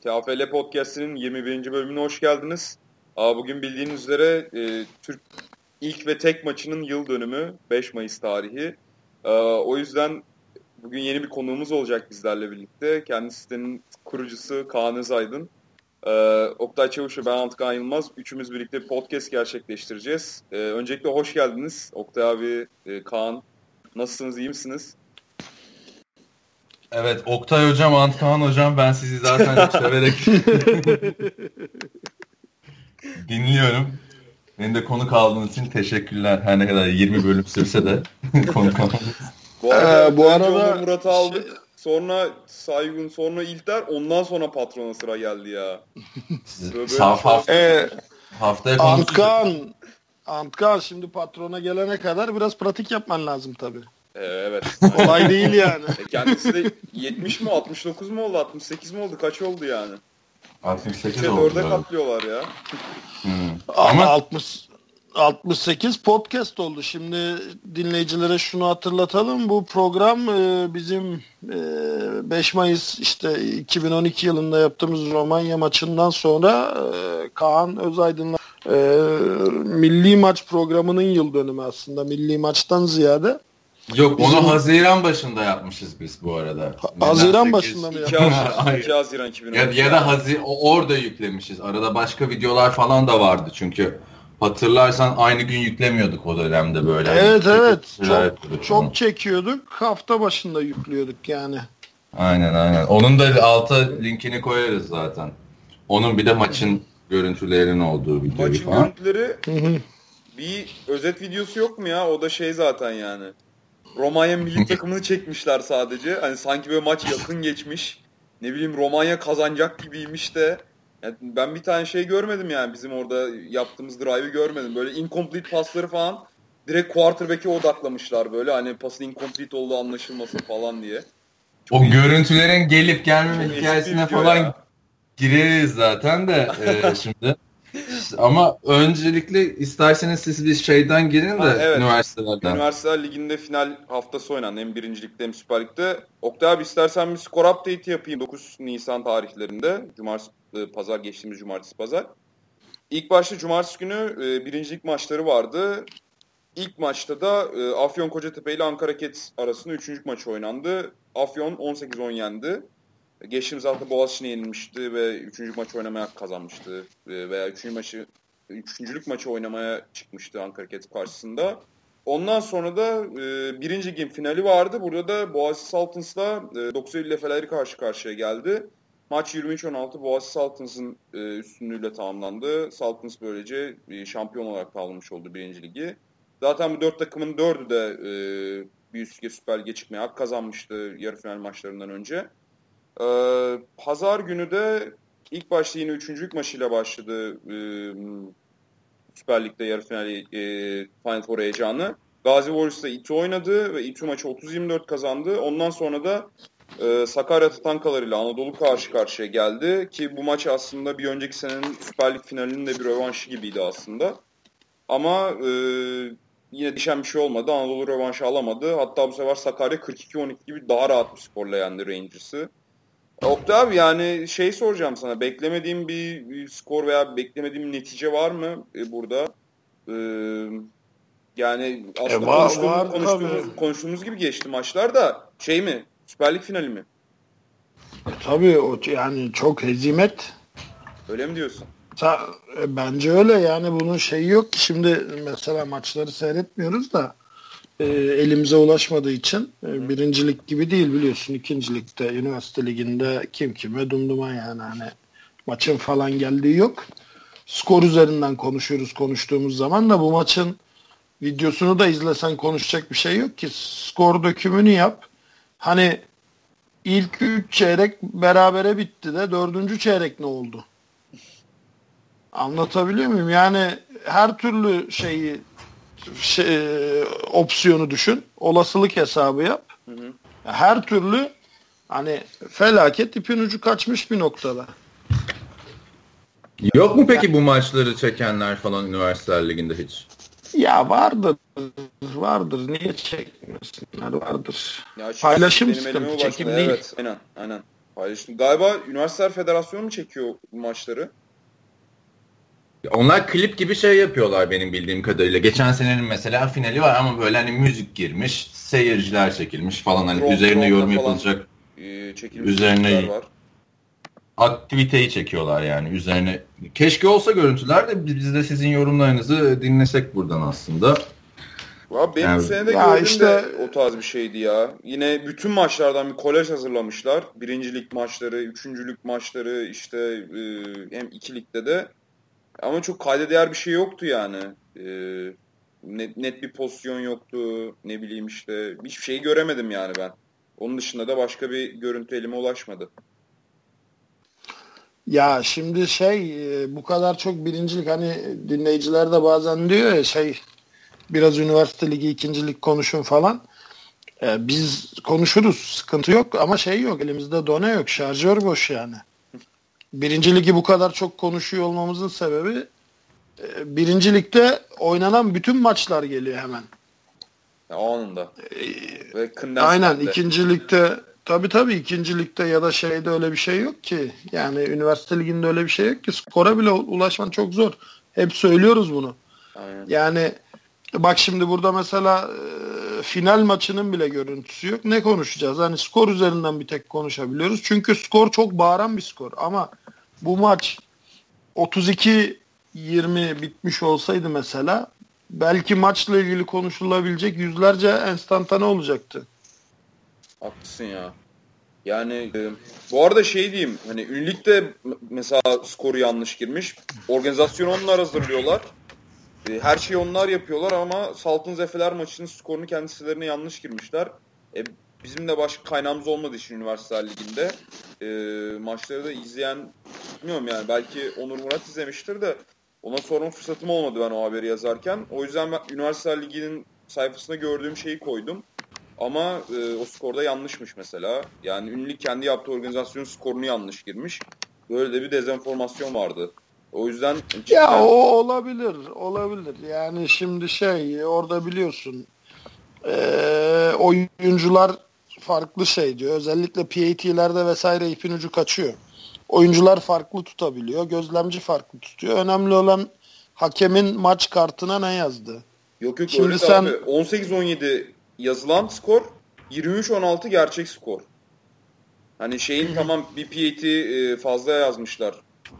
TFL Podcast'inin 21. bölümüne hoş geldiniz. Aa, bugün bildiğiniz üzere e, Türk ilk ve tek maçının yıl dönümü 5 Mayıs tarihi. E, o yüzden bugün yeni bir konuğumuz olacak bizlerle birlikte. Kendi sitenin kurucusu Kaan Özaydın. E, Oktay Çavuş ben Antıkan Yılmaz. Üçümüz birlikte bir podcast gerçekleştireceğiz. E, öncelikle hoş geldiniz Oktay abi, e, Kaan. Nasılsınız, iyi misiniz? Evet Oktay Hocam, Antkan Hocam ben sizi zaten severek dinliyorum. Benim de konuk aldığınız için teşekkürler. Her ne kadar 20 bölüm sürse de konuk aldığınız Bu arada, Ee, bu arada- Murat'ı aldık. Sonra Saygun, sonra İlter. Ondan sonra patrona sıra geldi ya. Saf hafta, Ee, haftaya. Antkan, Antkan şimdi patrona gelene kadar biraz pratik yapman lazım tabii. Ee, evet. Kolay değil yani. E, Kendisi de 70 mi 69 mu oldu 68 mi oldu kaç oldu yani? 68 İşte oldu. dörde evet. katlıyorlar ya. Hmm. Ama Ama 60 68 podcast oldu. Şimdi dinleyicilere şunu hatırlatalım. Bu program e, bizim e, 5 Mayıs işte 2012 yılında yaptığımız Romanya maçından sonra e, Kaan Özaydın'la e, milli maç programının yıl dönümü aslında. Milli maçtan ziyade. Yok Bizim- onu Haziran başında yapmışız biz bu arada. Haziran Nedense başında mı 2 yaptık? Haziran, Hayır. 2 Haziran Ya, 2012. ya da hazi o- orada yüklemişiz. Arada başka videolar falan da vardı çünkü hatırlarsan aynı gün yüklemiyorduk o dönemde böyle. Evet Hani evet. Çok, çok çekiyorduk. Hafta başında yüklüyorduk yani. Aynen aynen. Onun da alta linkini koyarız zaten. Onun bir de maçın görüntülerinin olduğu videoyu Maçın falan. görüntüleri Hı hı. bir özet videosu yok mu ya? O da şey zaten yani. Romanya milli takımını çekmişler sadece. Hani sanki böyle maç yakın geçmiş. Ne bileyim Romanya kazanacak gibiymiş de. Yani ben bir tane şey görmedim yani bizim orada yaptığımız drive'ı görmedim. Böyle incomplete pasları falan direkt quarterback'e odaklamışlar böyle. Hani pasın incomplete olduğu anlaşılmasın falan diye. O görüntülerin gelip gelmeme Çok hikayesine falan ya. gireriz zaten de e, şimdi. Ama öncelikle isterseniz siz bir şeyden girin de Ha, evet. üniversitelerden. Üniversiteler Ligi'nde final haftası oynandı. Hem birincilikte hem Süper Lig'de. Oktay abi istersen bir skor update yapayım 9 Nisan tarihlerinde. Cumartesi, e, pazar geçtiğimiz cumartesi pazar. İlk başta cumartesi günü e, birincilik maçları vardı. İlk maçta da e, Afyon Kocatepe ile Ankara Cats arasında üçüncü maç oynandı. Afyon 18-10 yendi. Geçtiğimiz hafta Boğaziçi'ne yenilmişti ve üçüncü maç oynamaya kazanmıştı. E, veya üçüncü maçı üçüncülük maçı oynamaya çıkmıştı Ankara Cats karşısında. Ondan sonra da e, birinci game finali vardı. Burada da Boğaziçi Saltins'la e, 9 Eylül Efeleri karşı karşıya geldi. Maç 23-16 Boğaziçi Saltins'ın e, üstünlüğüyle tamamlandı. Saltins böylece e, şampiyon olarak tamamlamış oldu birinci ligi. Zaten bu dört takımın dördü de e, bir üst Süper Lig'e çıkmaya hak kazanmıştı yarı final maçlarından önce. E, Pazar günü de ilk başta yine üçüncülük maçıyla başladı e, Süper Lig'de yarı finali e, Final Four heyecanı. Gazi Warriors'ta İTÜ oynadı ve İTÜ maçı 30-24 kazandı. Ondan sonra da e, Sakarya Tatankalar ile Anadolu karşı karşıya geldi. Ki bu maç aslında bir önceki senenin Süper Lig finalinin de bir rövanşı gibiydi aslında. Ama e, yine dişen bir şey olmadı. Anadolu rövanşı alamadı. Hatta bu sefer Sakarya 42-12 gibi daha rahat bir skorla yendi Rangers'ı. Oktay abi yani şey soracağım sana. Beklemediğim bir, bir skor veya beklemediğim bir netice var mı e, burada? Ee, yani aslında E, var- konuştuğumuz, var konuştuğumuz, tabii. konuştuğumuz gibi geçti maçlar da şey mi? Süper Lig finali mi? Tabii o yani çok hezimet. Öyle mi diyorsun? Ta- e, bence öyle yani bunun şeyi yok ki şimdi mesela maçları seyretmiyoruz da e, elimize ulaşmadığı için e, birincilik gibi değil biliyorsun ikincilikte üniversite liginde kim kime dumduma yani hani maçın falan geldiği yok. Skor üzerinden konuşuyoruz konuştuğumuz zaman da bu maçın videosunu da izlesen konuşacak bir şey yok ki skor dökümünü yap. Hani ilk üç çeyrek berabere bitti de dördüncü çeyrek ne oldu? Anlatabiliyor muyum? Yani her türlü şeyi şey, opsiyonu düşün. Olasılık hesabı yap. Hı hı. Her türlü hani felaket ipin ucu kaçmış bir noktada. Yok mu peki bu maçları çekenler falan üniversiteler liginde hiç? Ya vardır. Vardır. Niye çekmesinler? Vardır. Ya Paylaşım ulaştı. çekim değil. Evet, aynen, aynen. Paylaştım. Galiba Üniversiteler Federasyonu mu çekiyor bu maçları? Onlar klip gibi şey yapıyorlar benim bildiğim kadarıyla. Geçen senenin mesela finali var ama böyle hani müzik girmiş, seyirciler çekilmiş falan hani Drone- üzerine yorum yapılacak Ee, çekilmiş Üzerine- var. aktiviteyi çekiyorlar yani üzerine. Keşke olsa görüntüler de biz de sizin yorumlarınızı dinlesek buradan aslında. Abi benim Yani- bu sene de gördüğüm işte- de o tarz bir şeydi ya. Yine bütün maçlardan bir kolaj hazırlamışlar. Birincilik maçları, üçüncülük maçları işte e, hem iki ligde de. Ama çok kayda değer bir şey yoktu yani. E, net, net bir pozisyon yoktu. Ne bileyim işte hiçbir şeyi göremedim yani ben. Onun dışında da başka bir görüntü elime ulaşmadı. Ya şimdi şey e, bu kadar çok birincilik hani dinleyiciler de bazen diyor ya şey biraz üniversite ligi ikincilik konuşun falan. E, biz konuşuruz sıkıntı yok ama şey yok elimizde done yok şarjör boş yani. Birinci ligi bu kadar çok konuşuyor olmamızın sebebi e, birinci ligde oynanan bütün maçlar geliyor hemen. Ya, anında. Ve E, Aynen saatte. ikinci ligde tabii tabii ikinci ligde ya da şeyde öyle bir şey yok ki. Yani üniversite liginde öyle bir şey yok ki. Skora bile ulaşman çok zor. Hep söylüyoruz bunu. Aynen. Yani bak şimdi burada mesela e, final maçının bile görüntüsü yok. Ne konuşacağız? Hani skor üzerinden bir tek konuşabiliyoruz. Çünkü skor çok bağıran bir skor. Ama bu maç 32-20 bitmiş olsaydı mesela belki maçla ilgili konuşulabilecek yüzlerce enstantane olacaktı. Haklısın ya. Yani e, bu arada şey diyeyim hani ünlükte mesela skoru yanlış girmiş. Organizasyonu onlar hazırlıyorlar. E, her şeyi onlar yapıyorlar ama Saltın Zefeler maçının skorunu kendisilerine yanlış girmişler. E, bizim de başka kaynağımız olmadığı için Üniversiteler Ligi'nde e, maçları da izleyen bilmiyorum yani belki Onur Murat izlemiştir de ona sorma fırsatım olmadı ben o haberi yazarken. O yüzden ben Üniversiteler Ligi'nin sayfasında gördüğüm şeyi koydum. Ama e, o skorda yanlışmış mesela. Yani ünlü kendi yaptığı organizasyonun skorunu yanlış girmiş. Böyle de bir dezenformasyon vardı. O yüzden Ya o olabilir, olabilir. Yani şimdi şey orada biliyorsun eee, oyuncular farklı şey diyor. Özellikle PAT'lerde vesaire ipin ucu kaçıyor. Oyuncular farklı tutabiliyor. Gözlemci farklı tutuyor. Önemli olan hakemin maç kartına ne yazdı. Yok yok Şimdi öyle sen- abi. 18-17 yazılan skor 23-16 gerçek skor. Hani şeyin tamam bir PAT fazla yazmışlar.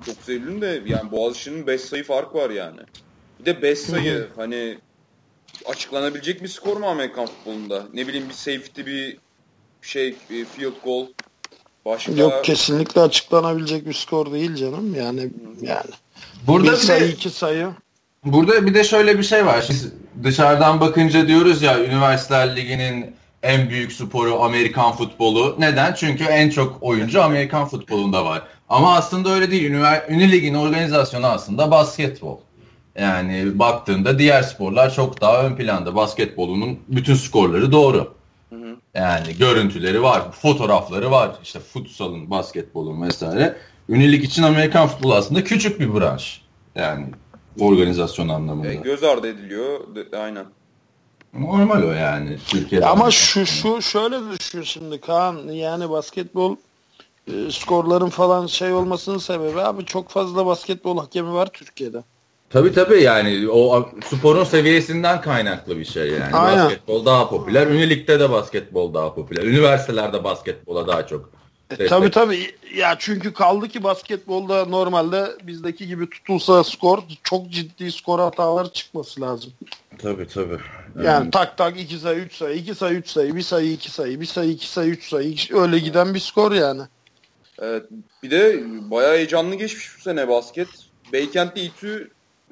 9 Eylül'ün de yani Boğaziçi'nin 5 sayı fark var yani. Bir de 5 sayı hani açıklanabilecek bir skor mu Amerikan futbolunda? Ne bileyim bir safety bir şey e, field goal başka Yok kesinlikle açıklanabilecek bir skor değil canım. Yani yani Burada bir bir sayı de iki sayı. Burada bir de şöyle bir şey var. Biz dışarıdan bakınca diyoruz ya Üniversiteler Ligi'nin en büyük sporu Amerikan futbolu. Neden? Çünkü en çok oyuncu Amerikan futbolunda var. Ama aslında öyle değil. Ünivers- Ünlü Lig'in organizasyonu aslında basketbol. Yani baktığında diğer sporlar çok daha ön planda. Basketbolunun bütün skorları doğru. hı. Yani görüntüleri var, fotoğrafları var. İşte futsalın, basketbolun vesaire. Ünlü Lig için Amerikan futbolu aslında küçük bir branş. Yani organizasyon anlamında. E, göz ardı ediliyor. De- aynen. Normal o yani Türkiye'de. Ama şu şu şöyle düşün şimdi Kaan yani basketbol e, skorların falan şey olmasının sebebi abi çok fazla basketbol hakemi var Türkiye'de. Tabii tabii yani o sporun seviyesinden kaynaklı bir şey yani. Aynen. Basketbol daha popüler. Ünlü ligde de basketbol daha popüler. Üniversitelerde basketbola daha çok. E, tabii tabii ya çünkü kaldı ki basketbolda normalde bizdeki gibi tutulsa skor çok ciddi skor hataları çıkması lazım. Tabii tabii. Yani tak tak 2 sayı 3 sayı 2 sayı 3 sayı 1 sayı 2 sayı 1 sayı 2 sayı 3 sayı öyle giden bir skor yani. Evet. Bir de bayağı heyecanlı geçmiş bu sene basket. Beykent'te İTÜ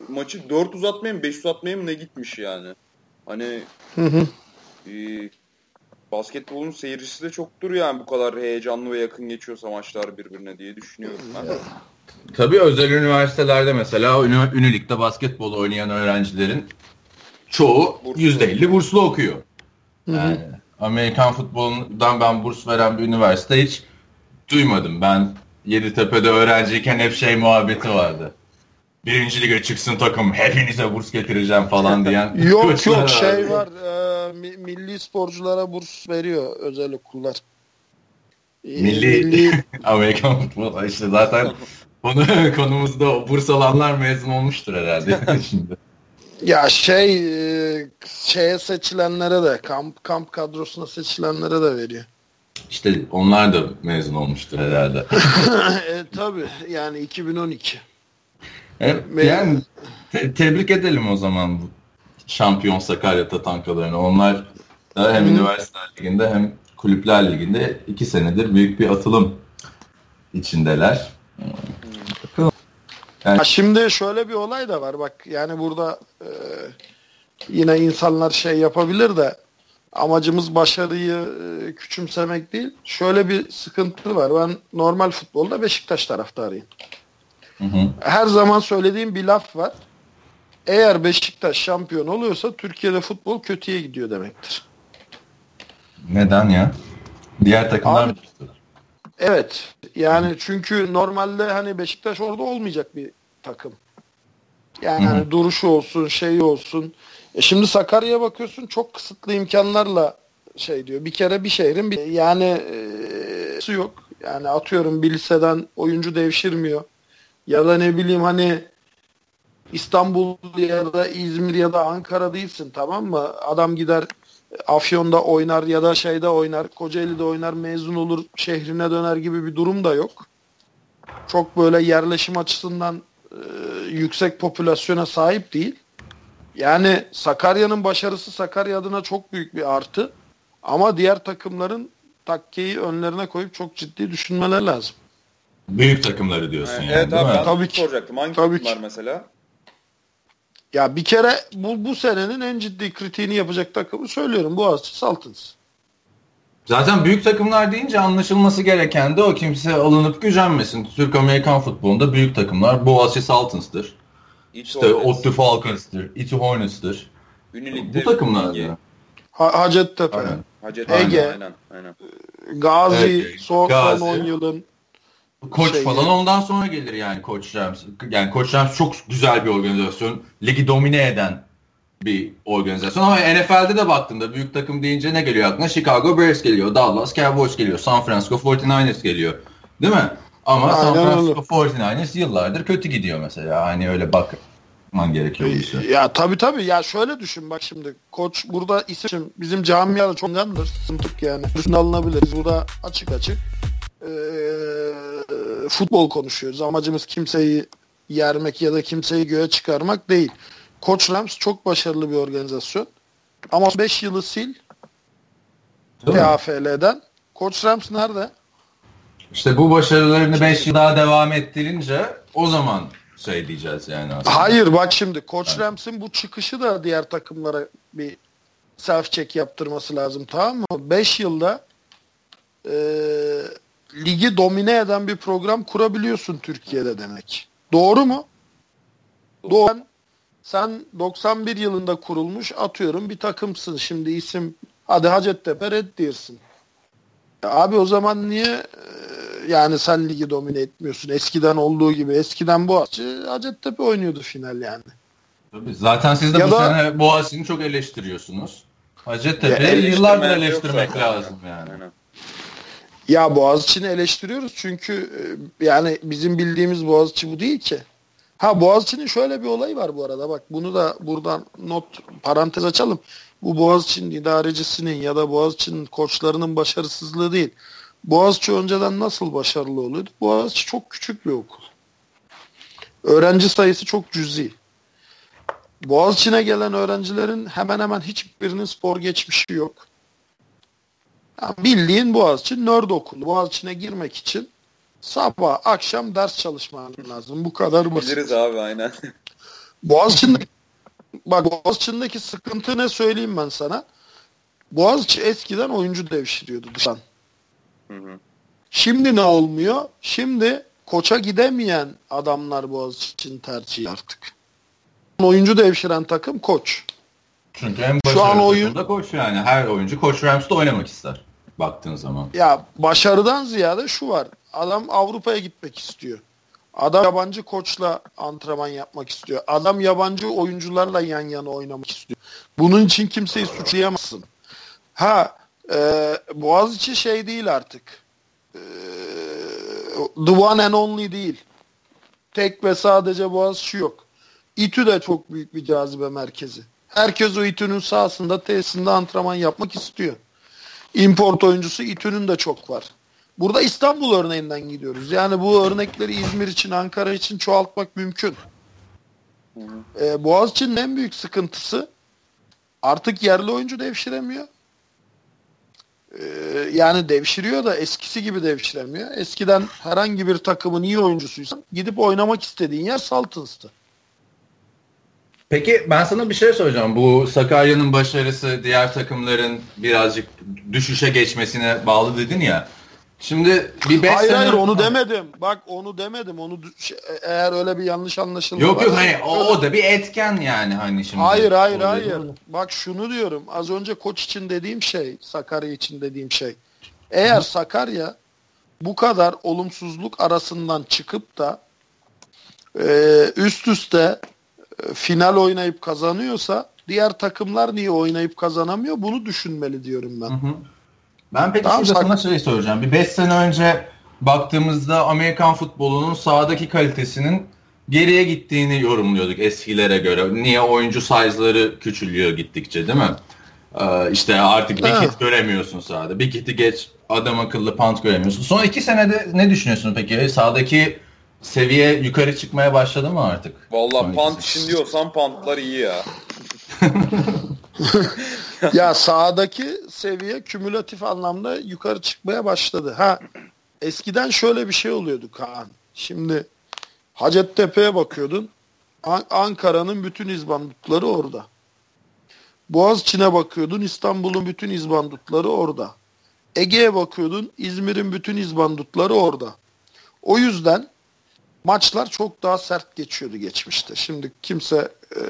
maçı 4 uzatmaya mı 5 uzatmaya mı ne gitmiş yani. Hani Hı hı. e, basketbolun seyircisi de çoktur yani bu kadar heyecanlı ve yakın geçiyorsa maçlar birbirine diye düşünüyorum ben. Tabii özel üniversitelerde mesela ünü, ünlü ligde basketbol oynayan öğrencilerin çoğu Burslu. %50 burslu okuyor. Yani Amerikan futbolundan ben burs veren bir üniversite hiç duymadım. Ben Yeditepe'de öğrenciyken hep şey muhabbeti vardı. Birinci lige çıksın takım hepinize burs getireceğim falan diyen. Yok yok şey var e, mi- milli sporculara burs veriyor özel okullar. Milli, milli... Amerikan futbolu işte zaten konu, konumuzda Bursalanlar mezun olmuştur herhalde şimdi. Ya şey e, şeye seçilenlere de kamp kamp kadrosuna seçilenlere de veriyor. İşte onlar da mezun olmuştur herhalde. e, tabii yani 2012. Evet, yani te- tebrik edelim o zaman bu şampiyon Sakarya Tatankalarını. Onlar da hem üniversiteler liginde hem kulüpler liginde iki senedir büyük bir atılım içindeler. Yani... Şimdi şöyle bir olay da var bak yani burada e, yine insanlar şey yapabilir de amacımız başarıyı e, küçümsemek değil. Şöyle bir sıkıntı var. Ben normal futbolda Beşiktaş taraftarıyım. Hı hı. Her zaman söylediğim bir laf var. Eğer Beşiktaş şampiyon oluyorsa Türkiye'de futbol kötüye gidiyor demektir. Neden ya? Diğer takımlar Abi, Evet. Yani çünkü normalde hani Beşiktaş orada olmayacak bir takım. Yani hani duruşu olsun, şeyi olsun. E şimdi Sakarya'ya bakıyorsun çok kısıtlı imkanlarla şey diyor. Bir kere bir şehrin bir yani e, su yok. Yani atıyorum bir liseden oyuncu devşirmiyor. Ya da ne bileyim hani İstanbul ya da İzmir ya da Ankara değilsin tamam mı? Adam gider Afyon'da oynar ya da şeyde oynar, Kocaeli'de oynar, mezun olur, şehrine döner gibi bir durum da yok. Çok böyle yerleşim açısından e, yüksek popülasyona sahip değil. Yani Sakarya'nın başarısı Sakarya adına çok büyük bir artı. Ama diğer takımların takkeyi önlerine koyup çok ciddi düşünmeler lazım. Büyük takımları diyorsun yani. yani. Evet abi ben tabii ki. soracaktım. Hangi tabii takımlar ki. mesela? Ya bir kere bu, bu senenin en ciddi kritiğini yapacak takımı söylüyorum. Boğaziçi Saltins. Zaten büyük takımlar deyince anlaşılması gereken de o kimse alınıp gücenmesin. Türk-Amerikan futbolunda büyük takımlar Boğaziçi Saltins'tır. İşte Ottu Falcons'tır, Itu Hornets'tır. Bu takımlar. Ha Hacettepe. Aynen. Hacettepe. Ege. Aynen. Aynen. Gazi, evet, son, Gazi. son 10 yılın Koç şey falan ondan sonra gelir yani Koç Rams. Yani Koç Rams çok güzel bir organizasyon. Ligi domine eden bir organizasyon. Ama NFL'de de baktığında büyük takım deyince ne geliyor aklına? Chicago Bears geliyor, Dallas Cowboys geliyor, San Francisco 49ers geliyor. Değil mi? Ama Aynen San Francisco öyle. 49ers yıllardır kötü gidiyor mesela. Hani öyle bakman gerekiyor işe. Ya tabii tabii. Ya şöyle düşün bak şimdi. Koç burada isim bizim camiada çok önemlidir. Sıntık yani. Düşünü alınabilir. Burada açık açık e, futbol konuşuyoruz. Amacımız kimseyi yermek ya da kimseyi göğe çıkarmak değil. Koç Rams çok başarılı bir organizasyon. Ama 5 yılı sil TAFL'den. Koç Rams nerede? İşte bu başarılarını 5 yıl daha devam ettirince o zaman şey diyeceğiz yani aslında. Hayır bak şimdi Koç evet. Rams'in bu çıkışı da diğer takımlara bir self check yaptırması lazım tamam mı? 5 yılda e, ligi domine eden bir program kurabiliyorsun Türkiye'de demek. Doğru mu? Doğru. Sen 91 yılında kurulmuş atıyorum bir takımsın şimdi isim hadi Hacettepe Red Deer'sin. Abi o zaman niye e, yani sen ligi domine etmiyorsun? Eskiden olduğu gibi. Eskiden Boğaziçi Hacettepe oynuyordu final yani. Tabii, zaten siz de ya bu da, sene Boğaziçi'ni çok eleştiriyorsunuz. Hacettepe'yi yıllardır eleştirmek lazım yani. Aynen. Ya Boğaziçi'ni eleştiriyoruz çünkü e, yani bizim bildiğimiz Boğaziçi bu değil ki. Ha Boğaziçi'nin şöyle bir olayı var bu arada bak bunu da buradan not parantez açalım. Bu Boğaziçi'nin idarecisinin ya da Boğaziçi'nin koçlarının başarısızlığı değil. Boğaziçi önceden nasıl başarılı oluyordu? Boğaziçi çok küçük bir okul. Öğrenci sayısı çok cüzi. Boğaziçi'ne gelen öğrencilerin hemen hemen hiçbirinin spor geçmişi yok. Yani bildiğin Boğaziçi nerd okulu. Boğaziçi'ne girmek için sabah akşam ders çalışman lazım. Bu kadar basit. Biliriz abi aynen. Boğaziçi'ndeki bak Boğaziçi'ndeki sıkıntı ne söyleyeyim ben sana. Boğaziçi eskiden oyuncu devşiriyordu dışarıdan. Hı hı. Şimdi ne olmuyor? Şimdi koça gidemeyen adamlar Boğaziçi'nin tercihi artık. Oyuncu devşiren takım koç. Çünkü en başarılı Şu an oyun... koç yani. Her oyuncu koç Rams'da oynamak ister baktığın zaman. Ya başarıdan ziyade şu var. Adam Avrupa'ya gitmek istiyor. Adam yabancı koçla antrenman yapmak istiyor. Adam yabancı oyuncularla yan yana oynamak istiyor. Bunun için kimseyi suçlayamazsın. Ha e, Boğaziçi şey değil artık. the one and only değil. Tek ve sadece Boğaziçi yok. İTÜ de çok büyük bir cazibe merkezi. Herkes o İTÜ'nün sahasında, tesisinde antrenman yapmak istiyor. Import oyuncusu İTÜ'nün de çok var. Burada İstanbul örneğinden gidiyoruz. Yani bu örnekleri İzmir için, Ankara için çoğaltmak mümkün. Ee, Boğaziçi'nin en büyük sıkıntısı artık yerli oyuncu devşiremiyor. Ee, yani devşiriyor da eskisi gibi devşiremiyor. Eskiden herhangi bir takımın iyi oyuncusuysan gidip oynamak istediğin yer Saltins'tı. Peki ben sana bir şey soracağım. Bu Sakarya'nın başarısı diğer takımların birazcık düşüşe geçmesine bağlı dedin ya. Şimdi bir 5 hayır sene... hayır onu demedim. Bak onu demedim. Onu şey, eğer öyle bir yanlış anlaşılma Yok yok hani o, o da bir etken yani hani şimdi. Hayır hayır hayır. mi? Bak şunu diyorum. Az önce koç için dediğim şey, Sakarya için dediğim şey. Eğer Sakarya bu kadar olumsuzluk arasından çıkıp da e, üst üste e, final oynayıp kazanıyorsa diğer takımlar niye oynayıp kazanamıyor? Bunu düşünmeli diyorum ben. Hı hı. Ben peki Tamam, şurada sana şey soracağım. Bir 5 sene önce baktığımızda Amerikan futbolunun sahadaki kalitesinin geriye gittiğini yorumluyorduk eskilere göre. Niye oyuncu size'ları küçülüyor gittikçe değil mi? Ee, işte artık bir kit göremiyorsun sahada. Bir kiti geç adam akıllı pant göremiyorsun. Son iki senede ne düşünüyorsun peki? Sahadaki seviye yukarı çıkmaya başladı mı artık? Valla pant için diyorsan pantlar iyi ya. ya sahadaki seviye kümülatif anlamda yukarı çıkmaya başladı. Ha eskiden şöyle bir şey oluyordu Kaan. Şimdi Hacettepe'ye bakıyordun. An- Ankara'nın bütün izbandutları orada. Boğaziçi'ne bakıyordun. İstanbul'un bütün izbandutları orada. Ege'ye bakıyordun. İzmir'in bütün izbandutları orada. O yüzden maçlar çok daha sert geçiyordu geçmişte. Şimdi kimse e,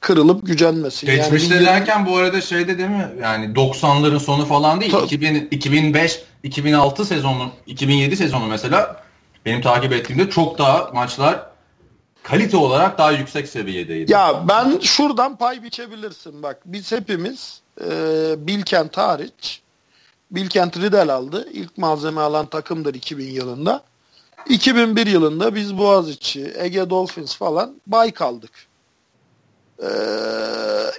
kırılıp gücenmesin. Geçmişte Yani derken bu arada şeyde değil mi? Yani 90'ların sonu falan değil. Tabii. 2000, 2005, 2006 sezonu, 2007 sezonu mesela benim takip ettiğimde çok daha maçlar kalite olarak daha yüksek seviyedeydi. Ya ben şuradan pay biçebilirsin. Bak biz hepimiz e, Bilkent hariç Bilkent Ridel aldı. İlk malzeme alan takımdır 2000 yılında. 2001 yılında biz Boğaziçi, Ege Dolphins falan bay kaldık. Ee,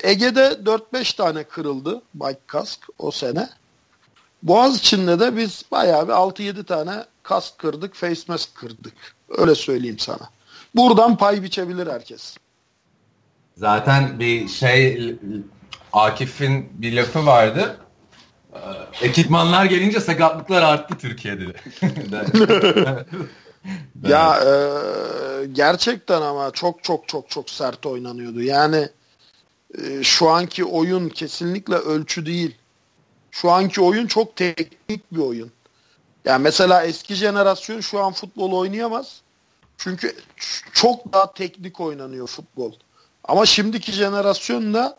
Ege'de 4-5 tane kırıldı bike kask o sene. Boğaziçi'nde de biz bayağı bir 6-7 tane kask kırdık, face mask kırdık. Öyle söyleyeyim sana. Buradan pay biçebilir herkes. Zaten bir şey Akif'in bir lafı vardı. Ee, Ekipmanlar gelince sakatlıklar arttı Türkiye'de. Ya e, gerçekten ama çok çok çok çok sert oynanıyordu. Yani e, şu anki oyun kesinlikle ölçü değil. Şu anki oyun çok teknik bir oyun. Yani mesela eski jenerasyon şu an futbol oynayamaz. Çünkü çok daha teknik oynanıyor futbol. Ama şimdiki jenerasyonda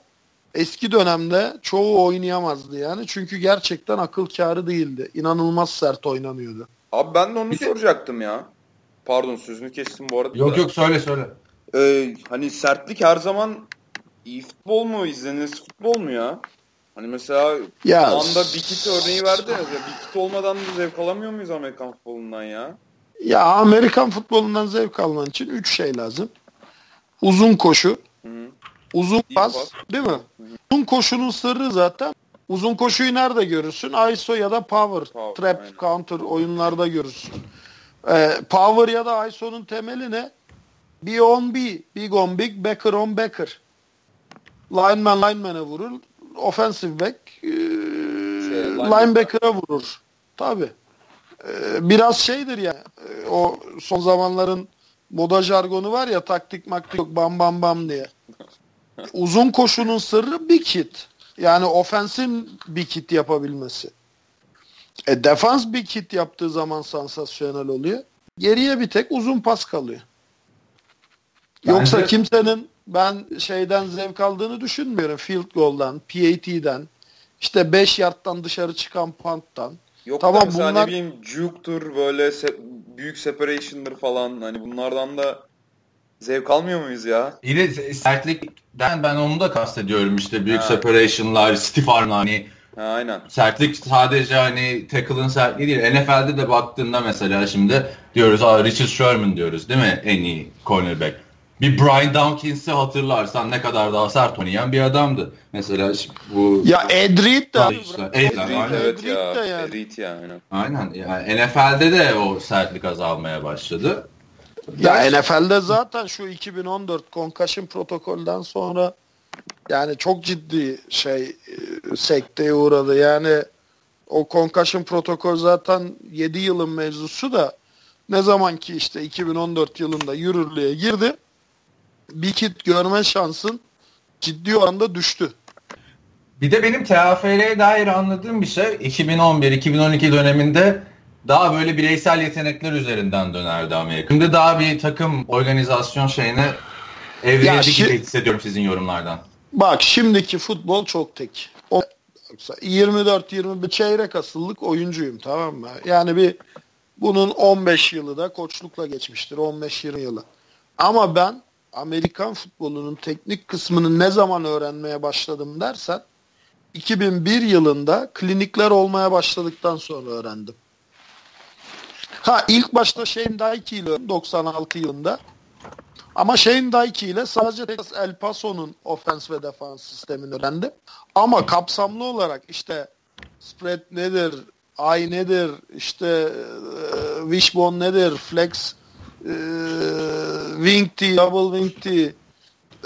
eski dönemde çoğu oynayamazdı yani. Çünkü gerçekten akıl kârı değildi. İnanılmaz sert oynanıyordu. Abi ben de onu soracaktım ya. Pardon sözünü kestim bu arada. yok da. yok söyle söyle. Ee, hani sertlik her zaman iyi futbol mu izlenir futbol mu ya? Hani mesela Ya şu anda bir kit örneği verdi ya. Bir kit olmadan da zevk alamıyor muyuz Amerikan futbolundan ya? Ya Amerikan futbolundan zevk alman için 3 şey lazım. Uzun koşu, Hı hı. uzun İyi pas, pas. değil mi? Uzun koşunun sırrı zaten. Uzun koşuyu nerede görürsün? ISO ya da power, Power, trap, aynen. counter oyunlarda görürsün. Ee, power ya da ISO'nun temeli ne? Be on B, big on big, backer on backer. Lineman lineman'e vurur, offensive back e, linebacker. linebacker'a vurur. Tabii. Ee, biraz şeydir ya e, o son zamanların moda jargonu var ya taktik maktik yok bam bam bam diye. Uzun koşunun sırrı bir kit. Yani ofensin bir kit yapabilmesi. E, defans bir kit yaptığı zaman sansasyonel oluyor. Geriye bir tek uzun pas kalıyor. Yoksa Bence- kimsenin ben şeyden zevk aldığını düşünmüyorum. Field goal'dan, PAT'den, işte 5 yardtan dışarı çıkan punt'tan. Yok Tamam, da mesela bunlar- ne bileyim juke'tur böyle se- büyük separation'dır falan hani bunlardan da zevk almıyor muyuz ya? İyi de sertlikten ben onu da kastediyorum işte büyük Ha. separation'lar, stiff arm'lar hani Ha, aynen. Sertlik sadece hani tackle'ın sertliği değil. NFL'de de baktığında mesela şimdi diyoruz Aa, Richard Sherman diyoruz değil mi en iyi cornerback. Bir Brian Dawkins'i hatırlarsan ne kadar daha sert oynayan bir adamdı. Mesela bu Ya Edrit de. Edrit, evet Reed ya. de yani. Reed ya aynen. aynen yani NFL'de de o sertlik azalmaya başladı. Ya NFL'de zaten şu 2014 concussion protokolden sonra yani çok ciddi şey e, sekteye uğradı. Yani o concussion protokol zaten 7 yılın mevzusu da ne zaman ki işte 2014 yılında yürürlüğe girdi bir kit görme şansın ciddi oranda düştü. Bir de benim TFL'ye dair anladığım bir şey 2011-2012 döneminde daha böyle bireysel yetenekler üzerinden dönerdi Amerika. Şimdi daha bir takım organizasyon şeyine evrildi Ya gibi şi- hissediyorum sizin yorumlardan. Bak şimdiki futbol çok tek. O 24-21 çeyrek asıllık oyuncuyum tamam mı? Yani bir bunun 15 yılı da koçlukla geçmiştir. 15-20 yılı. Ama ben Amerikan futbolunun teknik kısmını ne zaman öğrenmeye başladım dersen 2001 yılında klinikler olmaya başladıktan sonra öğrendim. Ha ilk başta Shane Dyke ile 96 yılında ama Shane Dyke ile sadece Texas El Paso'nun ofens ve defans sistemini öğrendim. Ama kapsamlı olarak işte spread nedir, ay nedir, işte e, wishbone nedir, flex, e, wing T, double wing T,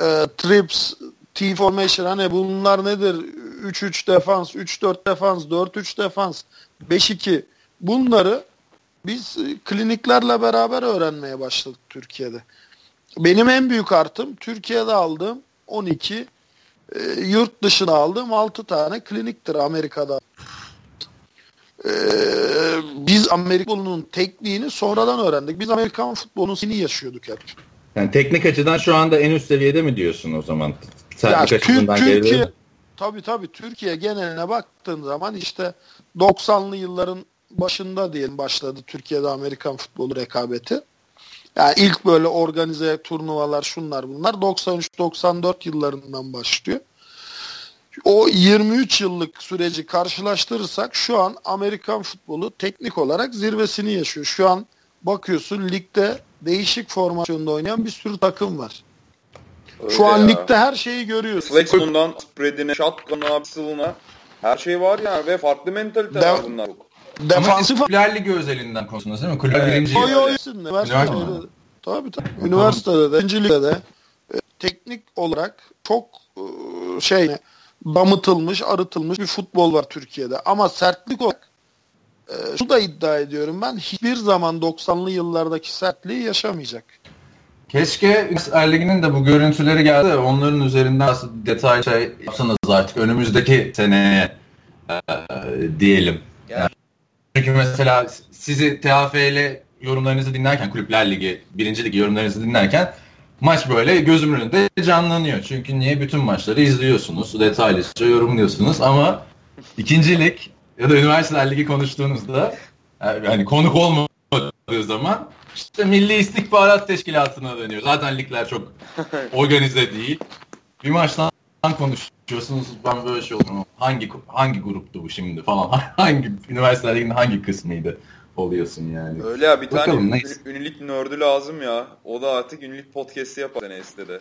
e, trips, T formation hani bunlar nedir? 3-3 defans, 3-4 defans, 4-3 defans, 5-2 bunları biz kliniklerle beraber öğrenmeye başladık Türkiye'de. Benim en büyük artım Türkiye'de aldığım 12, e, yurt dışına aldığım 6 tane kliniktir Amerika'da. E, biz Amerika futbolunun tekniğini sonradan öğrendik. Biz Amerikan futbolunun sini yaşıyorduk hep. Yani teknik açıdan şu anda en üst seviyede mi diyorsun o zaman? Ya, Tür- Türkiye geri tabii tabii Türkiye geneline baktığın zaman işte 90'lı yılların başında diyelim başladı Türkiye'de Amerikan futbolu rekabeti. Yani ilk böyle organize turnuvalar şunlar bunlar 93-94 yıllarından başlıyor. O 23 yıllık süreci karşılaştırırsak şu an Amerikan futbolu teknik olarak zirvesini yaşıyor. Şu an bakıyorsun ligde değişik formasyonda oynayan bir sürü takım var. Öyle Şu an ya. ligde her şeyi görüyorsun. Flexon'dan spreadine, shotgun'a, her şey var yani ve farklı mentalite Dev- var bunlar. Defansif siz Kulüpler Ligi özelinden konuştunuz değil mi? Kulüpler Evet. birinci. Yo yo üniversitede. Üniversite Üniversitede. mi? Tabii tabii. Üniversitede de, ikincilikte de e, teknik olarak çok e, şey damıtılmış, arıtılmış bir futbol var Türkiye'de. Ama sertlik olarak e, şu da iddia ediyorum ben hiçbir zaman 90'lı yıllardaki sertliği yaşamayacak. Keşke Üniversiteler Ligi'nin de bu görüntüleri geldi. de Onların üzerinden detaylı şey yapsanız artık önümüzdeki seneye e, diyelim. Yani- Çünkü mesela sizi TFL yorumlarınızı dinlerken Kulüpler Ligi, birinci ligi yorumlarınızı dinlerken maç böyle gözümün önünde canlanıyor. Çünkü niye bütün maçları izliyorsunuz, detaylıca yorumluyorsunuz ama ikinci lig ya da Üniversiteler Ligi konuştuğunuzda yani konuk olmadığı zaman işte Milli İstihbarat Teşkilatı'na dönüyor. Zaten ligler çok organize değil. Bir maçtan konuşuyorsunuz. Ben böyle şey oldum. Hangi hangi gruptu bu şimdi falan? Hangi üniversiteler liginin hangi kısmıydı? Oluyorsun yani. Öyle ya bir Bakalım, tane neyse. ün- ünlük nördü lazım ya. O da artık ünlük podcast'i yapar sene de.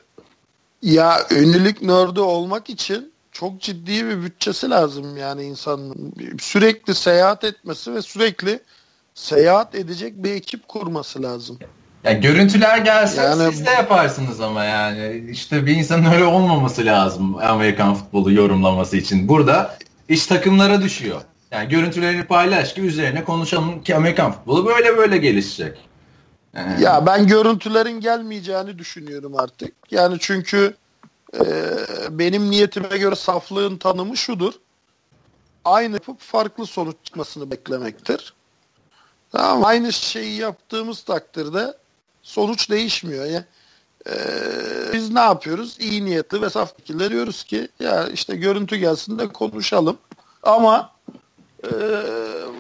Ya ünlülük nördü olmak için çok ciddi bir bütçesi lazım yani insanın. Sürekli seyahat etmesi ve sürekli seyahat edecek bir ekip kurması lazım. Yani görüntüler gelse Yani- siz de yaparsınız ama yani işte bir insanın öyle olmaması lazım Amerikan futbolu yorumlaması için. Burada iş takımlara düşüyor. Yani görüntülerini paylaş ki üzerine konuşalım ki Amerikan futbolu böyle böyle gelişecek. Yani- Ya ben görüntülerin gelmeyeceğini düşünüyorum artık. Yani çünkü e, benim niyetime göre saflığın tanımı şudur. Aynı yapıp farklı sonuç çıkmasını beklemektir. Tamam? Aynı şeyi yaptığımız takdirde sonuç değişmiyor. Ya, e, biz ne yapıyoruz? İyi niyeti ve saf fikirler diyoruz ki ya işte görüntü gelsin de konuşalım. Ama e,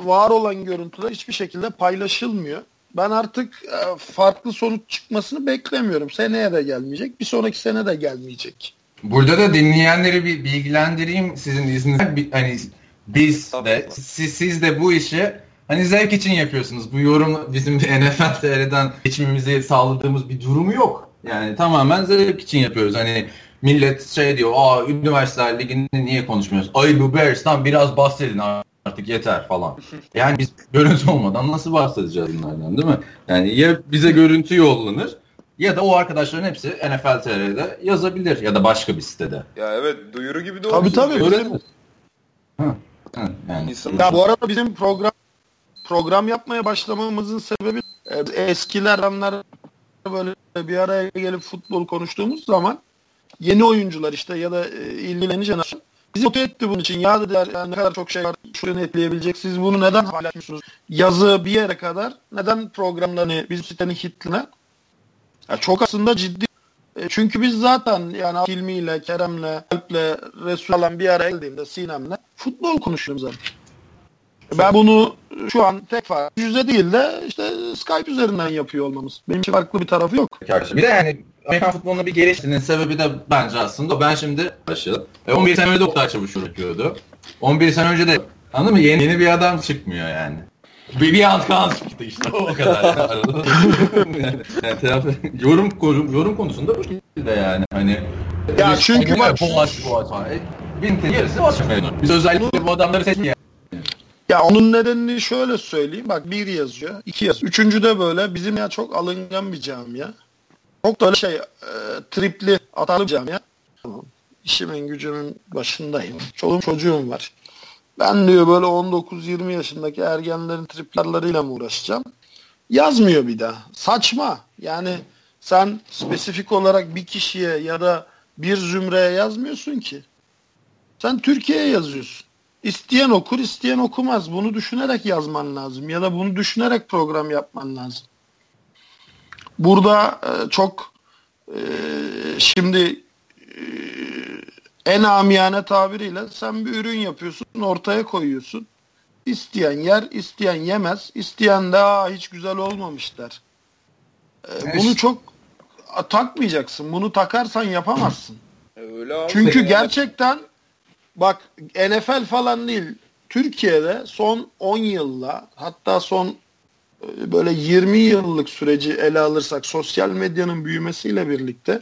var olan görüntüler hiçbir şekilde paylaşılmıyor. Ben artık e, farklı sonuç çıkmasını beklemiyorum. Seneye de gelmeyecek, bir sonraki sene de gelmeyecek. Burada da dinleyenleri bir bilgilendireyim sizin izninizle. Hani biz de siz, siz de bu işi hani zevk için yapıyorsunuz. Bu yorum bizim NFL TR'den geçimimizi sağladığımız bir durumu yok. Yani tamamen zevk için yapıyoruz. Hani millet şey diyor, aa üniversiteler ligini niye konuşmuyoruz? Ay bu Bears'tan biraz bahsedin artık yeter falan. Yani biz görüntü olmadan nasıl bahsedeceğiz bunlardan değil mi? Yani ya bize görüntü yollanır ya da o arkadaşların hepsi NFL TR'de yazabilir ya da başka bir sitede. Ya evet duyuru gibi de Tabii olmuş. tabii. Öyle Bizim- mi? Hı, hı, yani. Ya bu arada bizim program program yapmaya başlamamızın sebebi e, eskiler adamlar böyle bir araya gelip futbol konuştuğumuz zaman yeni oyuncular işte ya da e, ilgilenen jenerasyon bizi motive etti bunun için. Ya dediler ya ne kadar çok şey var şuraya netleyebilecek. Siz bunu neden paylaşmıyorsunuz? Yazı bir yere kadar neden programlarını bizim sitenin hitline ya çok aslında ciddi e, çünkü biz zaten yani Hilmi'yle, Kerem'le, Alp'le, Resul bir araya geldiğimde Sinem'le futbol konuşuyoruz zaten. Ben bunu şu an tek farklı yüzde değil de işte Skype üzerinden yapıyor olmamız. Benim için farklı bir tarafı yok. Bir de yani Amerikan futboluna bir geliştiğinin sebebi de bence aslında ben şimdi başı. E, 11 sene önce de Oktay Çavuşur yapıyordu. 11 sene önce de anladın mı? Yeni, yeni bir adam çıkmıyor yani. Bir, bir an kan çıktı işte o kadar. yani, yani, yorum, yorum, yorum konusunda bu şekilde yani. Hani Ya çünkü bak- Boğaç, Boğaç falan. E, Bin yarısı. Biz özellikle bu adamları seçmiyoruz. Ya onun nedenini şöyle söyleyeyim. Bak bir yazıyor, iki yazıyor. Üçüncü de böyle bizim ya çok alıngan bir camia. Çok böyle şey e, tripli atarlı bir camia. Tamam. İşimin gücümün başındayım. Çoluğum çocuğum var. Ben diyor böyle 19-20 yaşındaki ergenlerin triplerleriyle mi uğraşacağım? Yazmıyor bir daha. Saçma. Yani sen spesifik olarak bir kişiye ya da bir zümreye yazmıyorsun ki. Sen Türkiye'ye yazıyorsun. İsteyen okur, isteyen okumaz. Bunu düşünerek yazman lazım ya da bunu düşünerek program yapman lazım. Burada e, çok e, şimdi e, en amiyane tabiriyle sen bir ürün yapıyorsun, ortaya koyuyorsun. İsteyen yer, isteyen yemez. İsteyen de "Aa, hiç güzel olmamış der. E, Evet. bunu çok takmayacaksın. Bunu takarsan yapamazsın. Öyle abi. Çünkü gerçekten bak NFL falan değil. Türkiye'de son 10 yılla hatta son e, böyle 20 yıllık süreci ele alırsak sosyal medyanın büyümesiyle birlikte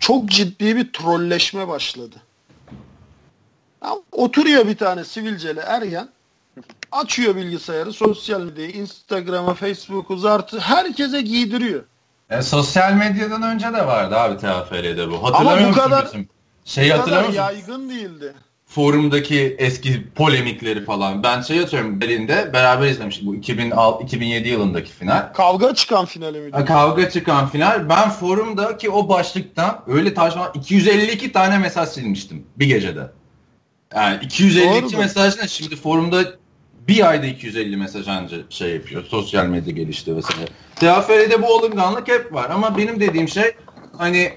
çok ciddi bir trolleşme başladı. Ya, oturuyor bir tane sivilceli ergen açıyor bilgisayarı sosyal medyayı Instagram'a Facebook'u zartı herkese giydiriyor. E, sosyal medyadan önce de vardı abi TFR'de bu. Hatırlamıyor Ama bu musun kadar- bizim? Şeyi Bu hatırlamıyor kadar musun? yaygın değildi. Forumdaki eski polemikleri falan. Ben şey atıyorum Berlin'de beraber izlemiştik bu 2006, 2007 yılındaki final. Kavga çıkan finali mi? Kavga çıkan final. Ben forumdaki o başlıktan öyle taşma 252 tane mesaj silmiştim bir gecede. Yani 252 Doğru mu? mesaj ne? Şimdi forumda bir ayda 250 mesaj anca şey yapıyor. Sosyal medya gelişti vesaire. TFR'de bu alınganlık hep var ama benim dediğim şey hani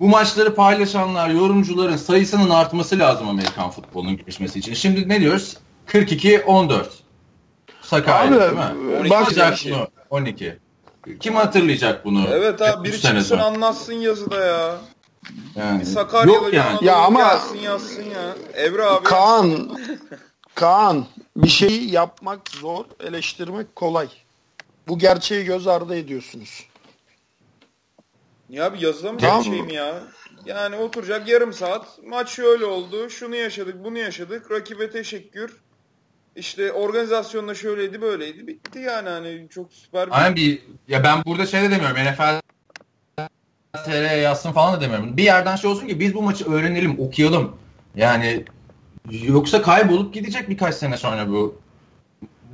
bu maçları paylaşanlar, yorumcuların sayısının artması lazım Amerikan futbolunun gelişmesi için. Şimdi ne diyoruz? 42-14. Sakarya Abi, değil mi? bak- Kim hatırlayacak bunu? 12. Kim hatırlayacak bunu? Evet abi biri 3 sene çıksın anlatsın yazıda ya. Yani. Bir Yok yani. Ya ama- gelsin yazsın ya. Evre abi. Kaan, Kaan bir şeyi yapmak zor, eleştirmek kolay. Bu gerçeği göz ardı ediyorsunuz. Ya abi yazıda Tamam. şey mi ya? Yani oturacak yarım saat. Maç şöyle oldu. Şunu yaşadık, bunu yaşadık. Rakibe teşekkür. İşte organizasyonda şöyleydi, böyleydi. Bitti yani hani çok süper bir... Aynen bir ya ben burada şey de demiyorum. NFL TR yazsın falan da demiyorum. Bir yerden şey olsun ki biz bu maçı öğrenelim, okuyalım. Yani yoksa kaybolup gidecek birkaç sene sonra bu.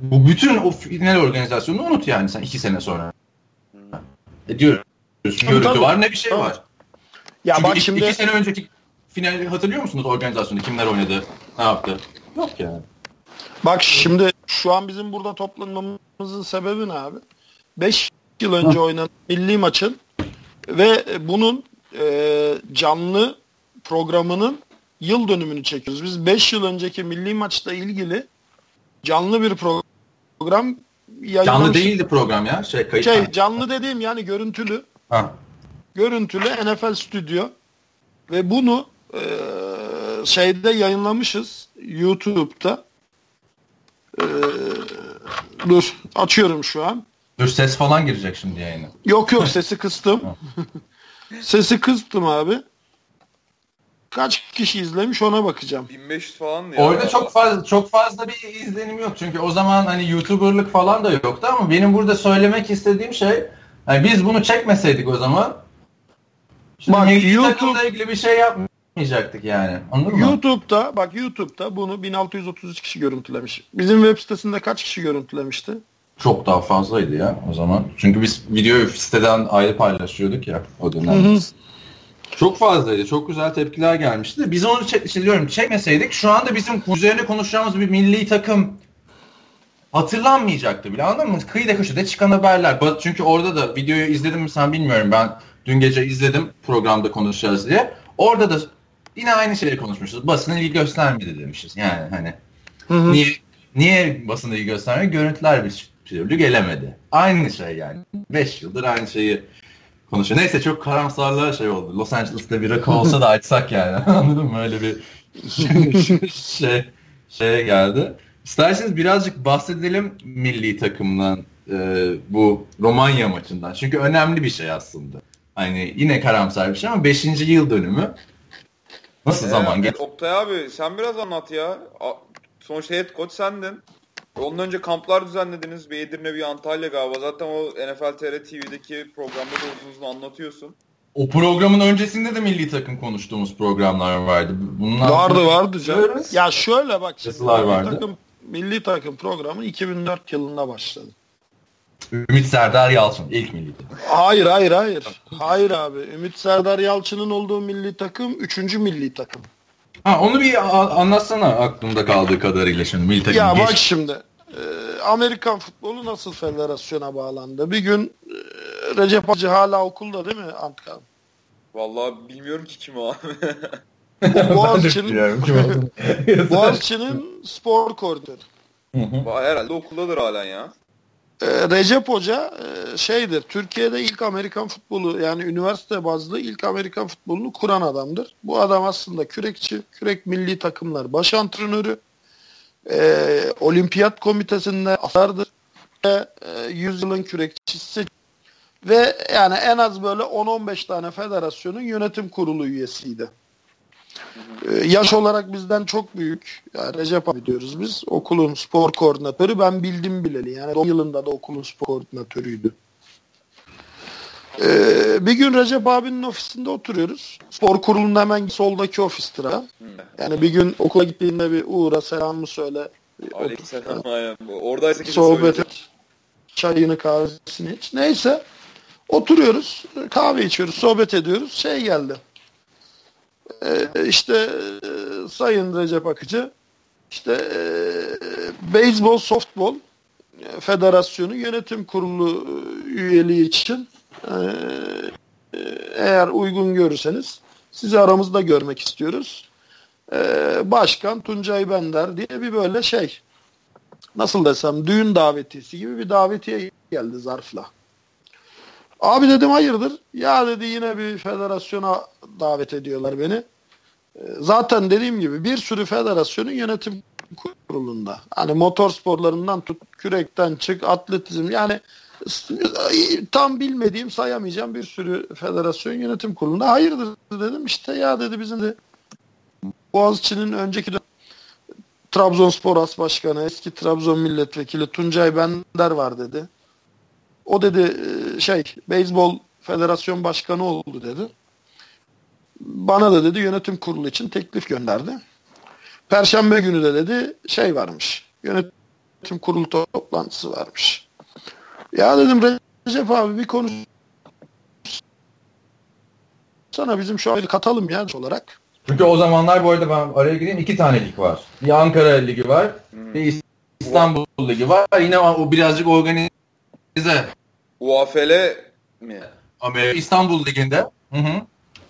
Bu bütün o final organizasyonunu unut yani sen iki sene sonra. E diyoruz. Görüntü tabii. var ne bir şey Tabii. var. Ya Çünkü bak iki, şimdi iki sene önceki finali hatırlıyor musunuz organizasyonu? Kimler oynadı? Ne yaptı? Yok yani. bak şimdi şu an bizim burada toplanmamızın sebebi ne abi? 5 yıl önce oynanan milli maçın ve bunun e, canlı programının yıl dönümünü çekiyoruz. Biz 5 yıl önceki milli maçla ilgili canlı bir program yayınlamıştık. Canlı değildi program ya. Şey kayıt. Şey canlı dediğim yani görüntülü. Ha. görüntülü NFL Stüdyo ve bunu e, şeyde yayınlamışız YouTube'da. Ee, dur açıyorum şu an. Dur ses falan girecek şimdi yayına. Yok yok sesi kıstım. sesi kıstım abi. Kaç kişi izlemiş ona bakacağım. 1500 falan ya. Orada çok fazla çok fazla bir izlenim yok. Çünkü o zaman hani YouTuber'lık falan da yoktu ama benim burada söylemek istediğim şey hani biz bunu çekmeseydik o zaman şimdi Bak, YouTube- ilgili bir şey yapmayacaktık yani. Anladın mı? YouTube'da bak YouTube'da bunu 1633 kişi görüntülemiş. Bizim web sitesinde kaç kişi görüntülemişti? Çok daha fazlaydı ya o zaman. Çünkü biz videoyu siteden ayrı paylaşıyorduk ya o dönem. Çok fazlaydı. Çok güzel tepkiler gelmişti. Biz onu çek, işte diyorum, çekmeseydik şu anda bizim üzerine konuşacağımız bir milli takım hatırlanmayacaktı bile anladın mı? Kıyıda köşede çıkan haberler. Çünkü orada da videoyu izledim mi sen bilmiyorum. Ben dün gece izledim programda konuşacağız diye. Orada da yine aynı şeyleri konuşmuşuz. Basın ilgi göstermedi demişiz. Yani hani Hı hı. niye niye basın ilgi göstermiyor? Görüntüler bir türlü gelemedi. Aynı şey yani. 5 yıldır aynı şeyi konuşuyor. Neyse çok karamsarlığa şey oldu. Los Angeles'ta bir rakı olsa da açsak yani. Anladın mı? Öyle bir şey şeye geldi. İsterseniz birazcık bahsedelim milli takımdan e, bu Romanya maçından. Çünkü önemli bir şey aslında. Hani yine karamsar bir şey ama 5. yıl dönümü. Nasıl Ee, zaman geçti? Oktay abi sen biraz anlat ya. Sonuçta head coach sendin. Ondan önce kamplar düzenlediniz. Bir Edirne bir Antalya galiba. Zaten o NFL TR TV'deki programda da uzun uzun anlatıyorsun. O programın öncesinde de milli takım konuştuğumuz programlar vardı. Bunlar Vardı vardı canım. Ya şöyle bak. şimdi, vardı. Takım, milli takım programı 2004 yılında başladı. Ümit Serdar Yalçın ilk milli takım. Hayır hayır hayır. Hayır abi. Ümit Serdar Yalçın'ın olduğu milli takım 3. milli takım. Ha onu bir anlatsana aklımda kaldığı kadarıyla şimdi milli takım. Ya geç- bak şimdi. e, Amerikan futbolu nasıl federasyona bağlandı? Bir gün e, Recep Hacı hala okulda değil mi Antkan? Vallahi bilmiyorum ki kim o abi. Boğaziçi'nin Boğaziçi'nin spor koordinatörü. Herhalde okuldadır halen ya. E, Recep Hoca e, şeydir. Türkiye'de ilk Amerikan futbolu yani üniversite bazlı ilk Amerikan futbolunu kuran adamdır. Bu adam aslında kürekçi, kürek milli takımlar baş antrenörü. E, olimpiyat komitesinde asardır. E, yüzyılın kürekçisi ve yani en az böyle 10-15 tane federasyonun yönetim kurulu üyesiydi. E, yaş olarak bizden çok büyük. Yani Recep abi diyoruz biz. Okulun spor koordinatörü. Ben bildim bileli. Yani 10 yılında da okulun spor koordinatörüydü. E, bir gün Recep abinin ofisinde oturuyoruz. Spor kurulunun hemen soldaki ofistir ha. Yani bir gün okula gittiğinde bir uğra selamı söyle. Aleykümselam. Oradaysa sohbet et. Çayını kahvesini iç. Neyse. Oturuyoruz. Kahve içiyoruz. Sohbet ediyoruz. Şey geldi. Ee, işte e, Sayın Recep Akıcı işte e, Beyzbol Softball e, Federasyonu Yönetim Kurulu e, üyeliği için e, e, eğer uygun görürseniz sizi aramızda görmek istiyoruz. E, Başkan Tuncay Bender diye bir böyle şey nasıl desem düğün davetiyesi gibi bir davetiye geldi zarfla. Abi dedim hayırdır? Ya dedi yine bir federasyona davet ediyorlar beni. Ee, Zaten dediğim gibi bir sürü federasyonun yönetim kurulunda. Hani motor sporlarından tut, kürekten çık, atletizm yani tam bilmediğim sayamayacağım bir sürü federasyon yönetim kurulunda. Hayırdır dedim işte ya dedi bizim de Boğaziçi'nin önceki dönem Trabzonspor As Başkanı, eski Trabzon Milletvekili Tuncay Bender var dedi. O dedi e, şey Beyzbol Federasyon Başkanı oldu dedi. Bana da dedi yönetim kurulu için teklif gönderdi. Perşembe günü de dedi şey varmış. Yönetim kurulu toplantısı varmış. Ya dedim Recep abi bir konuş sana bizim şu an katalım ya olarak. Çünkü o zamanlar bu arada ben araya gireyim iki tane lig var. Bir Ankara Ligi var, bir İstanbul Ligi var. Yine o birazcık organize UAFL mi? Amerika İstanbul Ligi'nde. Hı hı.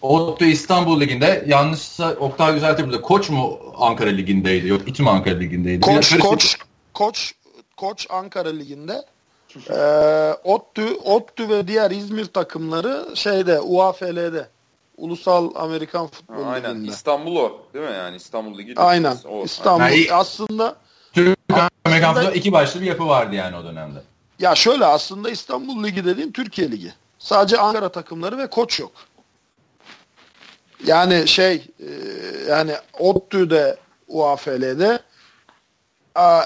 ODTÜ İstanbul Ligi'nde yanlışsa Oktay düzeltir burada. Koç mu Ankara Ligi'ndeydi? Yok İTÜ mü Ankara Ligi'ndeydi? Koç, koç, koç, koç Ankara Ligi'nde. Ee, ODTÜ, ODTÜ ve diğer İzmir takımları şeyde UAFL'de. Ulusal Amerikan Futbol Aynen. Ligi'nde. İstanbul o. Değil mi yani? İstanbul Ligi. Aynen. O. İstanbul. Yani- Aslında Türk Amerikan futbolu iki başlı bir yapı vardı yani o dönemde. Ya şöyle aslında İstanbul Ligi dediğin Türkiye Ligi. Sadece Ankara takımları ve koç yok. Yani şey e, yani ODTÜ'de UAFL'de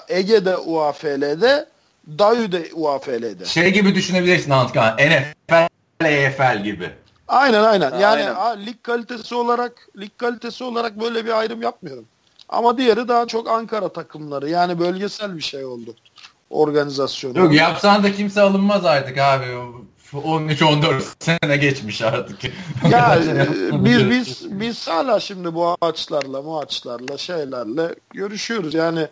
Ege'de UAFL'de DAYÜ'de UAFL'de. Şey gibi düşünebilirsin Antkan. NFL, EFL gibi. Aynen aynen. Yani aynen. A, lig kalitesi olarak lig kalitesi olarak böyle bir ayrım yapmıyorum. Ama diğeri daha çok Ankara takımları. Yani bölgesel bir şey oldu. Organizasyonu. Yok yapsan da kimse alınmaz artık abi. 13-14 sene geçmiş artık. Ya e, biz biz biz hala şimdi bu ağaçlarla, bu ağaçlarla şeylerle görüşüyoruz. Yani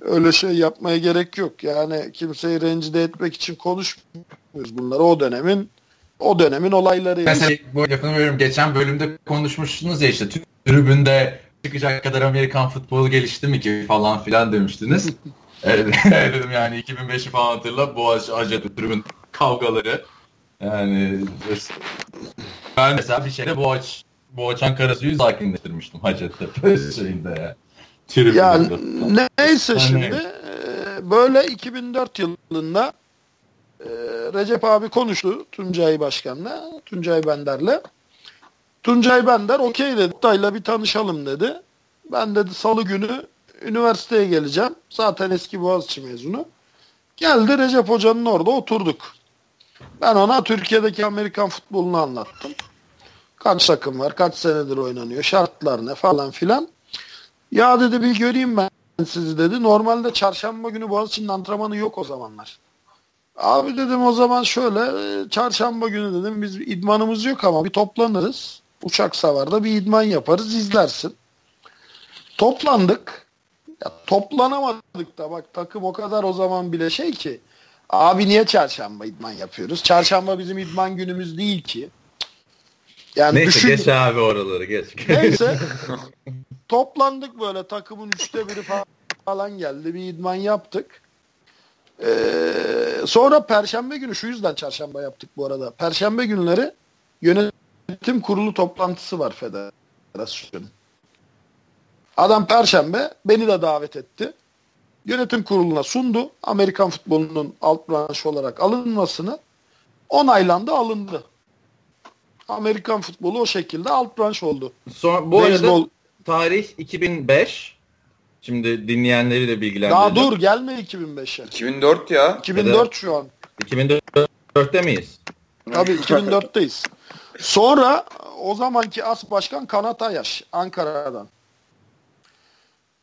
öyle şey yapmaya gerek yok. Yani kimseyi rencide etmek için konuşmuyoruz bunları. O dönemin o dönemin olayları. Mesela bu lafını veriyorum. Geçen bölümde konuşmuştunuz ya işte tribünde çıkacak kadar Amerikan futbolu gelişti mi ki falan filan demiştiniz. evet, dedim yani 2005'i falan hatırla Boğaziçi Hacettepe tribün kavgaları. Yani ben mesela bir şeyde Boğaç Boğaç Ankara'sı sakinleştirmiştim Hacettepe şeyinde ya. Tribünde. Ya neyse şimdi böyle 2004 yılında Recep abi konuştu Tuncay Başkan'la, Tuncay Bender'le. Tuncay Bender okey dedi. Dayla bir tanışalım dedi. Ben dedi salı günü üniversiteye geleceğim. Zaten eski Boğaziçi mezunu. Geldi Recep Hoca'nın orada oturduk. Ben ona Türkiye'deki Amerikan futbolunu anlattım. Kaç takım var, kaç senedir oynanıyor, şartlar ne falan filan. Ya dedi bir göreyim ben sizi dedi. Normalde çarşamba günü Boğaziçi'nin antrenmanı yok o zamanlar. Abi dedim o zaman şöyle çarşamba günü dedim biz idmanımız yok ama bir toplanırız. Uçak savarda bir idman yaparız izlersin. Toplandık. Ya toplanamadık da bak takım o kadar o zaman bile şey ki Abi niye çarşamba idman yapıyoruz? Çarşamba bizim idman günümüz değil ki. Yani Neyse düşün... geç abi oraları geç. Neyse toplandık böyle takımın üçte biri falan geldi. Bir idman yaptık. Ee, sonra perşembe günü şu yüzden çarşamba yaptık bu arada. Perşembe günleri yönetim kurulu toplantısı var federasyonun. Adam perşembe beni de davet etti yönetim kuruluna sundu. Amerikan futbolunun alt branşı olarak alınmasını onaylandı alındı. Amerikan futbolu o şekilde alt branş oldu. Sonra, bu Baseball... arada tarih 2005. Şimdi dinleyenleri de bilgilendirelim. Daha dur gelme 2005'e. 2004 ya. 2004 şu an. 2004'te miyiz? Tabii 2004'teyiz. Sonra o zamanki as başkan Kanat Ayaş Ankara'dan.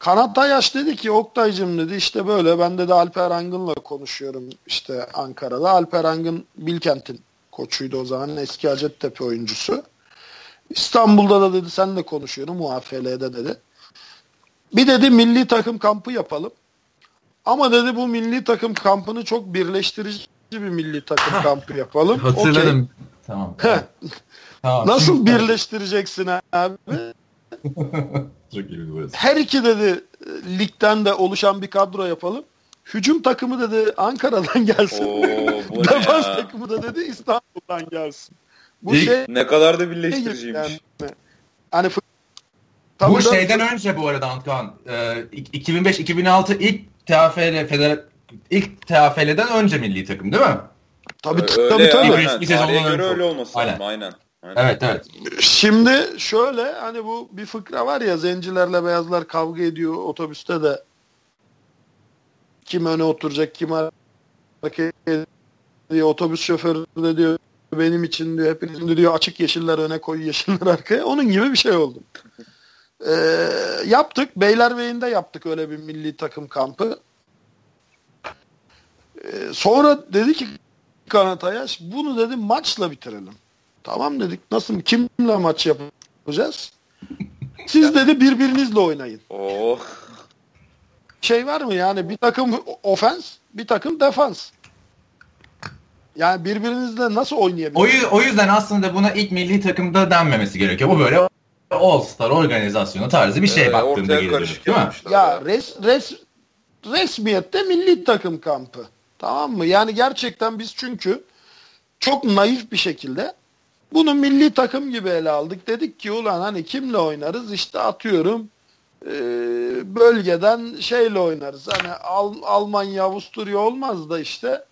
Kanat Ayaş dedi ki Oktay'cım dedi işte böyle ben de Alper Angın'la konuşuyorum işte Ankara'da. Alper Angın Bilkent'in koçuydu o zaman eski Hacettepe oyuncusu. İstanbul'da da dedi senle konuşuyorum UAFL'de dedi. Bir dedi milli takım kampı yapalım. Ama dedi bu milli takım kampını çok birleştirici bir milli takım kampı yapalım. Hatırladım. Okay. Tamam. tamam. Nasıl birleştireceksin abi? Çok iyi burası. Her iki dedi ligden de oluşan bir kadro yapalım. Hücum takımı dedi Ankara'dan gelsin. Oo, Defans takımı da dedi İstanbul'dan gelsin. Bu İlk, şey ne kadar da birleştiriciymiş. Yani, hani bu şeyden da... önce bu arada Antkan. E, 2005-2006 ilk TFL Feder ilk TFL'den önce milli takım değil mi? Tabii tabii tabii. Aynen. Bir Tarihe göre öyle olması aynen. lazım Evet evet. Şimdi şöyle hani bu bir fıkra var ya zencilerle beyazlar kavga ediyor otobüste de kim öne oturacak kim hareket ediyor otobüs şoförü de diyor benim için diyor hepinizin diyor açık yeşiller öne koyu yeşiller arkaya onun gibi bir şey oldu. Ee, yaptık Beylerbeyi'nde yaptık öyle bir milli takım kampı. Ee, sonra dedi ki Kanat Ayaş bunu dedi maçla bitirelim. Tamam dedik. Nasıl kimle maç yapacağız? Siz dedi birbirinizle oynayın. Oh. Şey var mı yani bir takım ofens, bir takım defans. Yani birbirinizle nasıl oynayabilirsiniz? O, o yüzden aslında buna ilk milli takımda denmemesi gerekiyor. Bu böyle All Star organizasyonu tarzı bir şey evet, baktığında geliyor. Değil mi? Ya res, res, resmiyette milli takım kampı. Tamam mı? Yani gerçekten biz çünkü çok naif bir şekilde bunu milli takım gibi ele aldık. Dedik ki ulan hani kimle oynarız? İşte atıyorum e, bölgeden şeyle oynarız. Hani Al, Almanya, Avusturya olmaz da işte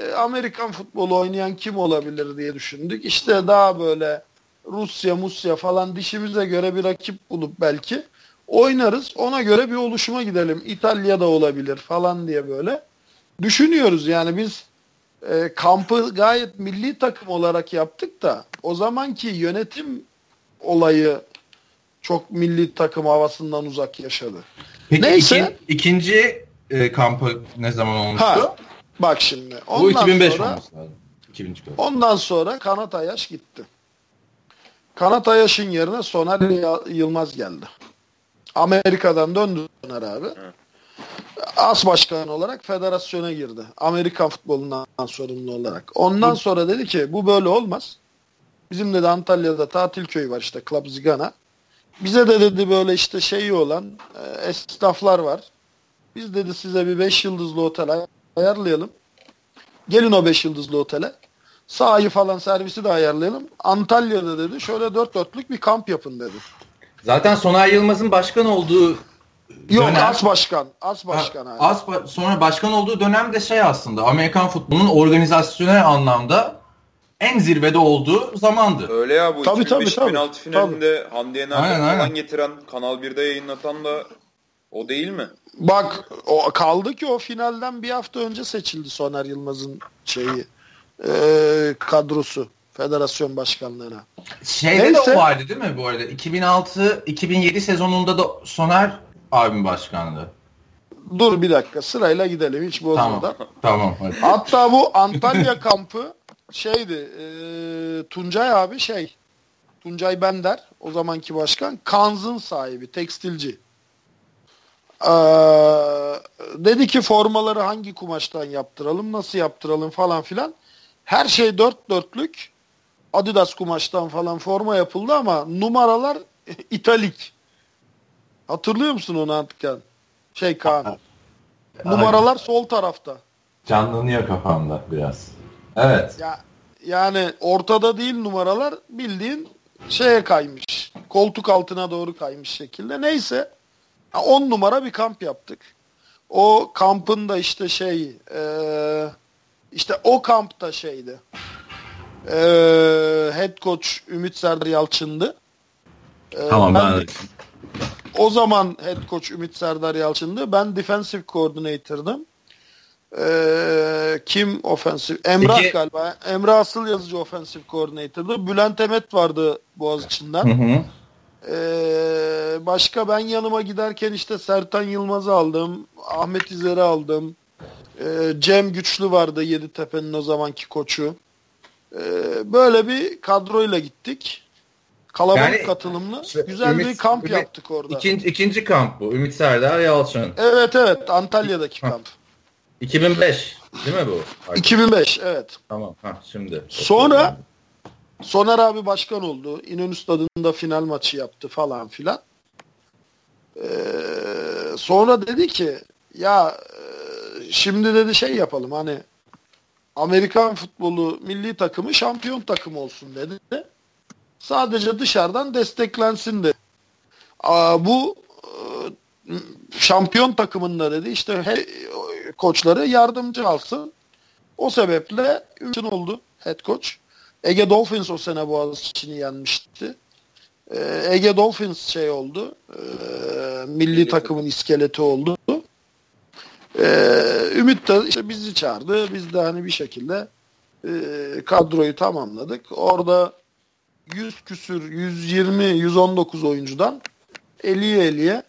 e, Amerikan futbolu oynayan kim olabilir diye düşündük. İşte daha böyle Rusya, Musya falan dişimize göre bir rakip bulup belki oynarız. Ona göre bir oluşuma gidelim. İtalya'da olabilir falan diye böyle düşünüyoruz. Yani biz e, kampı gayet milli takım olarak yaptık da o zamanki yönetim olayı çok milli takım havasından uzak yaşadı. Peki Neyse. Iki, ikinci e, kampı ne zaman olmuştu? Ha, bak şimdi. Ondan Bu 2005 sonra, olması lazım. 2003 ondan sonra Kanat Ayaş gitti. Kanat Ayaş'ın yerine Soner Yılmaz geldi. Amerika'dan döndü Soner abi. As başkan olarak federasyona girdi. Amerikan futbolundan sorumlu olarak. Ondan sonra dedi ki bu böyle olmaz. Bizim de Antalya'da tatil köyü var işte Club Zigana. Bize de dedi böyle işte şeyi olan e, esnaflar var. Biz dedi size bir 5 yıldızlı otel ayarlayalım. Gelin o 5 yıldızlı otele. Sahayı falan servisi de ayarlayalım. Antalya'da dedi şöyle dört dörtlük bir kamp yapın dedi. Zaten Soner Yılmaz'ın başkan olduğu Yok dönem, as başkan. As başkan. Ha, as ba- sonra başkan olduğu dönem de şey aslında Amerikan futbolunun organizasyonel anlamda en zirvede olduğu zamandı. Öyle ya bu tabii, 2005 tabii, 2006 finalinde tabii. Hande Yener'den falan aynen. getiren Kanal 1'de yayınlatan da o değil mi? Bak o kaldı ki o finalden bir hafta önce seçildi Soner Yılmaz'ın şeyi e, kadrosu federasyon başkanlığına. Şeyde Neyse. de o vardı değil mi bu arada? 2006-2007 sezonunda da Soner abim başkandı. Dur bir dakika sırayla gidelim hiç bozmadan. Tamam. tamam hadi. Hatta bu Antalya kampı şeydi e, Tuncay abi şey Tuncay Bender o zamanki başkan Kanz'ın sahibi tekstilci. Ee, dedi ki formaları hangi kumaştan yaptıralım nasıl yaptıralım falan filan. Her şey dört dörtlük Adidas kumaştan falan forma yapıldı ama numaralar italik. Hatırlıyor musun onu Antken? Şey Kaan. Numaralar sol tarafta. Canlanıyor kafamda biraz. Evet. Ya, yani ortada değil numaralar bildiğin şeye kaymış. Koltuk altına doğru kaymış şekilde. Neyse 10 numara bir kamp yaptık. O kampın da işte şey e, işte o kampta şeydi. E, head coach Ümit Serdar Yalçın'dı. E, tamam ben, ben o zaman head coach Ümit Serdar Yalçın'dı. Ben defensive coordinator'dım. Ee, kim offensive? Emrah Peki. galiba. Emrah asıl yazıcı offensive coordinator'dı. Bülent Emet vardı Boğaziçi'nden. Hı hı. Ee, başka ben yanıma giderken işte Sertan Yılmaz'ı aldım. Ahmet İzer'i aldım. Ee, Cem Güçlü vardı Yeditepe'nin o zamanki koçu. Ee, böyle bir kadroyla gittik. Kalabalık yani, katılımlı. Işte, güzel Ümit, bir kamp Ümit, yaptık orada. İkinci, ikinci kamp bu. Ümit Serdar Yalçın. Evet evet Antalya'daki kamp. 2005 değil mi bu? Artık? 2005 evet. Tamam ha şimdi. Sonra Soner abi başkan oldu. İnönü Stadı'nda final maçı yaptı falan filan. Ee, sonra dedi ki ya e, şimdi dedi şey yapalım hani Amerikan futbolu milli takımı şampiyon takım olsun dedi. Sadece dışarıdan desteklensin. Aa, bu e, şampiyon takımında dedi işte he, koçları yardımcı alsın. O sebeple Ümit oldu head coach. Ege Dolphins o sene Boğaziçi'ni yenmişti. Ee, Ege Dolphins şey oldu. E, milli takımın iskeleti oldu. Ee, Ümit de işte bizi çağırdı. Biz de hani bir şekilde e, kadroyu tamamladık. Orada 100 küsür, 120, 119 oyuncudan 50'ye 50'ye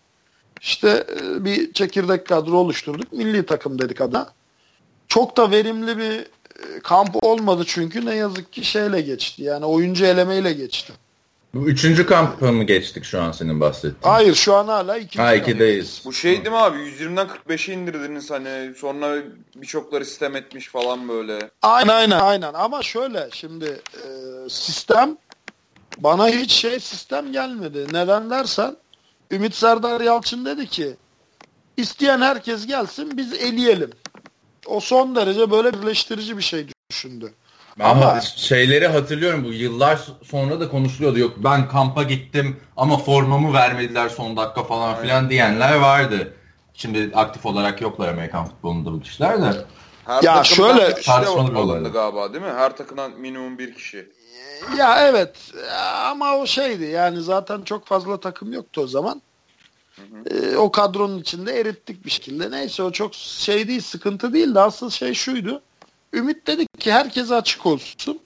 işte e, bir çekirdek kadro oluşturduk. Milli takım dedik ada. Çok da verimli bir e, kamp olmadı çünkü ne yazık ki şeyle geçti. Yani oyuncu elemeyle geçti. Bu üçüncü kampa mı geçtik şu an senin bahsettiğin? Hayır şu an hala ikinci ha, ikideyiz. Bu şey değil mi abi 120'den 45'e indirdiniz hani sonra birçokları sistem etmiş falan böyle. Aynen aynen aynen ama şöyle şimdi e, sistem bana hiç şey sistem gelmedi. Neden dersen Ümit Serdar Yalçın dedi ki isteyen herkes gelsin biz eleyelim. O son derece böyle birleştirici bir şey düşündü. Ben ama şeyleri hatırlıyorum bu yıllar sonra da konuşuluyordu. Yok ben kampa gittim ama formamı vermediler son dakika falan filan diyenler vardı. Şimdi aktif olarak yoklar Amerikan futbolunda bu kişiler de. Her ya şöyle tartışmalı bir olaydı galiba değil mi? Her takımdan minimum bir kişi. Ya evet ama o şeydi yani zaten çok fazla takım yoktu o zaman. Hı hı. Ee, o kadronun içinde erittik bir şekilde. Neyse o çok şey değil sıkıntı değil de asıl şey şuydu. Ümit dedik ki herkese açık olsun.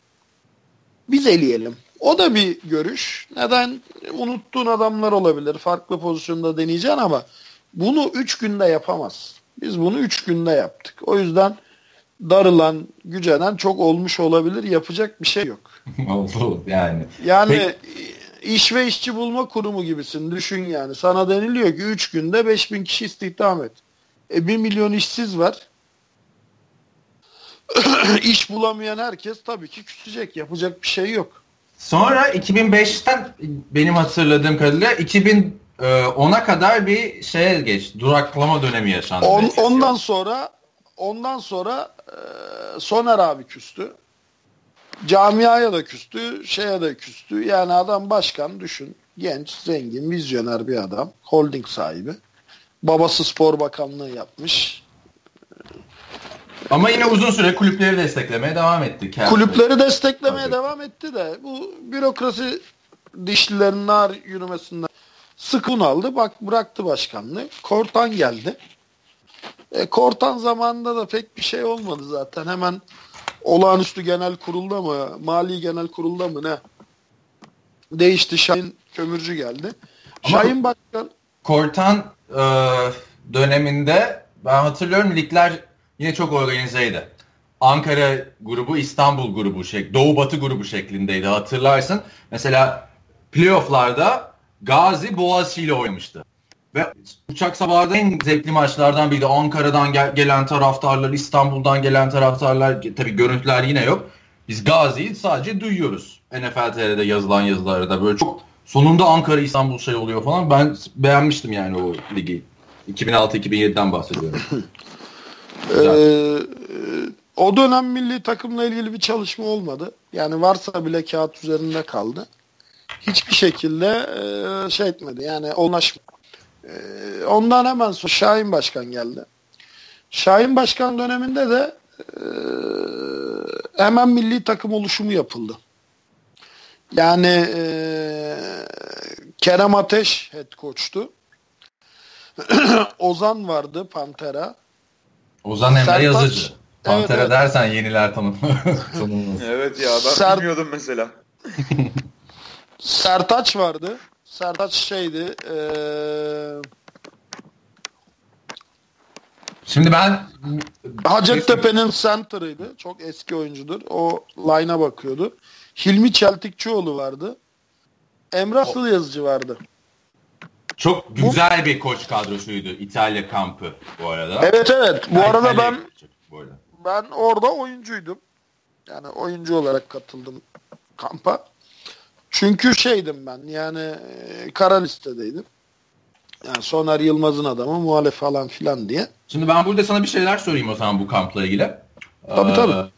Biz eleyelim. O da bir görüş. Neden? Unuttuğun adamlar olabilir. Farklı pozisyonda deneyeceksin ama bunu 3 günde yapamaz. Biz bunu 3 günde yaptık. O yüzden darılan, gücenen çok olmuş olabilir. Yapacak bir şey yok. Oldu yani. Yani Peki. iş ve işçi bulma kurumu gibisin. Düşün yani. Sana deniliyor ki 3 günde 5000 kişi istihdam et. E 1 milyon işsiz var. iş bulamayan herkes tabii ki küsecek. Yapacak bir şey yok. Sonra 2005'ten benim hatırladığım kadarıyla 2010'a kadar bir şeye geç. Duraklama dönemi yaşandı. On, ondan sonra ondan sonra e, Soner abi küstü. Camiaya da küstü, şeye de küstü. Yani adam başkan düşün. Genç, zengin, vizyoner bir adam. Holding sahibi. Babası spor bakanlığı yapmış. Ama yine uzun süre kulüpleri desteklemeye devam etti. Kendi. Kulüpleri desteklemeye Tabii. devam etti de bu bürokrasi dişlilerin nar yürümesinden sık aldı. Bak bıraktı başkanlığı. Kortan geldi. E, Kortan zamanında da pek bir şey olmadı zaten. Hemen olağanüstü genel kurulda mı, mali genel kurulda mı ne? Değişti. Şahin Kömürcü geldi. Ama Şahin Başkan Kortan e, döneminde ben hatırlıyorum ligler yine çok organizeydi. Ankara grubu, İstanbul grubu, şey, Doğu Batı grubu şeklindeydi hatırlarsın. Mesela playofflarda Gazi Boğaziçi ile oynamıştı. Ve uçak sabahında en zevkli maçlardan biriydi. Ankara'dan gel- gelen taraftarlar, İstanbul'dan gelen taraftarlar, tabii görüntüler yine yok. Biz Gazi'yi sadece duyuyoruz. NFL TR'de yazılan yazılarda böyle çok sonunda Ankara İstanbul şey oluyor falan. Ben beğenmiştim yani o ligi. 2006-2007'den bahsediyorum. ee, o dönem milli takımla ilgili bir çalışma olmadı. Yani varsa bile kağıt üzerinde kaldı. Hiçbir şekilde e, şey etmedi. Yani onlaşma. E, ondan hemen sonra Şahin Başkan geldi. Şahin Başkan döneminde de e, hemen milli takım oluşumu yapıldı. Yani e, Kerem Ateş head coach'tu. Ozan vardı Pantera. Ozan Emre Sertaç, Yazıcı. Pantera evet, dersen yeniler tanım. evet ya ben Ser... bilmiyordum mesela. Sertaç vardı. Sertaç şeydi. Ee... Şimdi ben Hacettepe'nin center'ıydı. Çok eski oyuncudur. O line'a bakıyordu. Hilmi Çeltikçioğlu vardı. Emre Asıl Yazıcı vardı. Çok güzel bu, bir koç kadrosuydu İtalya kampı bu arada. Evet evet. Bu yani arada ben bu arada. ben orada oyuncuydum. Yani oyuncu olarak katıldım kampa. Çünkü şeydim ben yani e, kara listedeydim. Yani Soner Yılmaz'ın adamı muhalef falan filan diye. Şimdi ben burada sana bir şeyler sorayım o zaman bu kampla ilgili. Tabii ee, tabii.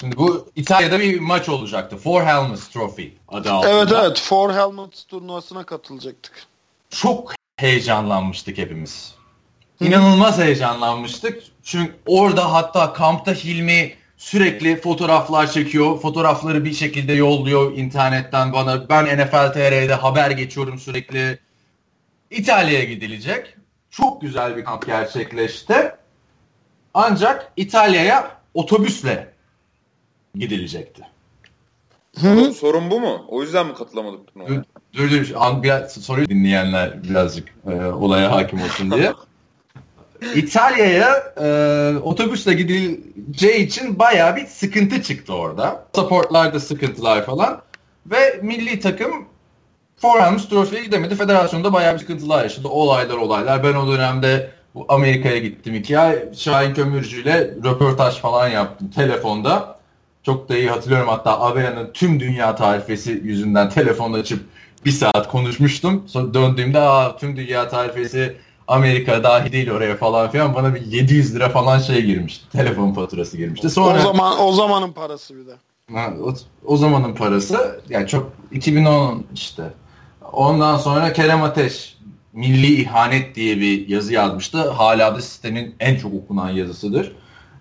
Şimdi bu İtalya'da bir maç olacaktı. Four Helmets Trophy adı altında. Evet evet Four Helmets turnuvasına katılacaktık. Çok heyecanlanmıştık hepimiz. İnanılmaz heyecanlanmıştık. Çünkü orada hatta kampta Hilmi sürekli fotoğraflar çekiyor. Fotoğrafları bir şekilde yolluyor internetten bana. Ben NFL TR'de haber geçiyorum sürekli. İtalya'ya gidilecek. Çok güzel bir kamp gerçekleşti. Ancak İtalya'ya otobüsle gidilecekti. Hı? Sorun bu mu? O yüzden mi katılamadık turnuvaya? Dur dur, dur. biraz soruyu dinleyenler birazcık e, olaya hakim olsun diye. İtalya'ya e, otobüsle gidileceği için baya bir sıkıntı çıktı orada. Supportlarda sıkıntılar falan. Ve milli takım Forhams Trophy'ye gidemedi. Federasyonda baya bir sıkıntılar yaşadı. Olaylar olaylar. Ben o dönemde Amerika'ya gittim iki ay. Şahin Kömürcü ile röportaj falan yaptım telefonda. Çok da iyi hatırlıyorum hatta Avea'nın tüm dünya tarifesi yüzünden telefonda açıp bir saat konuşmuştum. Sonra döndüğümde Aa, tüm dünya tarifesi Amerika dahi değil oraya falan filan bana bir 700 lira falan şey girmişti. Telefon faturası girmişti. Sonra O zaman o zamanın parası bir de. Ha, o, o zamanın parası yani çok 2010 işte. Ondan sonra Kerem Ateş Milli İhanet diye bir yazı yazmıştı. Hala da sistemin en çok okunan yazısıdır.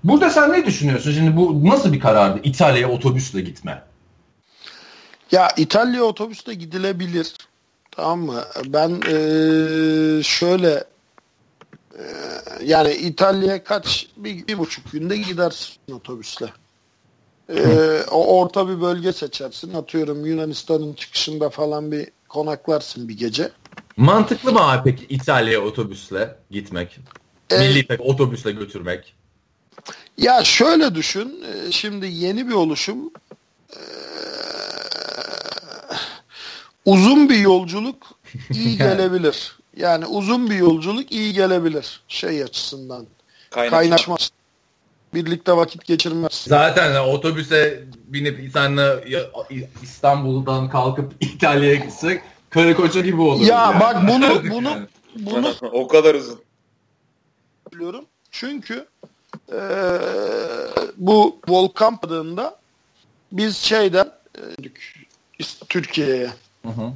Burada sen ne düşünüyorsun? Şimdi bu nasıl bir karardı İtalya'ya otobüsle gitme? Ya İtalya otobüste gidilebilir. Tamam mı? Ben eee, şöyle yani İtalya'ya kaç bir, bir buçuk günde gidersin otobüsle. Eee, o orta bir bölge seçersin. Atıyorum Yunanistan'ın çıkışında falan bir konaklarsın bir gece. Mantıklı mı abi peki İtalya'ya otobüsle gitmek? Ee, Milli takım otobüsle götürmek. Ya şöyle düşün. e, Şimdi yeni bir oluşum. e, Uzun bir yolculuk iyi gelebilir. Yani uzun bir yolculuk iyi gelebilir şey açısından. Kaynaşma. Kaynaşma. Birlikte vakit geçirmez. Zaten otobüse binip senle İstanbul'dan kalkıp İtalya'ya gitsek karı koca gibi olur. Ya bak bunu bunu Yani. bunu o kadar uzun. biliyorum. Çünkü e, bu volkan adında biz şeyden e, Türkiye'ye Hı hı.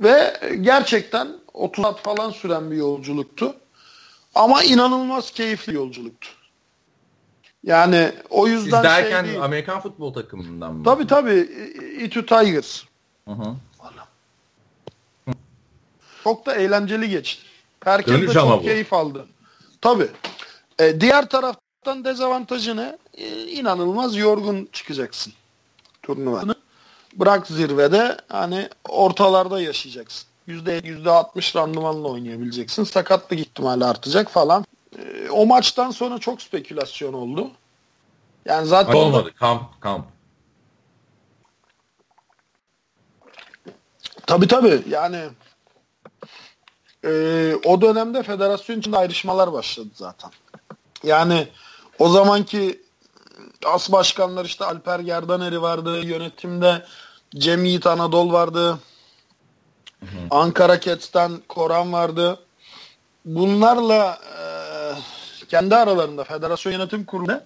Ve gerçekten 30 saat falan süren bir yolculuktu. Ama inanılmaz keyifli yolculuktu. Yani o Siz yüzden derken şey değil. Amerikan futbol takımından mı? Tabii tabii. Itu Tigers. Hı hı. Çok da eğlenceli geçti. Herkes Dönüş de çok bu. keyif aldı. Tabii. E, diğer taraftan dezavantajı ne? E, inanılmaz yorgun çıkacaksın turnuva. Bırak zirvede hani ortalarda yaşayacaksın. Yüzde yüzde altmış randımanla oynayabileceksin. Sakatlık ihtimali artacak falan. E, o maçtan sonra çok spekülasyon oldu. Yani zaten Olmadı. Kamp kamp. Tabii tabii yani e, o dönemde federasyon içinde ayrışmalar başladı zaten. Yani o zamanki as başkanlar işte Alper Gerdaneri vardı yönetimde Cem Yiğit Anadol vardı. Ankara Kets'ten Koran vardı. Bunlarla e, kendi aralarında federasyon yönetim kurulu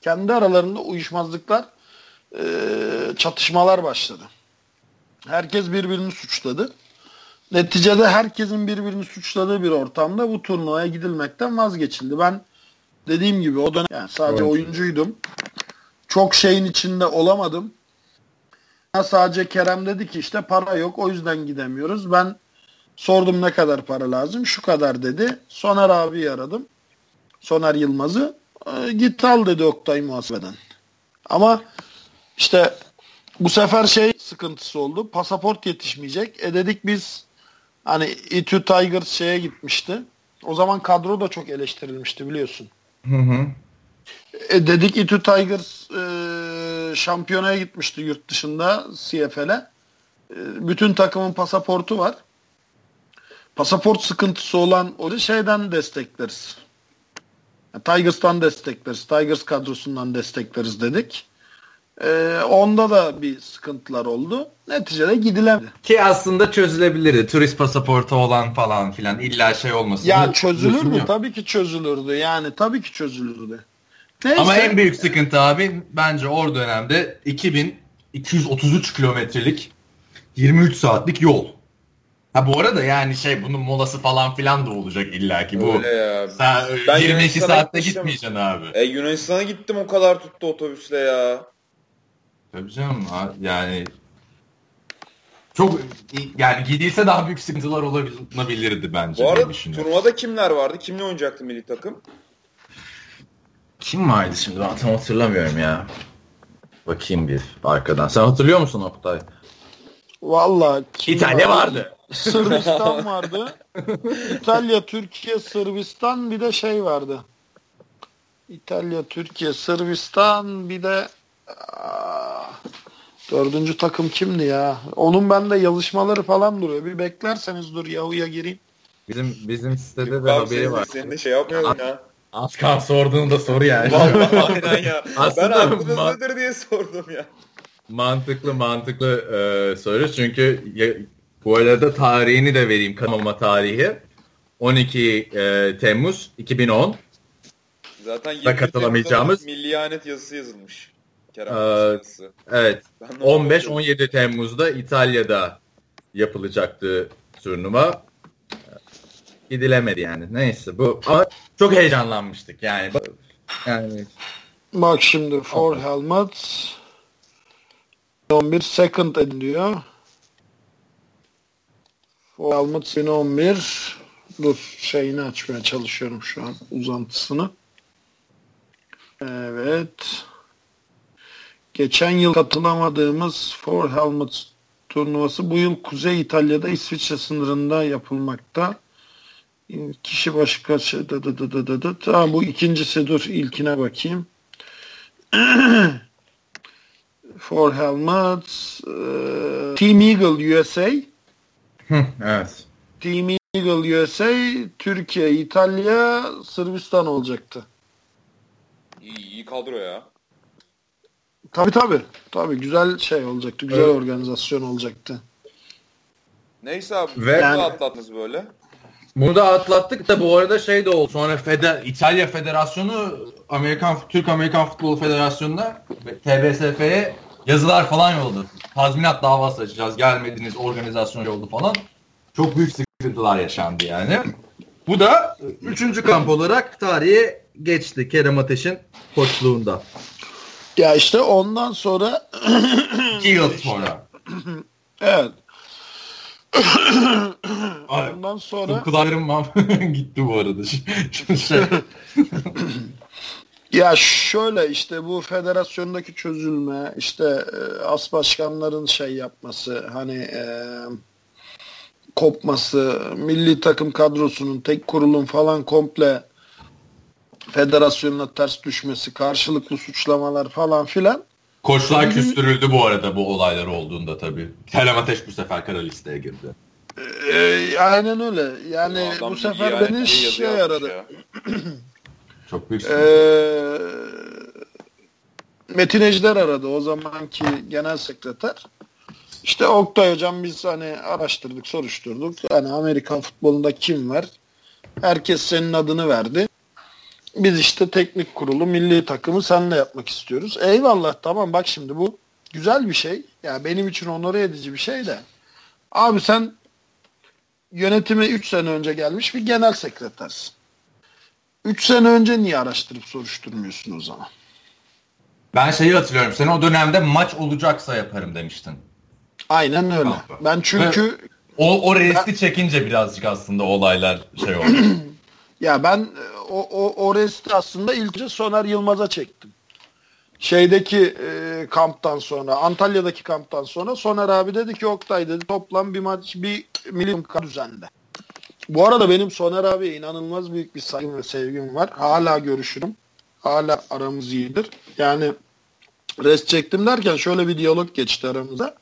kendi aralarında uyuşmazlıklar e, çatışmalar başladı. Herkes birbirini suçladı. Neticede herkesin birbirini suçladığı bir ortamda bu turnuvaya gidilmekten vazgeçildi. Ben dediğim gibi o dönem yani sadece Oyuncu. oyuncuydum. Çok şeyin içinde olamadım. Sadece Kerem dedi ki işte para yok o yüzden gidemiyoruz. Ben sordum ne kadar para lazım. Şu kadar dedi. Soner abi aradım. Soner Yılmaz'ı. E, git al dedi Oktay muhasebeden. Ama işte bu sefer şey sıkıntısı oldu. Pasaport yetişmeyecek. E dedik biz hani İTÜ Tigers şeye gitmişti. O zaman kadro da çok eleştirilmişti biliyorsun. Hı hı. E dedik İTÜ Tigers e, şampiyonaya gitmişti yurt dışında CFL'e. E, bütün takımın pasaportu var. Pasaport sıkıntısı olan o şeyden destekleriz. Yani Tigers'tan destekleriz. Tigers kadrosundan destekleriz dedik. E, onda da bir sıkıntılar oldu. Neticede gidilemedi. Ki aslında çözülebilirdi. Turist pasaportu olan falan filan. illa şey olmasın. Ya çözülürdü yok. tabii ki çözülürdü. Yani tabii ki çözülürdü. Neyse. Ama en büyük sıkıntı abi bence o dönemde 2233 kilometrelik 23 saatlik yol. Ha bu arada yani şey bunun molası falan filan da olacak illaki bu. Öyle ya. Sen Ben 22 Yunanistan'a saatte gitmiştim. gitmeyeceksin abi. E Yunanistan'a gittim o kadar tuttu otobüsle ya. Tabii canım yani çok yani gidilse daha büyük sıkıntılar olabilirdi bence. Bu diye arada turnuvada kimler vardı? Kimle oynayacaktı milli takım? Kim vardı şimdi ben tam hatırlamıyorum ya. Bakayım bir arkadan. Sen hatırlıyor musun Oktay? Vallahi kim İtalya vardı. Sırbistan vardı. İtalya, Türkiye, Sırbistan bir de şey vardı. İtalya, Türkiye, Sırbistan bir de aa, dördüncü takım kimdi ya? Onun bende yazışmaları falan duruyor. Bir beklerseniz dur Yahoo'ya gireyim. Bizim bizim sitede de haberi var. senin de şey yapmıyordum ya. Askan sorduğunda soru yani. Vallahi aynen ya. ben Aslında aklınız ma- nedir diye sordum ya. mantıklı mantıklı e, soru çünkü ya- bu arada tarihini de vereyim kanalma tarihi. 12 e, Temmuz 2010. Zaten Da 20 katılamayacağımız- Temmuz'da Milliyanet yazısı yazılmış. Kerem Ee, yazısı. Evet. Ben de onu okudum. 15-17 Temmuz'da İtalya'da yapılacaktı turnuva. Gidilemedi yani. Neyse bu ama çok heyecanlanmıştık yani. Yani Bak şimdi for helmets 11 second ediliyor. For helmets 2011 dur şeyini açmaya çalışıyorum şu an uzantısını. Evet. Geçen yıl katılamadığımız For Helmets turnuvası bu yıl Kuzey İtalya'da İsviçre sınırında yapılmakta. Kişi başı kaç dı dı dı dı dı dı. Tamam bu ikincisi dur ilkine bakayım. For Helmets e, Team Eagle USA evet. Team Eagle USA Türkiye, İtalya, Sırbistan olacaktı. İyi, iyi kadro ya. Tabi tabi. Tabi güzel şey olacaktı. Güzel Evet. organizasyon olacaktı. Neyse abi. Ve... Yani- atlattınız böyle. Bunu da atlattık da bu arada şey de oldu. Sonra Feder, İtalya Federasyonu Amerikan Türk Amerikan Futbol Federasyonu'na TBSF'ye yazılar falan yolladı. Tazminat davası açacağız. Gelmediniz organizasyon yoldu falan. Çok büyük sıkıntılar yaşandı yani. Bu da üçüncü kamp olarak tarihe geçti Kerem Ateş'in koçluğunda. Ya işte ondan sonra İki yıl sonra. evet. Ay, ondan sonra Kulaklarım gitti bu arada. Şey. ya şöyle işte bu federasyondaki çözülme işte e, as başkanların şey yapması hani e, kopması milli takım kadrosunun tek kurulun falan komple federasyonuna ters düşmesi karşılıklı suçlamalar falan filan Koçlar küstürüldü bu arada bu olaylar olduğunda tabii. Kerem Ateş bu sefer kara listeye girdi. Ee, aynen öyle. Yani Adam bu sefer beni şey yaradı. ya. Çok büyük Ee. Metin Ejder aradı o zamanki genel sekreter. İşte Oktay hocam biz hani araştırdık, soruşturduk. Hani Amerikan futbolunda kim var? Herkes senin adını verdi. Biz işte teknik kurulu, milli takımı seninle yapmak istiyoruz. Eyvallah tamam bak şimdi bu güzel bir şey. Yani benim için onore edici bir şey de. Abi sen yönetime 3 sene önce gelmiş bir genel sekretersin. 3 sene önce niye araştırıp soruşturmuyorsun o zaman? Ben şeyi hatırlıyorum. Sen o dönemde maç olacaksa yaparım demiştin. Aynen öyle. Tamam. Ben çünkü O, o resti çekince birazcık aslında olaylar şey oldu. ya ben o, o, o resti aslında ilk Soner Yılmaz'a çektim. Şeydeki e, kamptan sonra, Antalya'daki kamptan sonra Soner abi dedi ki Oktay dedi toplam bir maç bir milyon düzenle. Bu arada benim Soner abiye inanılmaz büyük bir saygım ve sevgim var. Hala görüşürüm. Hala aramız iyidir. Yani rest çektim derken şöyle bir diyalog geçti aramızda.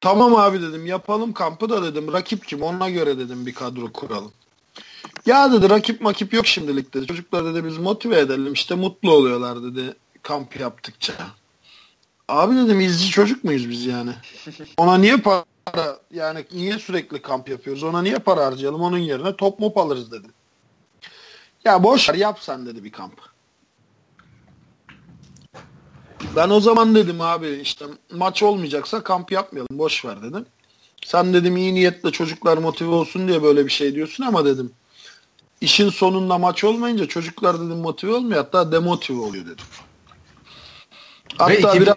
Tamam abi dedim yapalım kampı da dedim rakip kim ona göre dedim bir kadro kuralım. Ya dedi rakip makip yok şimdilik dedi. Çocuklar dedi biz motive edelim işte mutlu oluyorlar dedi kamp yaptıkça. Abi dedim izci çocuk muyuz biz yani? Ona niye para yani niye sürekli kamp yapıyoruz? Ona niye para harcayalım? Onun yerine top mop alırız dedim. Ya boş ver yap sen dedi bir kamp. Ben o zaman dedim abi işte maç olmayacaksa kamp yapmayalım boş ver dedim. Sen dedim iyi niyetle çocuklar motive olsun diye böyle bir şey diyorsun ama dedim. İşin sonunda maç olmayınca çocuklar dedim motive olmuyor hatta demotive oluyor dedim. Hatta biraz,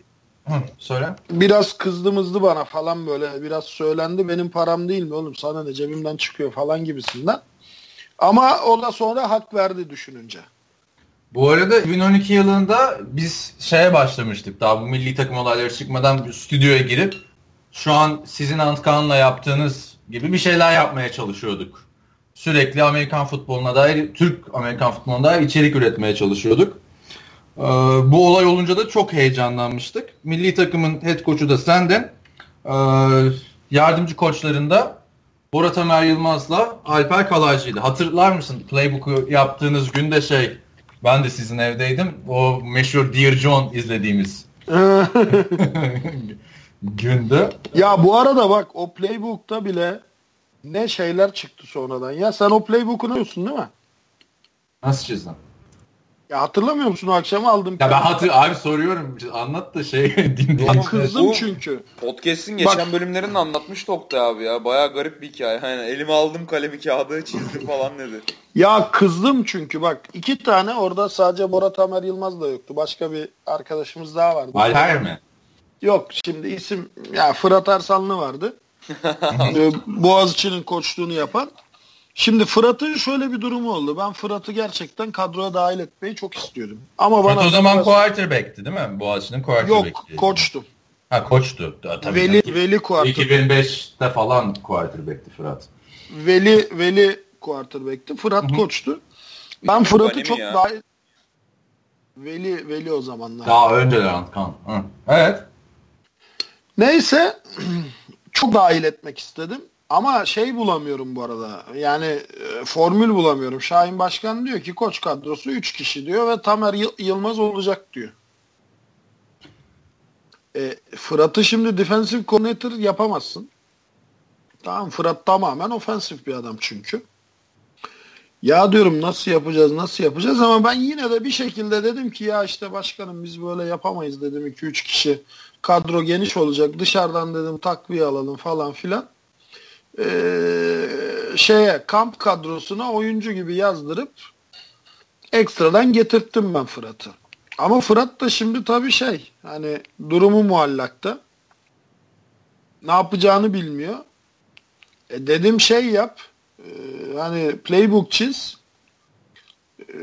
Hı, Söyle. biraz kızdı mızdı bana falan böyle biraz söylendi benim param değil mi oğlum sana ne cebimden çıkıyor falan gibisinden. Ama o da sonra hak verdi düşününce. Bu arada 2012 yılında biz şeye başlamıştık. Daha bu milli takım olayları çıkmadan bir stüdyoya girip şu an sizin Antkan'la yaptığınız gibi bir şeyler yapmaya çalışıyorduk. Sürekli Amerikan futboluna dair, Türk Amerikan futboluna dair içerik üretmeye çalışıyorduk. Ee, bu olay olunca da çok heyecanlanmıştık. Milli takımın head koçu da sendin. Ee, yardımcı koçlarında Bora Tamer Yılmaz'la Alper Kalaycı'ydı. Hatırlar mısın? Playbook'u yaptığınız günde şey ben de sizin evdeydim. O meşhur Dear John izlediğimiz günde. Ya bu arada bak o playbook'ta bile ne şeyler çıktı sonradan. Ya sen o playbook'u biliyorsun değil mi? Nasıl çizdin? Ya hatırlamıyor musun o akşam aldım. Ya ben hatır abi soruyorum. Anlat da şey dinleyin. Kızdım çünkü. Podcast'in geçen bölümlerinde anlatmıştı Oktay abi ya. Baya garip bir hikaye. Yani elime aldım kalemi kağıdı çizdim falan dedi. Ya kızdım çünkü bak iki tane orada sadece Bora Tamer Yılmaz da yoktu. Başka bir arkadaşımız daha vardı. Alper mi? Yok şimdi isim ya Fırat Ersanlı vardı. Ee, Boğaziçi'nin koçluğunu yapan. Şimdi Fırat'ın şöyle bir durumu oldu. Ben Fırat'ı gerçekten kadroya dahil etmeyi çok istiyordum. Ama bana o zaman biraz- quarterback'ti değil mi? Boğaziçi'nin yok quarterback'ti. koçtu. Ha koçtu. Tabii Veli canım. Veli quarter, 2005'te falan quarterback'ti Fırat. Veli Veli quarterback'ti. Fırat koçtu. Ben Fırat'ı çok ya. dahil Veli Veli o zamanlar. Daha önceler kan. Hı. Evet. Neyse çok dahil etmek istedim. Ama şey bulamıyorum bu arada. Yani e, formül bulamıyorum. Şahin Başkan diyor ki koç kadrosu 3 kişi diyor ve Tamer Yıl- Yılmaz olacak diyor. E, Fırat'ı şimdi defensive coordinator yapamazsın. Tamam Fırat tamamen ofensif bir adam çünkü. Ya diyorum nasıl yapacağız nasıl yapacağız ama ben yine de bir şekilde dedim ki ya işte başkanım biz böyle yapamayız dedim 2-3 kişi kadro geniş olacak dışarıdan dedim takviye alalım falan filan. Ee, şeye kamp kadrosuna oyuncu gibi yazdırıp ekstradan getirttim ben Fırat'ı. Ama Fırat da şimdi tabii şey hani durumu muallakta. Ne yapacağını bilmiyor. E dedim şey yap. e, hani playbook çiz. E,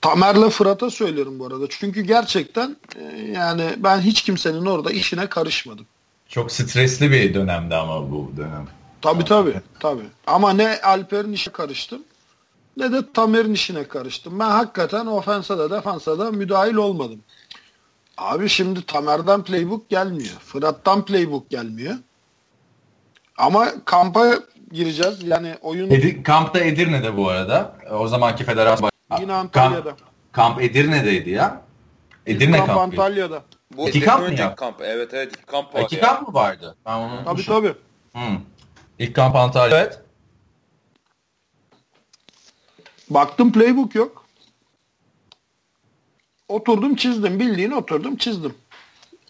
Tamer'le Fırat'a söylüyorum bu arada. Çünkü gerçekten e, yani ben hiç kimsenin orada işine karışmadım. Çok stresli bir dönemdi ama bu dönem. Tabii tabii. tabii. Ama ne Alper'in işe karıştım ne de Tamer'in işine karıştım. Ben hakikaten ofensa da defansa da müdahil olmadım. Abi şimdi Tamer'den playbook gelmiyor. Fırat'tan playbook gelmiyor. Ama kampa gireceğiz. Yani oyun Edi, kampta Edirne'de bu arada. O zamanki federasyon yine Kamp, Antalya'da. kamp Edirne'deydi ya. Edirne kamp kampı. Antalya'da. Bu İki kamp mı yaptı? kamp. Evet evet iki kamp var İki ya. kamp mı vardı? Ben onu Tabii unutmuşum. tabii. Hı. İlk kamp Antalya. Evet. Baktım playbook yok. Oturdum çizdim. Bildiğin oturdum çizdim.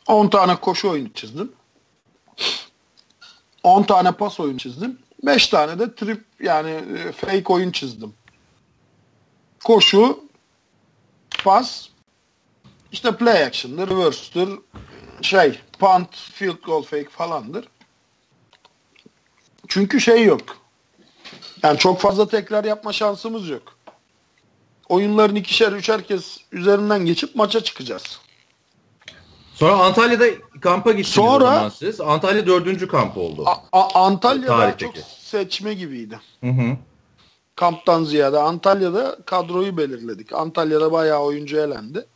10 tane koşu oyunu çizdim. 10 tane pas oyunu çizdim. 5 tane de trip yani e, fake oyun çizdim. Koşu, pas, işte play action'dır, reverse'dır, şey, punt, field goal fake falandır. Çünkü şey yok. Yani çok fazla tekrar yapma şansımız yok. Oyunların ikişer üçer kez üzerinden geçip maça çıkacağız. Sonra Antalya'da kampa gittiniz Sonra- siz. Antalya dördüncü kamp oldu. A- A- Antalya'da Tarihteki. çok seçme gibiydi. Hı hı. Kamptan ziyade Antalya'da kadroyu belirledik. Antalya'da bayağı oyuncu elendi.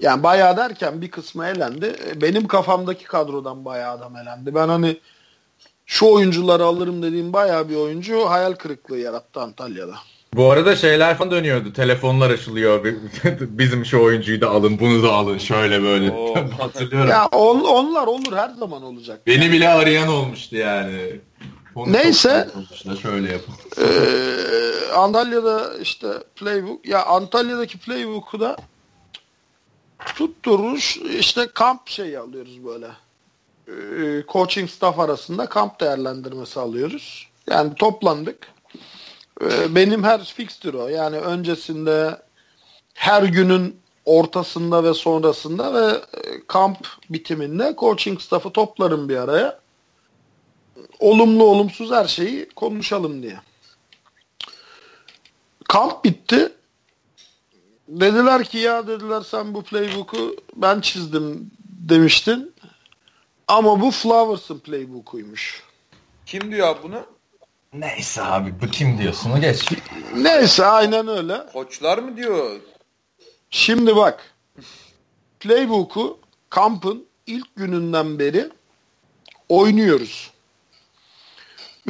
Yani bayağı derken bir kısmı elendi. Benim kafamdaki kadrodan bayağı adam elendi. Ben hani şu oyuncuları alırım dediğim bayağı bir oyuncu hayal kırıklığı yarattı Antalya'da. Bu arada şeyler falan dönüyordu. Telefonlar açılıyor. Bizim şu oyuncuyu da alın, bunu da alın. Şöyle böyle. Oo. Hatırlıyorum. Ya on- onlar olur her zaman olacak. Beni bile arayan olmuştu yani. Konu Neyse. Şöyle yapın. Ee, Antalya'da işte playbook ya Antalya'daki playbook'u da tutturmuş işte kamp şeyi alıyoruz böyle. Ee, coaching staff arasında kamp değerlendirmesi alıyoruz. Yani toplandık. Ee, benim her fixtür o. Yani öncesinde her günün ortasında ve sonrasında ve e, kamp bitiminde coaching staff'ı toplarım bir araya. Olumlu olumsuz her şeyi konuşalım diye. Kamp bitti. Dediler ki ya dediler sen bu playbook'u ben çizdim demiştin. Ama bu Flowers'ın playbook'uymuş. Kim diyor abi bunu? Neyse abi bu kim diyorsun? Geç. Neyse aynen öyle. Koçlar mı diyor? Şimdi bak. Playbook'u kampın ilk gününden beri oynuyoruz.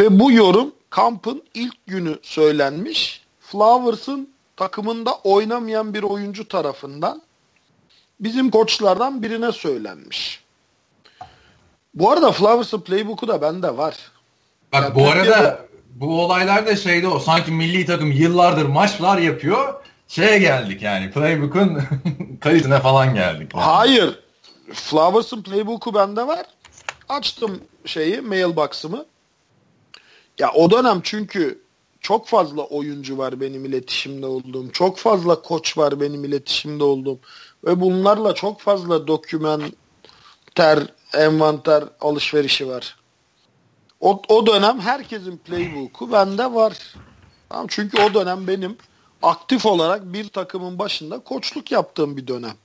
Ve bu yorum kampın ilk günü söylenmiş. Flowers'ın takımında oynamayan bir oyuncu tarafından bizim koçlardan birine söylenmiş. Bu arada Flowers'ın playbook'u da bende var. Bak Ya bu arada bu olaylar da şeyde o sanki milli takım yıllardır maçlar yapıyor. Şeye geldik yani playbook'un kalitine falan geldik. Yani. Hayır. Flowers'ın playbook'u bende var. Açtım şeyi mailbox'ımı. Ya o dönem çünkü çok fazla oyuncu var benim iletişimde olduğum. Çok fazla koç var benim iletişimde olduğum. Ve bunlarla çok fazla dokümenter, envanter alışverişi var. O, o dönem herkesin playbook'u bende var. Tamam, çünkü o dönem benim aktif olarak bir takımın başında koçluk yaptığım bir dönem.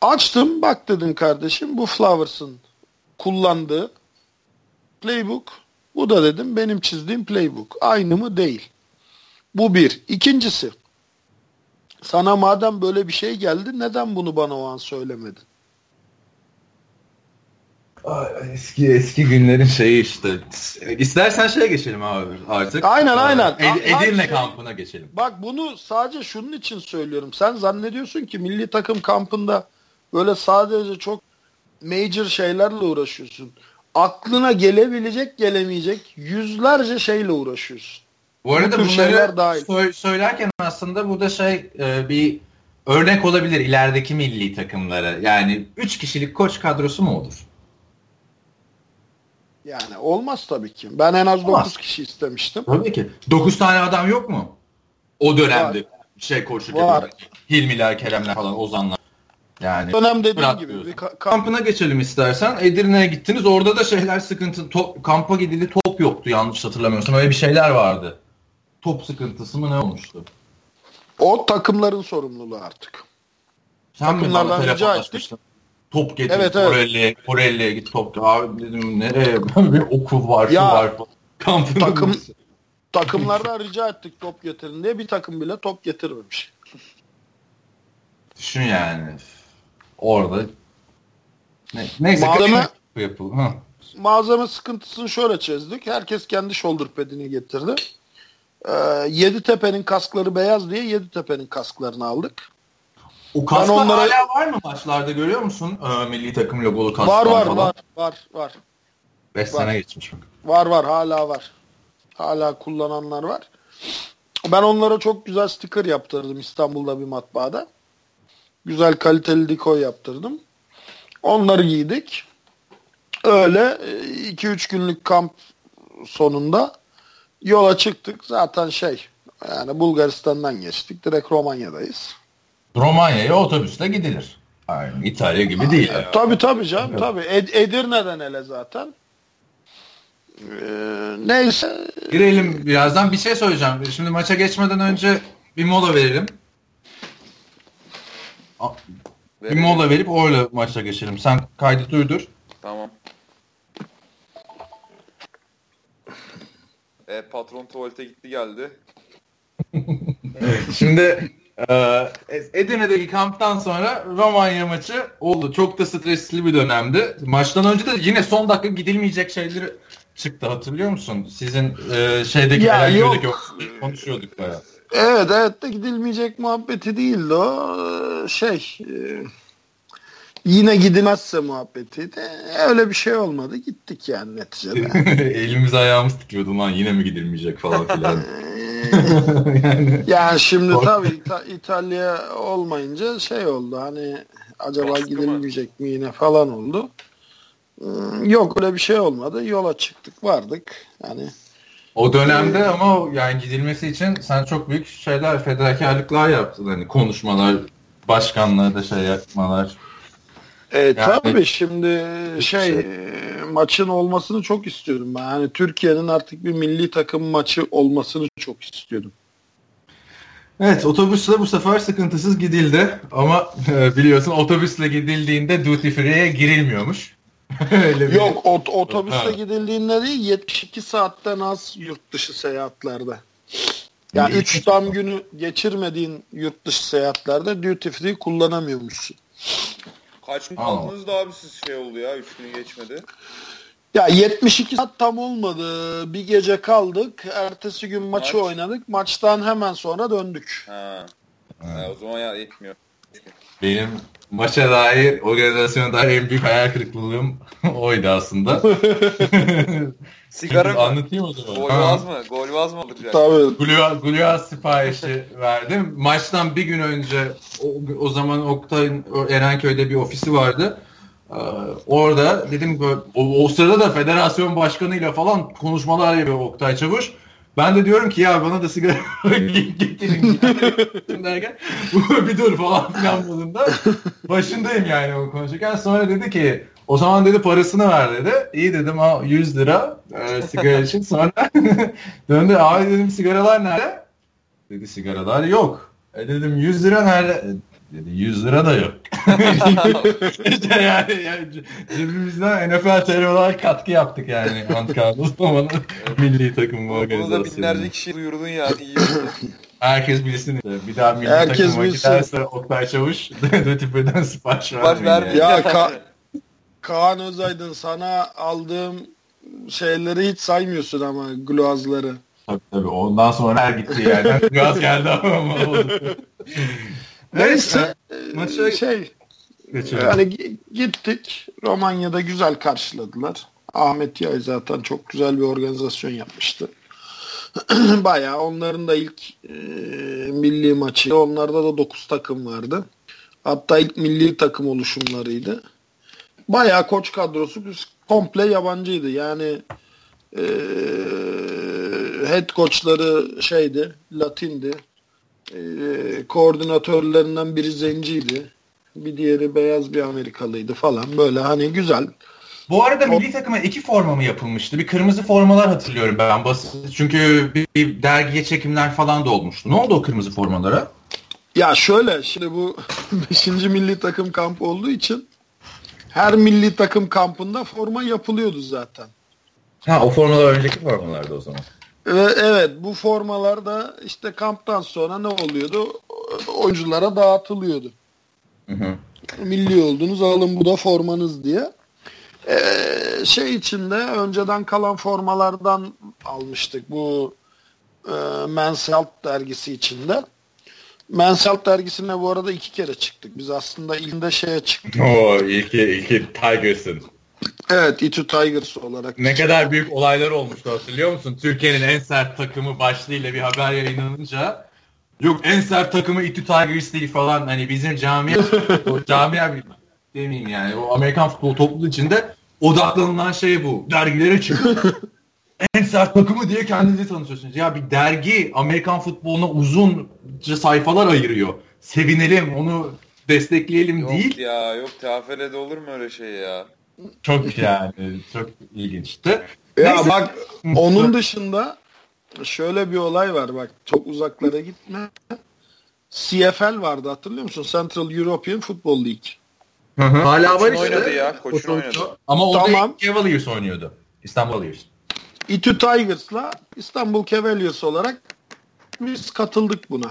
Açtım bak dedim kardeşim bu Flowers'ın kullandığı playbook bu da dedim benim çizdiğim playbook. Aynı mı? Değil. Bu bir. İkincisi sana madem böyle bir şey geldi neden bunu bana o an söylemedin? Eski eski günlerin şeyi işte. İstersen şeye geçelim abi artık. Aynen aynen. Ed- Edirne kampına geçelim. Bak bunu sadece şunun için söylüyorum. Sen zannediyorsun ki milli takım kampında böyle sadece çok major şeylerle uğraşıyorsun. Aklına gelebilecek gelemeyecek yüzlerce şeyle uğraşıyorsun. Bu arada Bu bunları dahil. sö- söylerken aslında bu da şey e, bir örnek olabilir ilerideki milli takımlara. Yani 3 kişilik koç kadrosu mu olur? Yani olmaz tabii ki. Ben en az Olmaz. 9 kişi istemiştim. Tabii ki. 9 tane adam yok mu? O dönemde şey koçluk Var. yapan. Hilmiler, Keremler falan, Ozanlar. Yani Dönem dediğim gibi. Bir ka- kamp- kampına geçelim istersen. Edirne'ye gittiniz. Orada da şeyler sıkıntı. Top, kampa gidildi top yoktu yanlış hatırlamıyorsam. Öyle bir şeyler vardı. Top sıkıntısı mı ne olmuştu? o takımların sorumluluğu artık. Sen mi Takımlardan bana rica telefonlaşmıştın? Top getir. Evet, evet. Koreli'ye, Koreli'ye git top. Abi dedim nereye? bir okul var, şu Ya, var. Kampın takım- Takımlardan rica ettik top getirin diye bir takım bile top getirmemiş. Düşün yani. Orada ne, neyse Malzeme- bu yapıldı. Ha. Malzeme sıkıntısını şöyle çözdük. Herkes kendi shoulder pad'ini getirdi. Ee, Yeditepe'nin kaskları beyaz diye Yeditepe'nin kasklarını aldık. O kasklar onlara- hala var mı maçlarda görüyor musun? Ee, milli takım logolu kasklar Var var falan. var var var. 5 Var. sene geçmiş bak. Var var hala var. Hala kullananlar var. Ben onlara çok güzel sticker yaptırdım İstanbul'da bir matbaada. Güzel kaliteli dikoy yaptırdım. Onları giydik. Öyle 2-3 günlük kamp sonunda yola çıktık. Zaten şey yani Bulgaristan'dan geçtik. Direkt Romanya'dayız. Romanya'ya otobüsle gidilir. Aynen İtalya gibi değil. ya. Tabii tabii canım tabii. Ed- Edirne'den hele zaten. Ee, neyse Girelim birazdan bir şey söyleyeceğim. Şimdi maça geçmeden önce bir mola verelim. A- Bir mola verip öyle maça geçelim. Sen kaydı duydur. Tamam. E, patron tuvalete gitti geldi. Şimdi e, Edirne'deki kamptan sonra Romanya maçı oldu. Çok da stresli bir dönemdi. Maçtan önce de yine son dakika gidilmeyecek şeyleri çıktı hatırlıyor musun? Sizin e, şeydeki Ya yok. konuşuyorduk bayağı. Evet evet de gidilmeyecek muhabbeti değildi o. Ee, Şey e, yine gidilmezse muhabbetiydi. Öyle bir şey olmadı. Gittik yani neticede. Elimiz ayağımız titriyordu lan yine mi gidilmeyecek falan filan. yani yani şimdi tabii İta- İtalya olmayınca şey oldu hani acaba Baskı mı? gidilmeyecek mi yine falan oldu. Yok öyle bir şey olmadı. Yola çıktık vardık. Yani o dönemde ama o- yani gidilmesi için sen çok büyük şeyler fedakarlıklar yaptın. Hani konuşmalar, başkanlığı da şey yapmalar. E, tabii şimdi şey şey. maçın olmasını çok istiyorum ben. Yani Türkiye'nin artık bir milli takım maçı olmasını çok istiyordum. Evet otobüsle bu sefer sıkıntısız gidildi ama e, biliyorsun otobüsle gidildiğinde duty free'ye girilmiyormuş. Öyle bir- Yok ot- otobüste Ha. gidildiğinde değil 72 saatten az yurt dışı seyahatlerde. Yani İyi. 3 tam günü geçirmediğin yurt dışı seyahatlerde duty free kullanamıyormuşsun. Kaç gün kaldınız da abi siz şey oldu ya 3 günü geçmedi. Ya 72 saat tam olmadı. Bir gece kaldık. Ertesi gün maçı Maç. oynadık. Maçtan hemen sonra döndük. Ha. Ha. O zaman ya yetmiyor. Benim maça dair, organizasyona dair en büyük hayal kırıklığım oydu aslında. Sigara mı? Anlatayım o zaman. Gol Ha. vaz mı? Gol vaz mı alacak? Tabii. Gluaz, Gluaz siparişi verdim. Maçtan bir gün önce o, o zaman Oktay'ın Erenköy'de bir ofisi vardı. Ee, orada dedim o, o sırada da federasyon başkanıyla falan konuşmalar yapıyor Oktay Çavuş. Ben de diyorum ki ya bana da sigara getirin derken bir dur falan filan modunda başındayım yani o konuşurken. Sonra dedi ki o zaman dedi parasını ver dedi. İyi dedim ha 100 lira e, sigara için. Sonra döndü abi dedim sigaralar nerede? Dedi sigaralar yok. E dedim 100 lira nerede? Dedi 100 lira da yok. işte yani, yani cebimizden NFL TR olarak katkı yaptık yani zamanı milli takım Bunu da binlerce organizasyonu. kişi duyurdun ya. İyi. Herkes bilsin. Bir daha milli Herkes takıma bilsin. giderse Oktay Çavuş Dötüpü'den sipariş vermeyin. Yani. Ya Ka- Kaan Özaydın sana aldığım şeyleri hiç saymıyorsun ama gloazları. Tabii tabii ondan sonra her gitti yani. Biraz geldi ama oldu. Neyse maça- e, şey Geçelim. yani gi- gittik Romanya'da güzel karşıladılar. Ahmet Yay zaten çok güzel bir organizasyon yapmıştı. Bayağı onların da ilk e, milli maçı. Onlarda da 9 takım vardı. Hatta ilk milli takım oluşumlarıydı. Bayağı koç kadrosu biz komple yabancıydı. Yani e, head koçları şeydi, Latindi. E, koordinatörlerinden biri zenciydi. Bir diğeri beyaz bir Amerikalıydı falan. Böyle hani güzel. Bu arada milli takıma iki forma mı yapılmıştı? Bir kırmızı formalar hatırlıyorum ben basit. Çünkü bir, bir dergiye çekimler falan da olmuştu. Ne oldu o kırmızı formalara? Ya şöyle şimdi bu 5. milli takım kampı olduğu için her milli takım kampında forma yapılıyordu zaten. Ha o formalar önceki formalardı o zaman. Ve evet bu formalar da işte kamptan sonra ne oluyordu? Oyunculara dağıtılıyordu. Hı hı. Milli oldunuz alın bu da formanız diye. Ee, şey içinde önceden kalan formalardan almıştık bu e, Men's Health dergisi içinde. Men's Health dergisine bu arada iki kere çıktık. Biz aslında ilkinde şeye çıktık. Oo ilki, ilki Tigers'ın. Evet, Itu Tigers olarak. Ne kadar büyük olaylar olmuştu hatırlıyor musun? Türkiye'nin en sert takımı başlığıyla bir haber yayınlanınca yok en sert takımı Itu Tigers değil falan hani bizim camia o camia bir demeyeyim yani o Amerikan futbol topluluğu içinde odaklanılan şey bu. Dergilere çıkıp en sert takımı diye kendinizi tanıtıyorsunuz. Ya bir dergi Amerikan futboluna uzunca sayfalar ayırıyor. Sevinelim, onu destekleyelim Yok değil. ya yok TFL'de olur mu öyle şey ya? Çok yani çok ilginçti. Ya Neyse. bak onun dışında şöyle bir olay var bak çok uzaklara gitme. CFL vardı hatırlıyor musun? Central European Football League. Hala var işte. oynadı ya. Koçun oynadı. Ama o Tamam. da Cavaliers oynuyordu. İstanbul Cavaliers. Itu Tigers'la İstanbul Cavaliers olarak biz katıldık buna.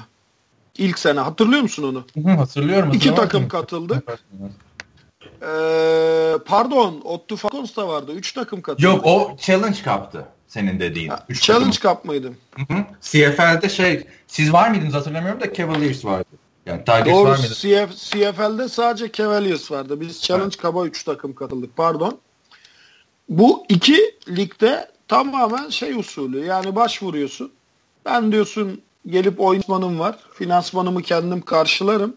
İlk sene hatırlıyor musun onu? Hatırlıyorum. İki takım katıldık. Ee, pardon, Ottu Falcons da vardı. Üç takım katıldı. Yok o Challenge Cup'tı senin dediğin. Ha, Üç Challenge Cup mıydı? takım. Hı hı. CFL'de şey siz var mıydınız hatırlamıyorum da Cavaliers vardı. Yani Tigers Doğru. var mıydı? CF, CFL'de sadece Cavaliers vardı. Biz Challenge Cup'a 3 takım katıldık. Pardon. Bu iki ligde tamamen şey usulü. Yani başvuruyorsun. Ben diyorsun gelip oyunmanım var. Finansmanımı kendim karşılarım.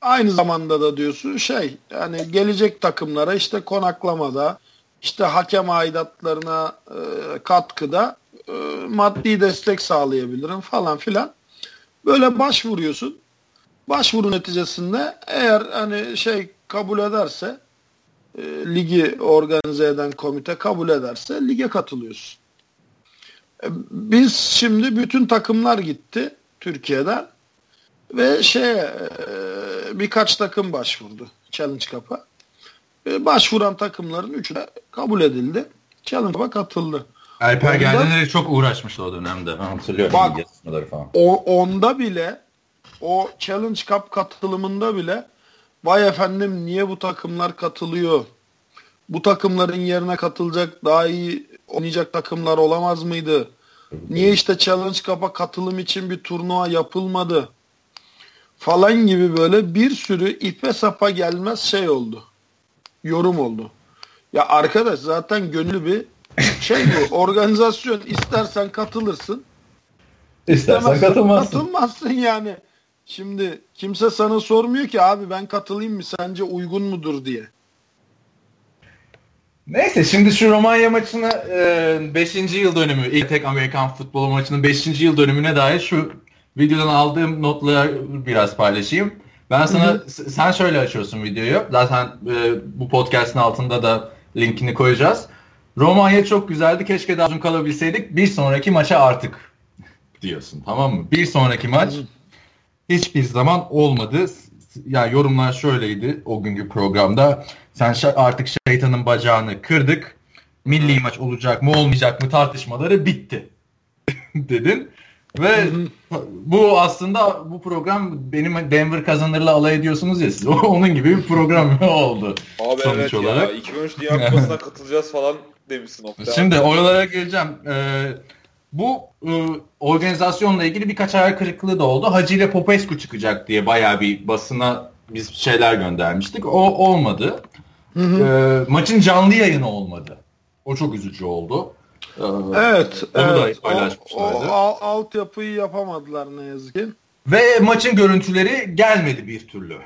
Aynı zamanda da diyorsun şey yani gelecek takımlara işte konaklamada işte hakem aidatlarına e, katkıda e, maddi destek sağlayabilirim falan filan. Böyle başvuruyorsun. Başvuru neticesinde eğer hani şey kabul ederse e, ligi organize eden komite kabul ederse lige katılıyorsun. E, biz şimdi bütün takımlar gitti Türkiye'den ve şey birkaç takım başvurdu Challenge Cup'a. E, başvuran takımların üçü de kabul edildi. Challenge Cup'a katıldı. Alper geldiğinde çok uğraşmıştı o dönemde. Ben hatırlıyorum. Bak. falan. O, onda bile o Challenge Cup katılımında bile vay efendim niye bu takımlar katılıyor? Bu takımların yerine katılacak daha iyi oynayacak takımlar olamaz mıydı? Niye işte Challenge Cup'a katılım için bir turnuva yapılmadı? Falan gibi böyle bir sürü ipe sapa gelmez şey oldu. Yorum oldu. Ya arkadaş zaten gönüllü bir şey bu. organizasyon istersen katılırsın. İstersen katılmazsın. Katılmazsın yani. Şimdi kimse sana sormuyor ki abi ben katılayım mı sence uygun mudur diye. Neyse şimdi şu Romanya maçını 5. E, yıl dönümü ilk tek Amerikan futbolu maçının 5. yıl dönümüne dair şu videodan aldığım notları biraz paylaşayım. Ben sana Hı-hı. sen şöyle açıyorsun videoyu. Zaten e, bu podcast'ın altında da linkini koyacağız. Romanya çok güzeldi. Keşke daha uzun kalabilseydik. Bir sonraki maça artık diyorsun. Tamam mı? Bir sonraki maç hiçbir zaman olmadı. Yani yorumlar şöyleydi o günkü programda. Sen artık şeytanın bacağını kırdık. Milli maç olacak mı olmayacak mı tartışmaları bitti dedin. Ve bu aslında bu program benim Denver kazanırla alay ediyorsunuz ya siz. Onun gibi bir program oldu. Abi sonuç evet olarak. ya 2013 Dünya Kupası'na katılacağız falan demişsin. Oktay. Şimdi oralara geleceğim. Ee, bu e, organizasyonla ilgili birkaç hayal kırıklığı da oldu. Hacı ile Popescu çıkacak diye bayağı bir basına biz şeyler göndermiştik. O olmadı. Hı hı. E, maçın canlı yayını olmadı. O çok üzücü oldu. Evet. Onu evet. da paylaşmışlardı. O, o altyapıyı yapamadılar ne yazık ki. Ve maçın görüntüleri gelmedi bir türlü.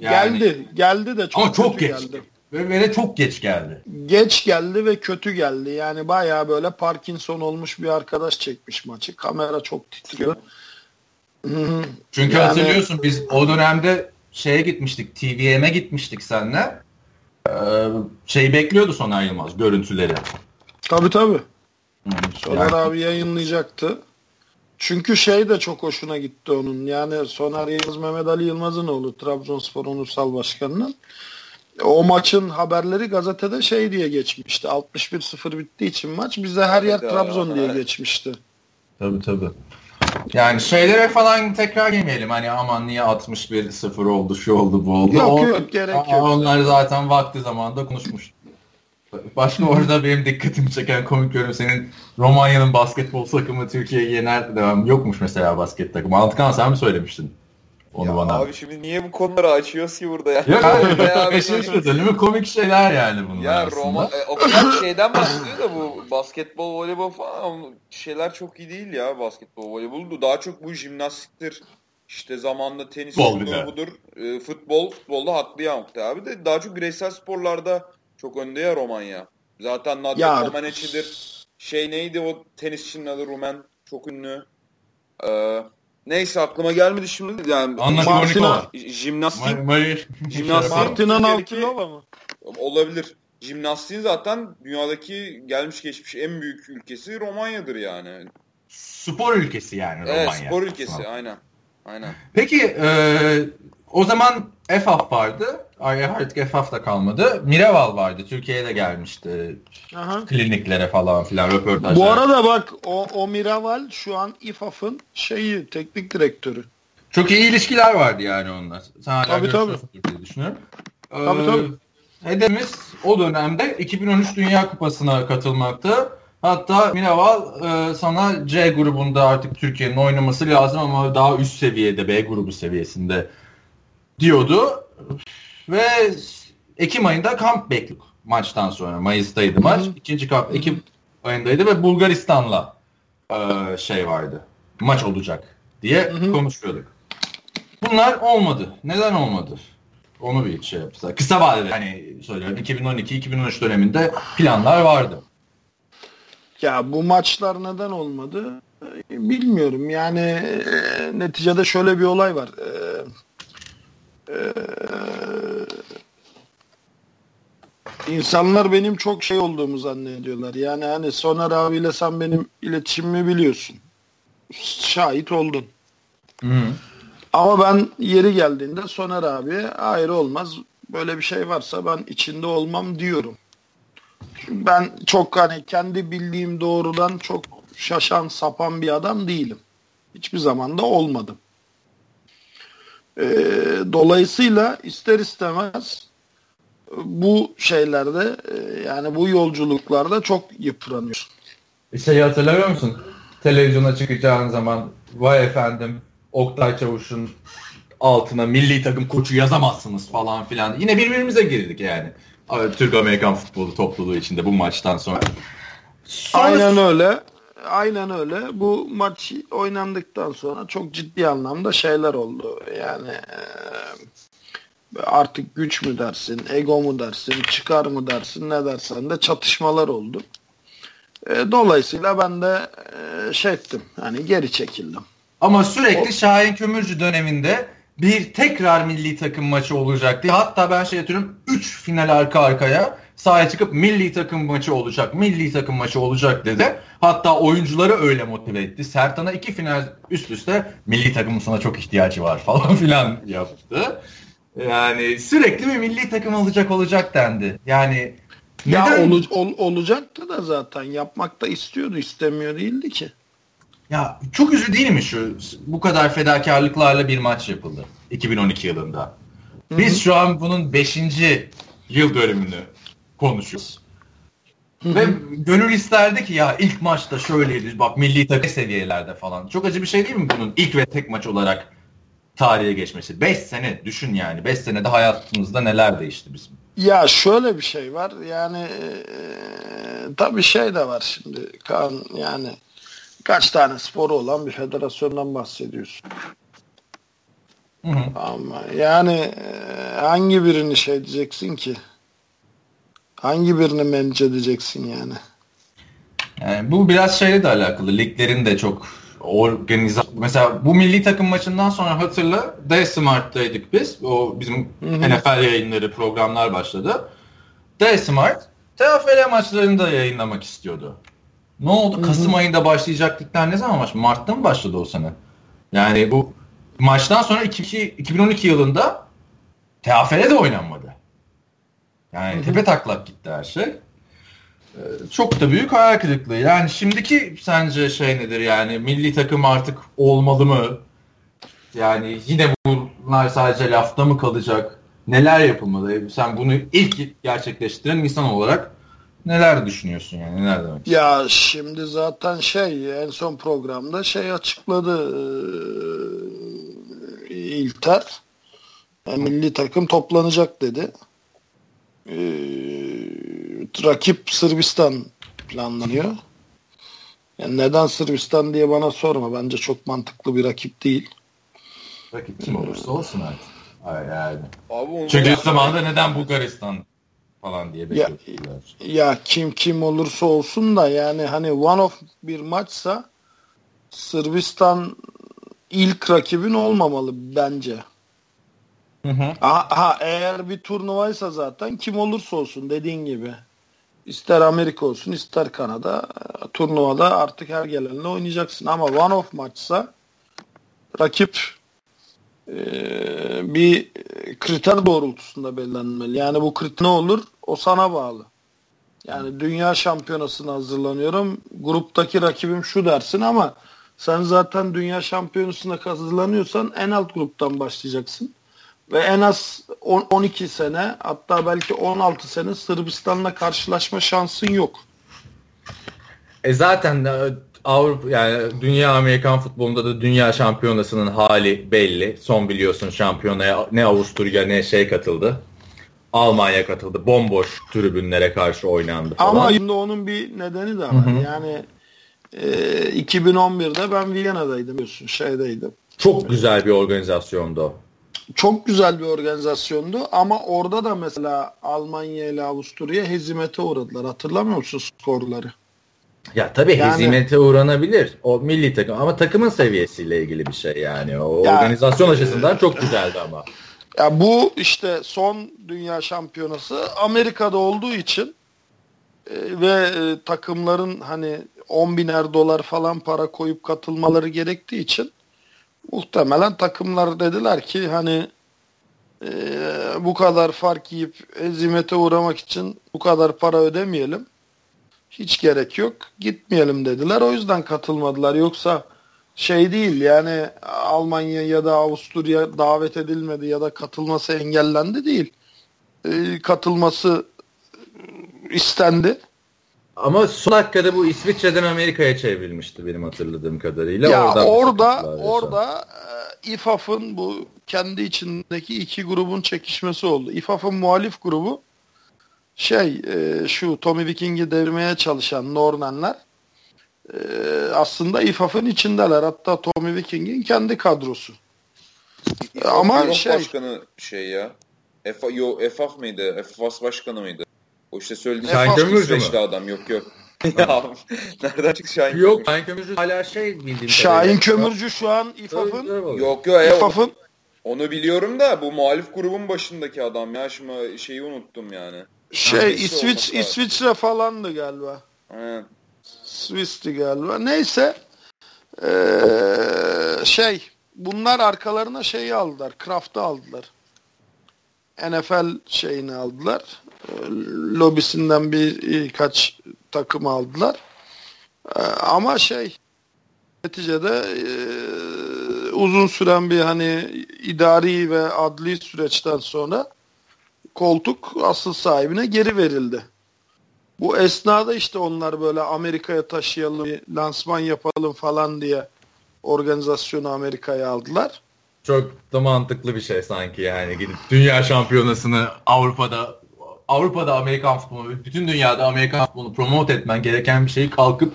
Yani, geldi. Geldi de çok, ama çok geç. geldi. Ve, ve de çok geç geldi. Geç geldi ve kötü geldi. Yani bayağı böyle Parkinson olmuş bir arkadaş çekmiş maçı. Kamera çok titriyor. Çünkü yani... hatırlıyorsun biz o dönemde şeye gitmiştik. TVM'e gitmiştik seninle. Ee, şey bekliyordu Soner Yılmaz görüntüleri. Tabii tabii. Soner abi yayınlayacaktı. Çünkü şey de çok hoşuna gitti onun. Yani Soner Yılmaz Mehmet Ali Yılmaz'ın oğlu Trabzonspor Onursal Başkanı'nın. O maçın haberleri gazetede şey diye geçmişti. 61-0 bittiği için maç bize her yer Trabzon diye geçmişti. Tabii tabii. Yani şeylere falan tekrar girmeyelim. Hani aman niye 61-0 oldu, şu oldu, bu oldu. Yok yok gerek yok. Onlar zaten vakti zamanında konuşmuş. Başka orada benim dikkatimi çeken komik görüm senin Romanya'nın basketbol takımı Türkiye'yi yener devam yokmuş mesela basket takımı. Anlatkan sen mi söylemiştin? Onu ya bana. Abi şimdi niye bu konuları açıyoruz ki burada ya? Yok abi beşinci bölümü komik şeyler yani bunlar ya aslında. Roma, e, o kadar şeyden bahsediyor da bu basketbol, voleybol falan şeyler çok iyi değil ya basketbol, voleybol. Daha çok bu jimnastiktir. İşte zamanla tenis budur, budur. E, futbol, futbolda haklı ya abi de daha çok bireysel sporlarda çok önde ya Romanya. Zaten Nadia Comaneci'dir. Şey neydi o tenisçinin adı Rumen. Çok ünlü. Ee, neyse aklıma gelmedi şimdi. Yani Anna Martina. Jimnastik. Jimnastik. Martina Navratilova mı? Olabilir. Jimnastiğin zaten dünyadaki gelmiş geçmiş en büyük ülkesi Romanya'dır yani. Spor ülkesi yani Romanya. Evet spor ülkesi tamam. aynen. Aynen. Peki e, o zaman EFAP vardı. Artık EFAP da kalmadı. Miraval vardı. Türkiye'ye de gelmişti. Aha. Kliniklere falan filan röportajlar. Bu arada bak o, o Miraval şu an İFAF'ın şeyi teknik direktörü. Çok iyi ilişkiler vardı yani onlar. Sen tabii tabii. Diye düşünüyorum. Ee, tabii tabii. Hedefimiz o dönemde 2013 Dünya Kupası'na katılmaktı. Hatta Miraval e, sana C grubunda artık Türkiye'nin oynaması lazım ama daha üst seviyede B grubu seviyesinde diyordu. Ve Ekim ayında kamp bekliyorduk maçtan sonra. Mayıs'taydı maç. Hı-hı. İkinci kamp Ekim ayındaydı ve Bulgaristan'la e, şey vardı. Maç olacak diye Hı-hı. konuşuyorduk. Bunlar olmadı. Neden olmadı? Onu bir şey yapsa. Kısa vadede hani söylüyorum 2012-2013 döneminde planlar vardı. Ya bu maçlar neden olmadı? Bilmiyorum. Yani e, neticede şöyle bir olay var. E, ee, insanlar benim çok şey olduğumu zannediyorlar. Yani hani Soner abiyle sen benim iletişimimi biliyorsun. Şahit oldun. Hı. Ama ben yeri geldiğinde Soner abi hayır olmaz. Böyle bir şey varsa ben içinde olmam diyorum. Çünkü ben çok hani kendi bildiğim doğrudan çok şaşan sapan bir adam değilim. Hiçbir zaman da olmadım. E, dolayısıyla ister istemez bu şeylerde e, yani bu yolculuklarda çok yıpranıyor. Şeyi hatırlamıyor musun? Televizyona çıkacağın zaman vay efendim Oktay Çavuş'un altına milli takım koçu yazamazsınız falan filan. Yine birbirimize girdik yani. Türk-Amerikan futbolu topluluğu içinde bu maçtan sonra. sonra. Aynen öyle. Aynen öyle. Bu maç oynandıktan sonra çok ciddi anlamda şeyler oldu. Yani artık güç mü dersin, ego mu dersin, çıkar mı dersin, ne dersen de çatışmalar oldu. Dolayısıyla ben de şey ettim. Hani geri çekildim. Ama sürekli o... Şahin Kömürcü döneminde bir tekrar milli takım maçı olacaktı. Hatta ben şey atıyorum 3 final arka arkaya sahaya çıkıp milli takım maçı olacak, milli takım maçı olacak dedi. Hatta oyuncuları öyle motive etti. Sertan'a iki final üst üste milli takımın sana çok ihtiyacı var falan filan yaptı. Yani sürekli bir milli takım olacak olacak dendi. Yani ya neden? Ol, ol, olacaktı da zaten yapmak da istiyordu istemiyor değildi ki. Ya çok üzü değil mi şu bu kadar fedakarlıklarla bir maç yapıldı 2012 yılında. Biz Hı-hı. şu an bunun 5. yıl dönümünü konuşuyoruz. Hı-hı. Ve gönül isterdi ki ya ilk maçta şöyleydi bak milli takım seviyelerde falan. Çok acı bir şey değil mi bunun ilk ve tek maç olarak tarihe geçmesi? 5 sene düşün yani 5 senede hayatımızda neler değişti bizim. Ya şöyle bir şey var yani e, tabii şey de var şimdi Kaan yani kaç tane sporu olan bir federasyondan bahsediyorsun. Hı hı. Ama yani e, hangi birini şey diyeceksin ki? Hangi birini menç edeceksin yani? Yani bu biraz şeyle de alakalı. Liglerin de çok organizasyon. Mesela bu milli takım maçından sonra hatırla D Smart'taydık biz. O bizim Hı-hı. NFL yayınları programlar başladı. D Smart TFL maçlarını da yayınlamak istiyordu. Ne oldu? Hı-hı. Kasım ayında başlayacak ligler ne zaman baş? Mart'ta mı başladı o sene? Yani bu maçtan sonra 2012 yılında TFL de oynanmadı. Yani tepe taklak gitti her şey. Ee, çok da büyük hayal kırıklığı. Yani şimdiki sence şey nedir yani milli takım artık olmalı mı? Yani yine bunlar sadece lafta mı kalacak? Neler yapılmalı? Sen bunu ilk gerçekleştiren insan olarak neler düşünüyorsun yani? Neler demek? Ya şimdi zaten şey en son programda şey açıkladı e, İlter. Yani milli takım toplanacak dedi. Ee, rakip Sırbistan planlanıyor. Yani neden Sırbistan diye bana sorma. Bence çok mantıklı bir rakip değil. Rakip kim olursa olsun artık. Yani. Abi Çünkü zamanında neden Bulgaristan falan diye bekliyorlar. Ya, ya kim kim olursa olsun da yani hani one of bir maçsa Sırbistan ilk rakibin olmamalı bence. Hı hı. Ha, eğer bir turnuvaysa zaten kim olursa olsun dediğin gibi. İster Amerika olsun ister Kanada turnuvada artık her gelenle oynayacaksın. Ama one off maçsa rakip e, bir kriter doğrultusunda belirlenmeli. Yani bu kriter ne olur? O sana bağlı. Yani dünya şampiyonasına hazırlanıyorum. Gruptaki rakibim şu dersin ama sen zaten dünya şampiyonasına hazırlanıyorsan en alt gruptan başlayacaksın ve en az 10, 12 sene hatta belki 16 sene Sırbistan'la karşılaşma şansın yok. E zaten de Avrupa yani dünya Amerikan futbolunda da dünya şampiyonasının hali belli. Son biliyorsun şampiyonaya ne Avusturya ne şey katıldı. Almanya katıldı. Bomboş tribünlere karşı oynandı falan. Ama şimdi onun bir nedeni de var. Hı hı. Yani e, 2011'de ben Viyana'daydım biliyorsun şeydeydim. Çok güzel bir organizasyondu o çok güzel bir organizasyondu ama orada da mesela Almanya ile Avusturya hezimete uğradılar. Hatırlamıyor musun skorları? Ya tabii yani, hezimete uğranabilir. O milli takım ama takımın seviyesiyle ilgili bir şey yani. O ya, organizasyon açısından çok güzeldi ama. Ya bu işte son dünya şampiyonası Amerika'da olduğu için e, ve e, takımların hani 10 biner dolar falan para koyup katılmaları gerektiği için muhtemelen takımlar dediler ki hani e, bu kadar fark yiyip ezimete uğramak için bu kadar para ödemeyelim. Hiç gerek yok. Gitmeyelim dediler. O yüzden katılmadılar. Yoksa şey değil yani Almanya ya da Avusturya davet edilmedi ya da katılması engellendi değil. E, katılması istendi. Ama son dakikada bu İsviçre'den Amerika'ya çevrilmişti benim hatırladığım kadarıyla. Ya Oradan orada orada e, İFAF'ın bu kendi içindeki iki grubun çekişmesi oldu. İFAF'ın muhalif grubu şey e, şu Tommy Viking'i devirmeye çalışan Nornenler e, aslında İFAF'ın içindeler. Hatta Tommy Viking'in kendi kadrosu. Ama Euro şey- başkanı şey ya. EFAF mıydı? EFAS başkanı mıydı? O işte söylediğim Şahin şey Kömürcü mü? Adam yok yok. ya nereden çıktı Şahin Yok Kömürcü? Şahin Kömürcü hala şey bildiğim Şahin. Kömürcü şu an İFAF'ın Yok yok ya, İFAF'ın onu biliyorum da bu muhalif grubun başındaki adam ya şimdi şeyi unuttum yani. şey Hangisi İsviç? İsviçre falandı galiba. Aynen. Swiss'ti galiba. Neyse ee, şey bunlar arkalarına şeyi aldılar. Kraft'ı aldılar. NFL şeyini aldılar. Lobisinden bir birkaç takım aldılar. Ee, ama şey neticede ee, uzun süren bir hani idari ve adli süreçten sonra koltuk asıl sahibine geri verildi. Bu esnada işte onlar böyle Amerika'ya taşıyalım, lansman yapalım falan diye organizasyonu Amerika'ya aldılar. Çok da mantıklı bir şey sanki yani gidip dünya şampiyonasını Avrupa'da Avrupa'da Amerikan futbolu, bütün dünyada Amerikan futbolunu promote etmen gereken bir şeyi kalkıp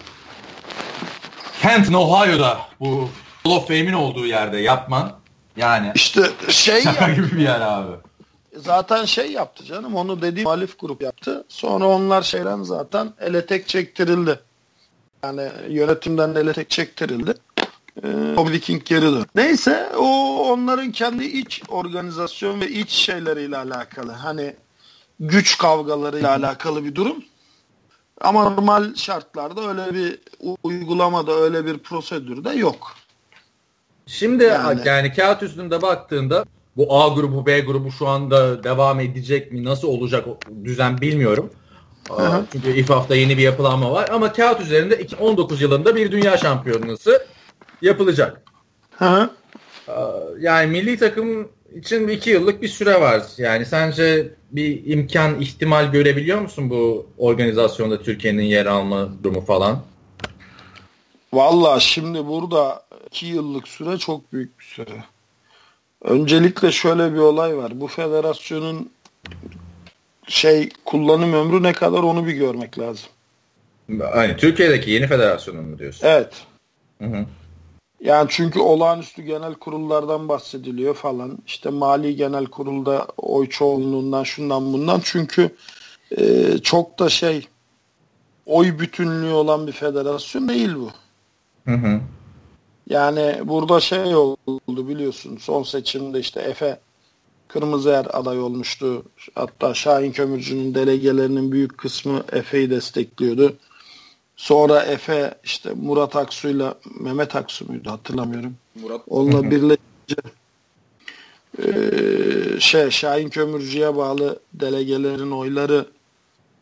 Canton, Ohio'da bu Hall of Fame'in olduğu yerde yapman yani İşte şey şaka gibi bir yer abi. zaten şey yaptı canım onu dediğim muhalif grup yaptı. Sonra onlar şeyden zaten ele tek çektirildi. Yani yönetimden ele tek çektirildi. Ee, Tom Viking geri döndü. Neyse o onların kendi iç organizasyon ve iç şeyleriyle alakalı. Hani güç kavgalarıyla alakalı bir durum. Ama normal şartlarda öyle bir uygulamada öyle bir prosedür de yok. Şimdi Yani. yani, kağıt üstünde baktığında bu A grubu B grubu şu anda devam edecek mi nasıl olacak düzen bilmiyorum. Aa. Çünkü İFAF'ta yeni bir yapılanma var ama kağıt üzerinde 2019 yılında bir dünya şampiyonası yapılacak. Hı hı. Aa, Yani milli takım için iki yıllık bir süre var. Yani sence bir imkan, ihtimal görebiliyor musun bu organizasyonda Türkiye'nin yer alma durumu falan? Valla şimdi burada iki yıllık süre çok büyük bir süre. Öncelikle şöyle bir olay var. Bu federasyonun şey kullanım ömrü ne kadar onu bir görmek lazım. Hani Türkiye'deki yeni federasyonun mu diyorsun? Evet. Hı hı. Yani çünkü olağanüstü genel kurullardan bahsediliyor falan. İşte mali genel kurulda oy çoğunluğundan şundan bundan. Çünkü e, çok da şey oy bütünlüğü olan bir federasyon değil bu. Hı hı. Yani burada şey oldu biliyorsun son seçimde işte Efe Kırmızıer aday olmuştu. Hatta Şahin Kömürcü'nün delegelerinin büyük kısmı Efe'yi destekliyordu. Sonra Efe işte Murat Aksu'yla Mehmet Aksu muydu hatırlamıyorum. Murat Onunla birleşince eee, şey Şahin Kömürcü'ye bağlı delegelerin oyları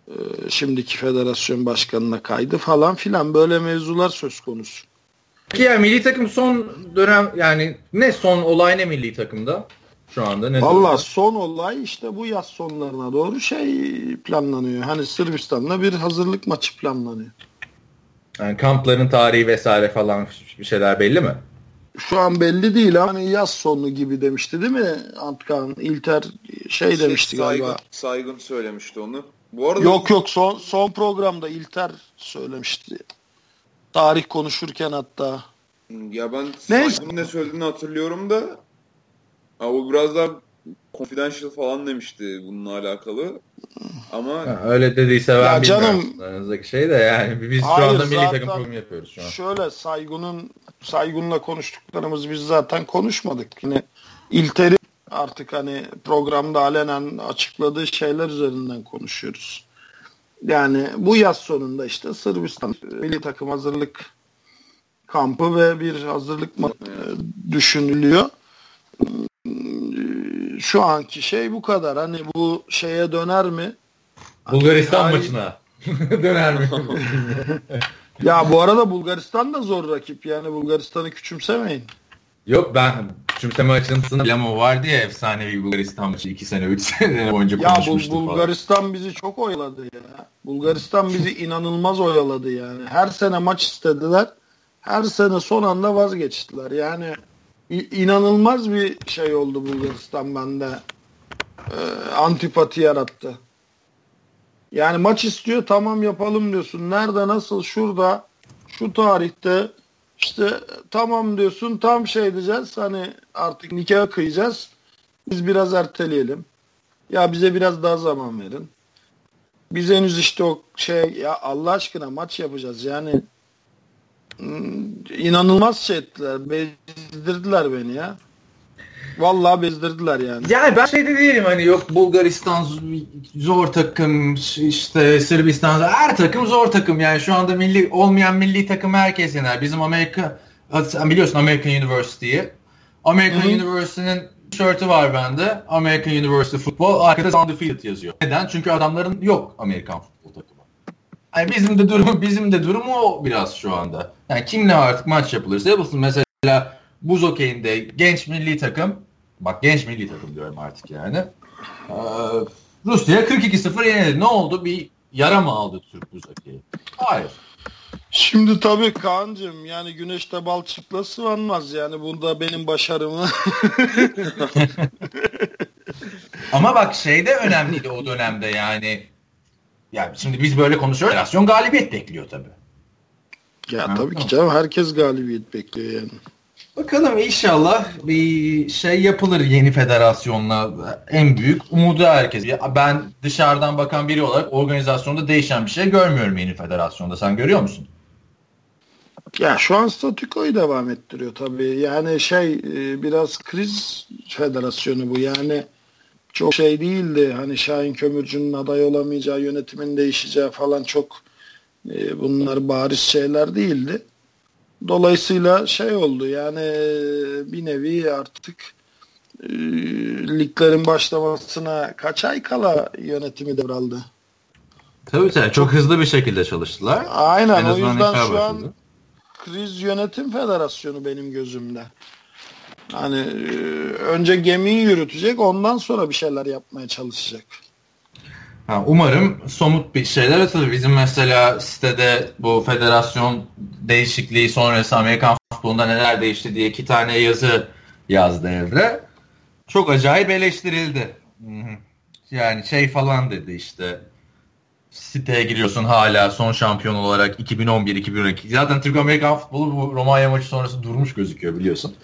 eee, şimdiki federasyon başkanına kaydı falan filan böyle mevzular söz konusu. Peki ya milli takım son dönem yani ne son olay ne milli takımda şu anda ne Valla durumda? son olay işte bu yaz sonlarına doğru şey planlanıyor. Hani Sırbistan'la bir hazırlık maçı planlanıyor. Yani kampların tarihi vesaire falan bir şeyler belli mi? Şu an belli değil ama hani yaz sonu gibi demişti değil mi Antkan? İlter şey demişti saygın, galiba. Saygın söylemişti onu. Bu arada Yok yok son son programda İlter söylemişti. Tarih konuşurken hatta. ya ben Neyse. Saygın'ın ne söylediğini hatırlıyorum da ha, o biraz daha confidential falan demişti bununla alakalı. Ama Ha, öyle dediyse ben Ya canım- Aranızdaki şey de yani biz şu Hayır, anda milli takım programı yapıyoruz şu an. Şöyle Saygun'un Saygun'la konuştuklarımız biz zaten konuşmadık. Yine İlter'i artık hani programda alenen açıkladığı şeyler üzerinden konuşuyoruz. Yani bu yaz sonunda işte Sırbistan milli takım hazırlık kampı ve bir hazırlık e, düşünülüyor. Şu anki şey bu kadar. Hani bu şeye döner mi? Bulgaristan Ay- maçına döner mi? Ya bu arada Bulgaristan da zor rakip. Yani Bulgaristan'ı küçümsemeyin. Yok ben küçümseme açısından Lamo vardı ya efsanevi Bulgaristan maçı 2 sene 3 sene boyunca Ya konuşmuştuk Bul- Bulgaristan bizi çok oyaladı ya. Bulgaristan bizi inanılmaz oyaladı yani. Her sene maç istediler. Her sene son anda vazgeçtiler. Yani inanılmaz bir şey oldu Bulgaristan bende. Ee, antipati yarattı. Yani maç istiyor tamam yapalım diyorsun. Nerede nasıl şurada şu tarihte işte tamam diyorsun tam şey diyeceğiz hani artık nikah kıyacağız. Biz biraz erteleyelim. Ya bize biraz daha zaman verin. Biz henüz işte o şey ya Allah aşkına maç yapacağız yani inanılmaz şey ettiler. Bezdirdiler beni ya. Vallahi bezdirdiler yani. Yani ben şey de değilim hani yok Bulgaristan zor takım işte Sırbistan her takım zor takım yani şu anda milli olmayan milli takım herkes yener. Bizim Amerika biliyorsun American University'yi. American Hı. University'nin tişörtü var bende. American University Football arkada undefeated yazıyor. Neden? Çünkü adamların yok Amerikan futbol takımı. Yani bizim de durum bizim de durum o biraz şu anda. Yani kimle artık maç yapılırsa yapılsın. Mesela buz okeyinde genç milli takım bak genç milli takım diyorum artık yani. Ee, Rusya 42-0 yenildi. Ne oldu? Bir yara mı aldı Türk buz okeyi? Hayır. Şimdi tabii Kaan'cığım yani güneşte bal çıkla sıvanmaz yani bunda benim başarımı. Ama bak şey de önemliydi o dönemde yani. Yani şimdi biz böyle konuşuyoruz. Federasyon galibiyet bekliyor tabii. ya Ha, tabii ki canım herkes galibiyet bekliyor yani. Bakalım inşallah bir şey yapılır yeni federasyonla. En büyük umudu herkes. Ya ben dışarıdan bakan biri olarak organizasyonda değişen bir şey görmüyorum yeni federasyonda. Sen görüyor musun? Ya şu an statükoyu devam ettiriyor tabii. Yani şey e, biraz kriz federasyonu bu. Yani çok şey değildi. Hani Şahin Kömürcü'nün aday olamayacağı, yönetimin değişeceği falan çok e, bunlar bariz şeyler değildi. Dolayısıyla şey oldu yani e, bir nevi artık e, liglerin başlamasına kaç ay kala yönetimi devraldı. Tabii tabii. Çok hızlı bir şekilde çalıştılar. Aynen En o yüzden şu an kriz yönetim federasyonu benim gözümde. Hani e, önce gemiyi yürütecek ondan sonra bir şeyler yapmaya çalışacak. Ha, umarım somut bir şeyler atılır. Bizim mesela sitede bu federasyon değişikliği sonrası Amerikan futbolunda neler değişti diye iki tane yazı yazdı Evre. Çok acayip eleştirildi. Yani şey falan dedi işte siteye giriyorsun hala son şampiyon olarak 2011-2012. Zaten Türk Amerikan futbolu bu Romanya maçı sonrası durmuş gözüküyor biliyorsun.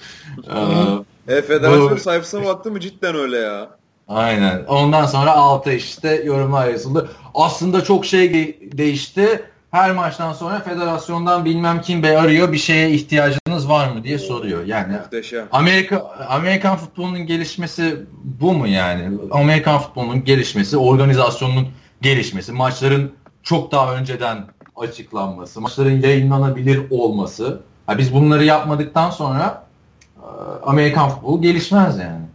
Ee, E, federasyon Bu- sayfasına baktım mı cidden öyle ya. Aynen. Ondan sonra altta işte yorumlar yazıldı. Aslında çok şey de- değişti. Her maçtan sonra federasyondan bilmem kim bey arıyor bir şeye ihtiyacınız var mı diye soruyor. Yani Muhteşem. Amerika Amerikan futbolunun gelişmesi bu mu yani? Amerikan futbolunun gelişmesi, organizasyonun gelişmesi, maçların çok daha önceden açıklanması, maçların yayınlanabilir olması. Ha, biz bunları yapmadıktan sonra e, Amerikan futbolu gelişmez yani.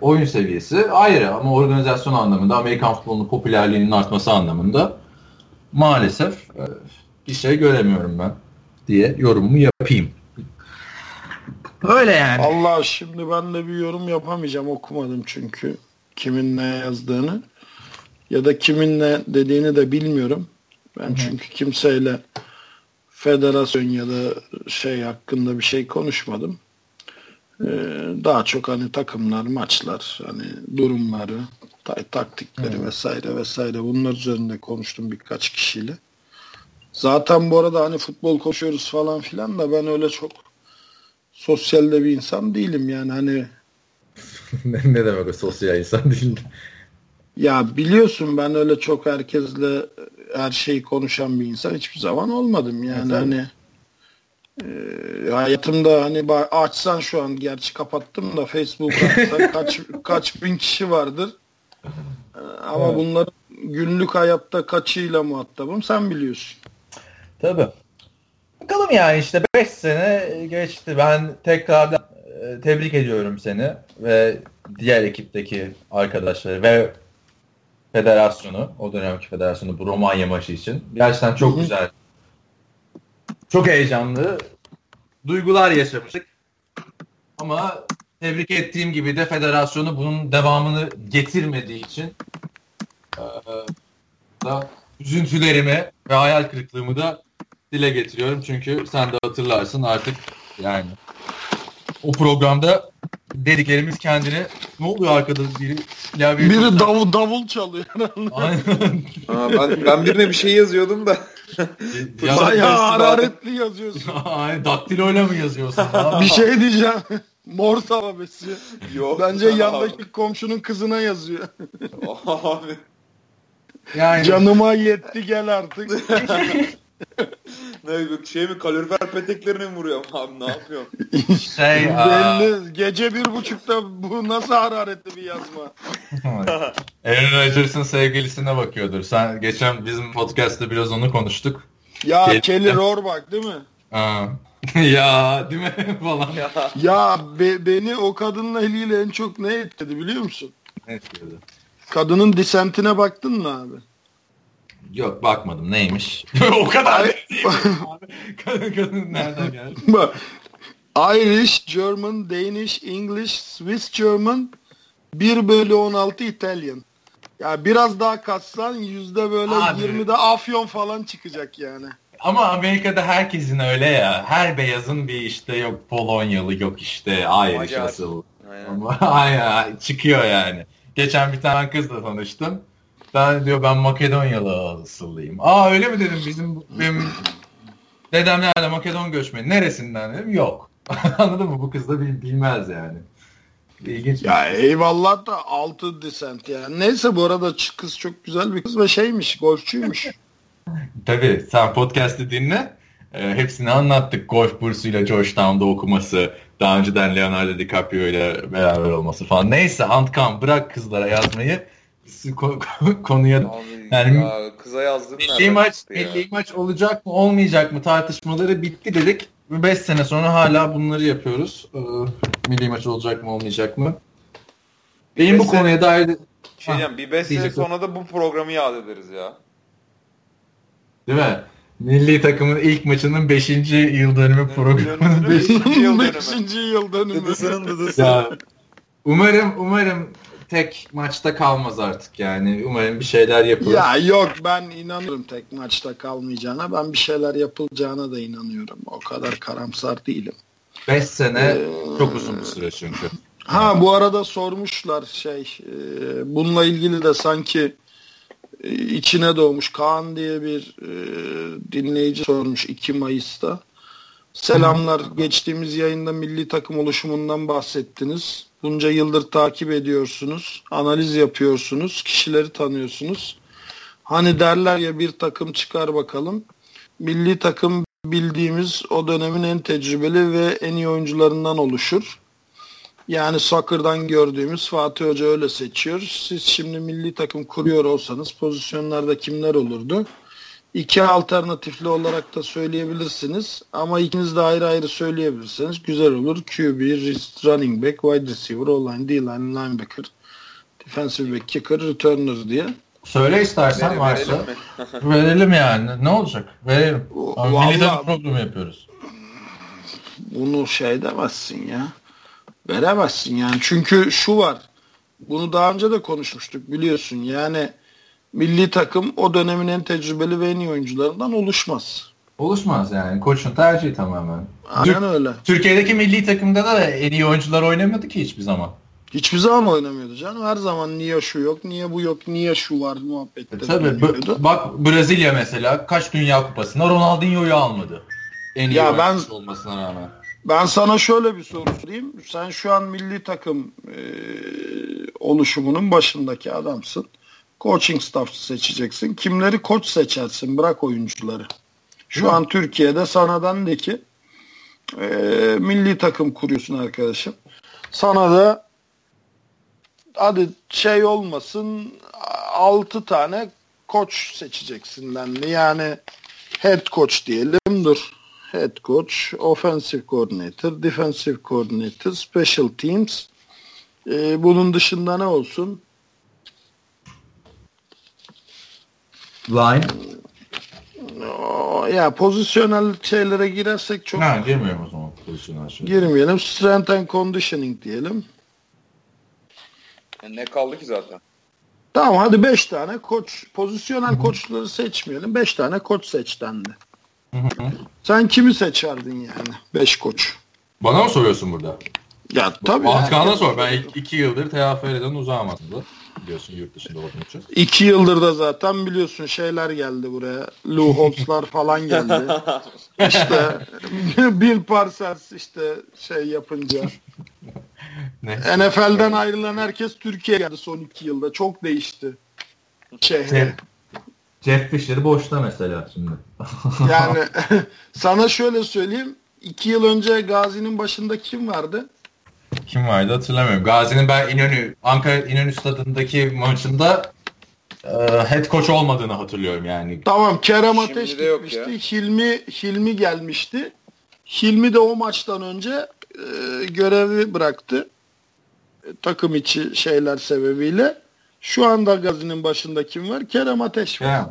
Oyun seviyesi ayrı ama organizasyon anlamında Amerikan futbolunun popülerliğinin artması anlamında maalesef e, bir şey göremiyorum ben diye yorumumu yapayım. Öyle yani. Allah şimdi ben de bir yorum yapamayacağım okumadım çünkü kimin ne yazdığını ya da kimin ne dediğini de bilmiyorum. Ben çünkü kimseyle federasyon ya da şey hakkında bir şey konuşmadım. Ee, daha çok hani takımlar, maçlar, hani durumları, ta- taktikleri vesaire vesaire bunlar üzerinde konuştum birkaç kişiyle. Zaten bu arada hani futbol koşuyoruz falan filan da ben öyle çok sosyal de bir insan değilim yani hani ne, ne demek o sosyal insan değil. Ya biliyorsun ben öyle çok herkesle her şeyi konuşan bir insan hiçbir zaman olmadım yani Evet, hani e, hayatımda hani açsan şu an gerçi kapattım da Facebook açsan kaç kaç bin kişi vardır E, ama Evet. bunların günlük hayatta kaçıyla muhatabım sen biliyorsun. Tabii. Bakalım yani işte 5 sene geçti. Ben tekrardan e, tebrik ediyorum seni ve diğer ekipteki arkadaşları ve federasyonu, o dönemki federasyonu bu Romanya maçı için. Gerçekten çok güzel. Çok heyecanlı. Duygular yaşamıştık. Ama tebrik ettiğim gibi de federasyonu bunun devamını getirmediği için e, da üzüntülerimi ve hayal kırıklığımı da dile getiriyorum. Çünkü sen de hatırlarsın artık yani o programda dediklerimiz kendine ne oluyor arkada biri ya biri çok... davul davul çalıyor. Aynen. Aa, ben, ben birine bir şey yazıyordum da. ya, Bayağı hararetli yazıyorsun. Aynen daktiloyla mı yazıyorsun? bir şey diyeceğim. Morse alfabesi. Yok. Bence abi. yandaki komşunun kızına yazıyor. Abi. Yani... Canıma yetti gel artık. Ne şey mi kalorifer peteklerini mi vuruyorum abi ne yapıyorum? şey belli gece bir buçukta bu nasıl hararetli bir yazma. Aaron Rodgers'ın sevgilisine bakıyordur. Sen geçen bizim podcast'ta biraz onu konuştuk. Ya Gel- Kelly Rohrbach değil mi? Aa. ya değil mi falan. Ya, ya be, beni o kadının eliyle en çok ne etkiledi biliyor musun? Ne etkiledi? Kadının disentine baktın mı abi? Yok bakmadım neymiş? o kadar kadın, kadın nereden geldi? Irish, German, Danish, English, Swiss German 1 bölü 16 Italian. Ya biraz daha katsan yüzde böyle Abi. 20'de Afyon falan çıkacak yani. Ama Amerika'da herkesin öyle ya. Her beyazın bir işte yok Polonyalı yok işte Irish asıl. Aynen. Aynen çıkıyor yani. Geçen bir tane kızla tanıştım. Ben diyor ben Makedonyalı asıllıyım. Aa öyle mi dedim bizim benim dedem nerede Makedon göçmeni neresinden dedim yok. Anladın mı bu kız da bilmez yani. İlginç. Ya eyvallah da altı desent yani. Neyse bu arada kız çok güzel bir kız ve şeymiş golfçuymuş. Tabii sen podcast'ı dinle. E, hepsini anlattık. Golf bursuyla Georgetown'da okuması, daha önceden Leonardo DiCaprio ile beraber olması falan. Neyse Antkan bırak kızlara yazmayı konuya Abi, yani ya, kıza yazdım milli maç milli maç olacak mı olmayacak mı tartışmaları bitti dedik. 5 sene sonra hala bunları yapıyoruz. Ee, milli maç olacak mı olmayacak mı? Benim bu konuya dair şey diyeceğim, bir 5 sene sonra da bu programı yad ederiz ya. Değil mi? Milli takımın ilk maçının 5. yıl dönümü programının 5. yıl dönümü. 5. yıl dönümü. ya, umarım umarım tek maçta kalmaz artık yani. Umarım bir şeyler yapılır. Ya yok ben inanıyorum tek maçta kalmayacağına. Ben bir şeyler yapılacağına da inanıyorum. O kadar karamsar değilim. 5 sene ee, çok uzun bir süre çünkü. Ha bu arada sormuşlar şey e, bununla ilgili de sanki e, içine doğmuş Kaan diye bir e, dinleyici sormuş 2 Mayıs'ta. Selamlar. Geçtiğimiz yayında milli takım oluşumundan bahsettiniz. Bunca yıldır takip ediyorsunuz, analiz yapıyorsunuz, kişileri tanıyorsunuz. Hani derler ya bir takım çıkar bakalım. Milli takım bildiğimiz o dönemin en tecrübeli ve en iyi oyuncularından oluşur. Yani soccer'dan gördüğümüz Fatih Hoca öyle seçiyor. Siz şimdi milli takım kuruyor olsanız pozisyonlarda kimler olurdu? İki alternatifli olarak da söyleyebilirsiniz. Ama ikiniz de ayrı ayrı söyleyebilirseniz güzel olur. QB, running back, wide receiver, O-line, D-line, linebacker, defensive back, kicker, returner diye. Söyle istersen Verelim, varsa. Verelim, verelim yani. Ne olacak? Verelim. Milli takım programı yapıyoruz. Bunu şey demezsin ya. Veremezsin yani. Çünkü şu var. Bunu daha önce de konuşmuştuk biliyorsun. Yani milli takım o dönemin en tecrübeli ve en iyi oyuncularından oluşmaz. Oluşmaz yani. Koçun tercihi tamamen. Aynen öyle. Türkiye'deki milli takımda da en iyi oyuncular oynamıyordu ki hiçbir zaman. Hiçbir zaman oynamıyordu canım. Her zaman niye şu yok, niye bu yok, niye şu var muhabbetleri. E, tabii. bak Brezilya mesela kaç dünya kupasında Ronaldinho'yu almadı. En iyi ya ben, olmasına rağmen. Ben sana şöyle bir soru sorayım. Sen şu an milli takım e, oluşumunun başındaki adamsın coaching staff seçeceksin. Kimleri koç seçersin bırak oyuncuları. Şu an Türkiye'de sana de ki e, milli takım kuruyorsun arkadaşım. Sana da hadi şey olmasın 6 tane koç seçeceksin dendi. Yani head coach diyelim dur. Head coach, offensive coordinator, defensive coordinator, special teams. Ee, bunun dışında ne olsun? Line. Ya pozisyonel şeylere girersek çok... Ha girmiyorum o zaman pozisyonu aşırı. Girmeyelim. Strength and conditioning diyelim. Yani ne kaldı ki zaten? Tamam hadi 5 tane koç, pozisyonel koçları seçmeyelim. 5 tane koç seç dendi. Sen kimi seçerdin yani? 5 koç. Bana mı soruyorsun burada? Ya tabii. Atkan'a herkes- sor. Ben iki, iki yıldır TFL'den uzağım aslında. Biliyorsun yurt dışında olduğum için. İki yıldır da zaten biliyorsun şeyler geldi buraya. Lou Holtz'lar falan geldi. işte Bill Parsons işte şey yapınca. Ne? NFL'den ayrılan herkes Türkiye'ye geldi son iki yılda. Çok değişti. Şehre. Jeff Fisher boşta mesela şimdi. Yani sana şöyle söyleyeyim. iki yıl önce Gazi'nin başında kim vardı? Kim vardı hatırlamıyorum. Gazi'nin ben İnönü, Ankara İnönü stadındaki maçında e, head coach olmadığını hatırlıyorum yani. Tamam Kerem Şimdi Ateş gitmişti. Hilmi Hilmi gelmişti. Hilmi de o maçtan önce e, görevi bıraktı. E, takım içi şeyler sebebiyle. Şu anda Gazi'nin başında kim var? Kerem Ateş var. Yani.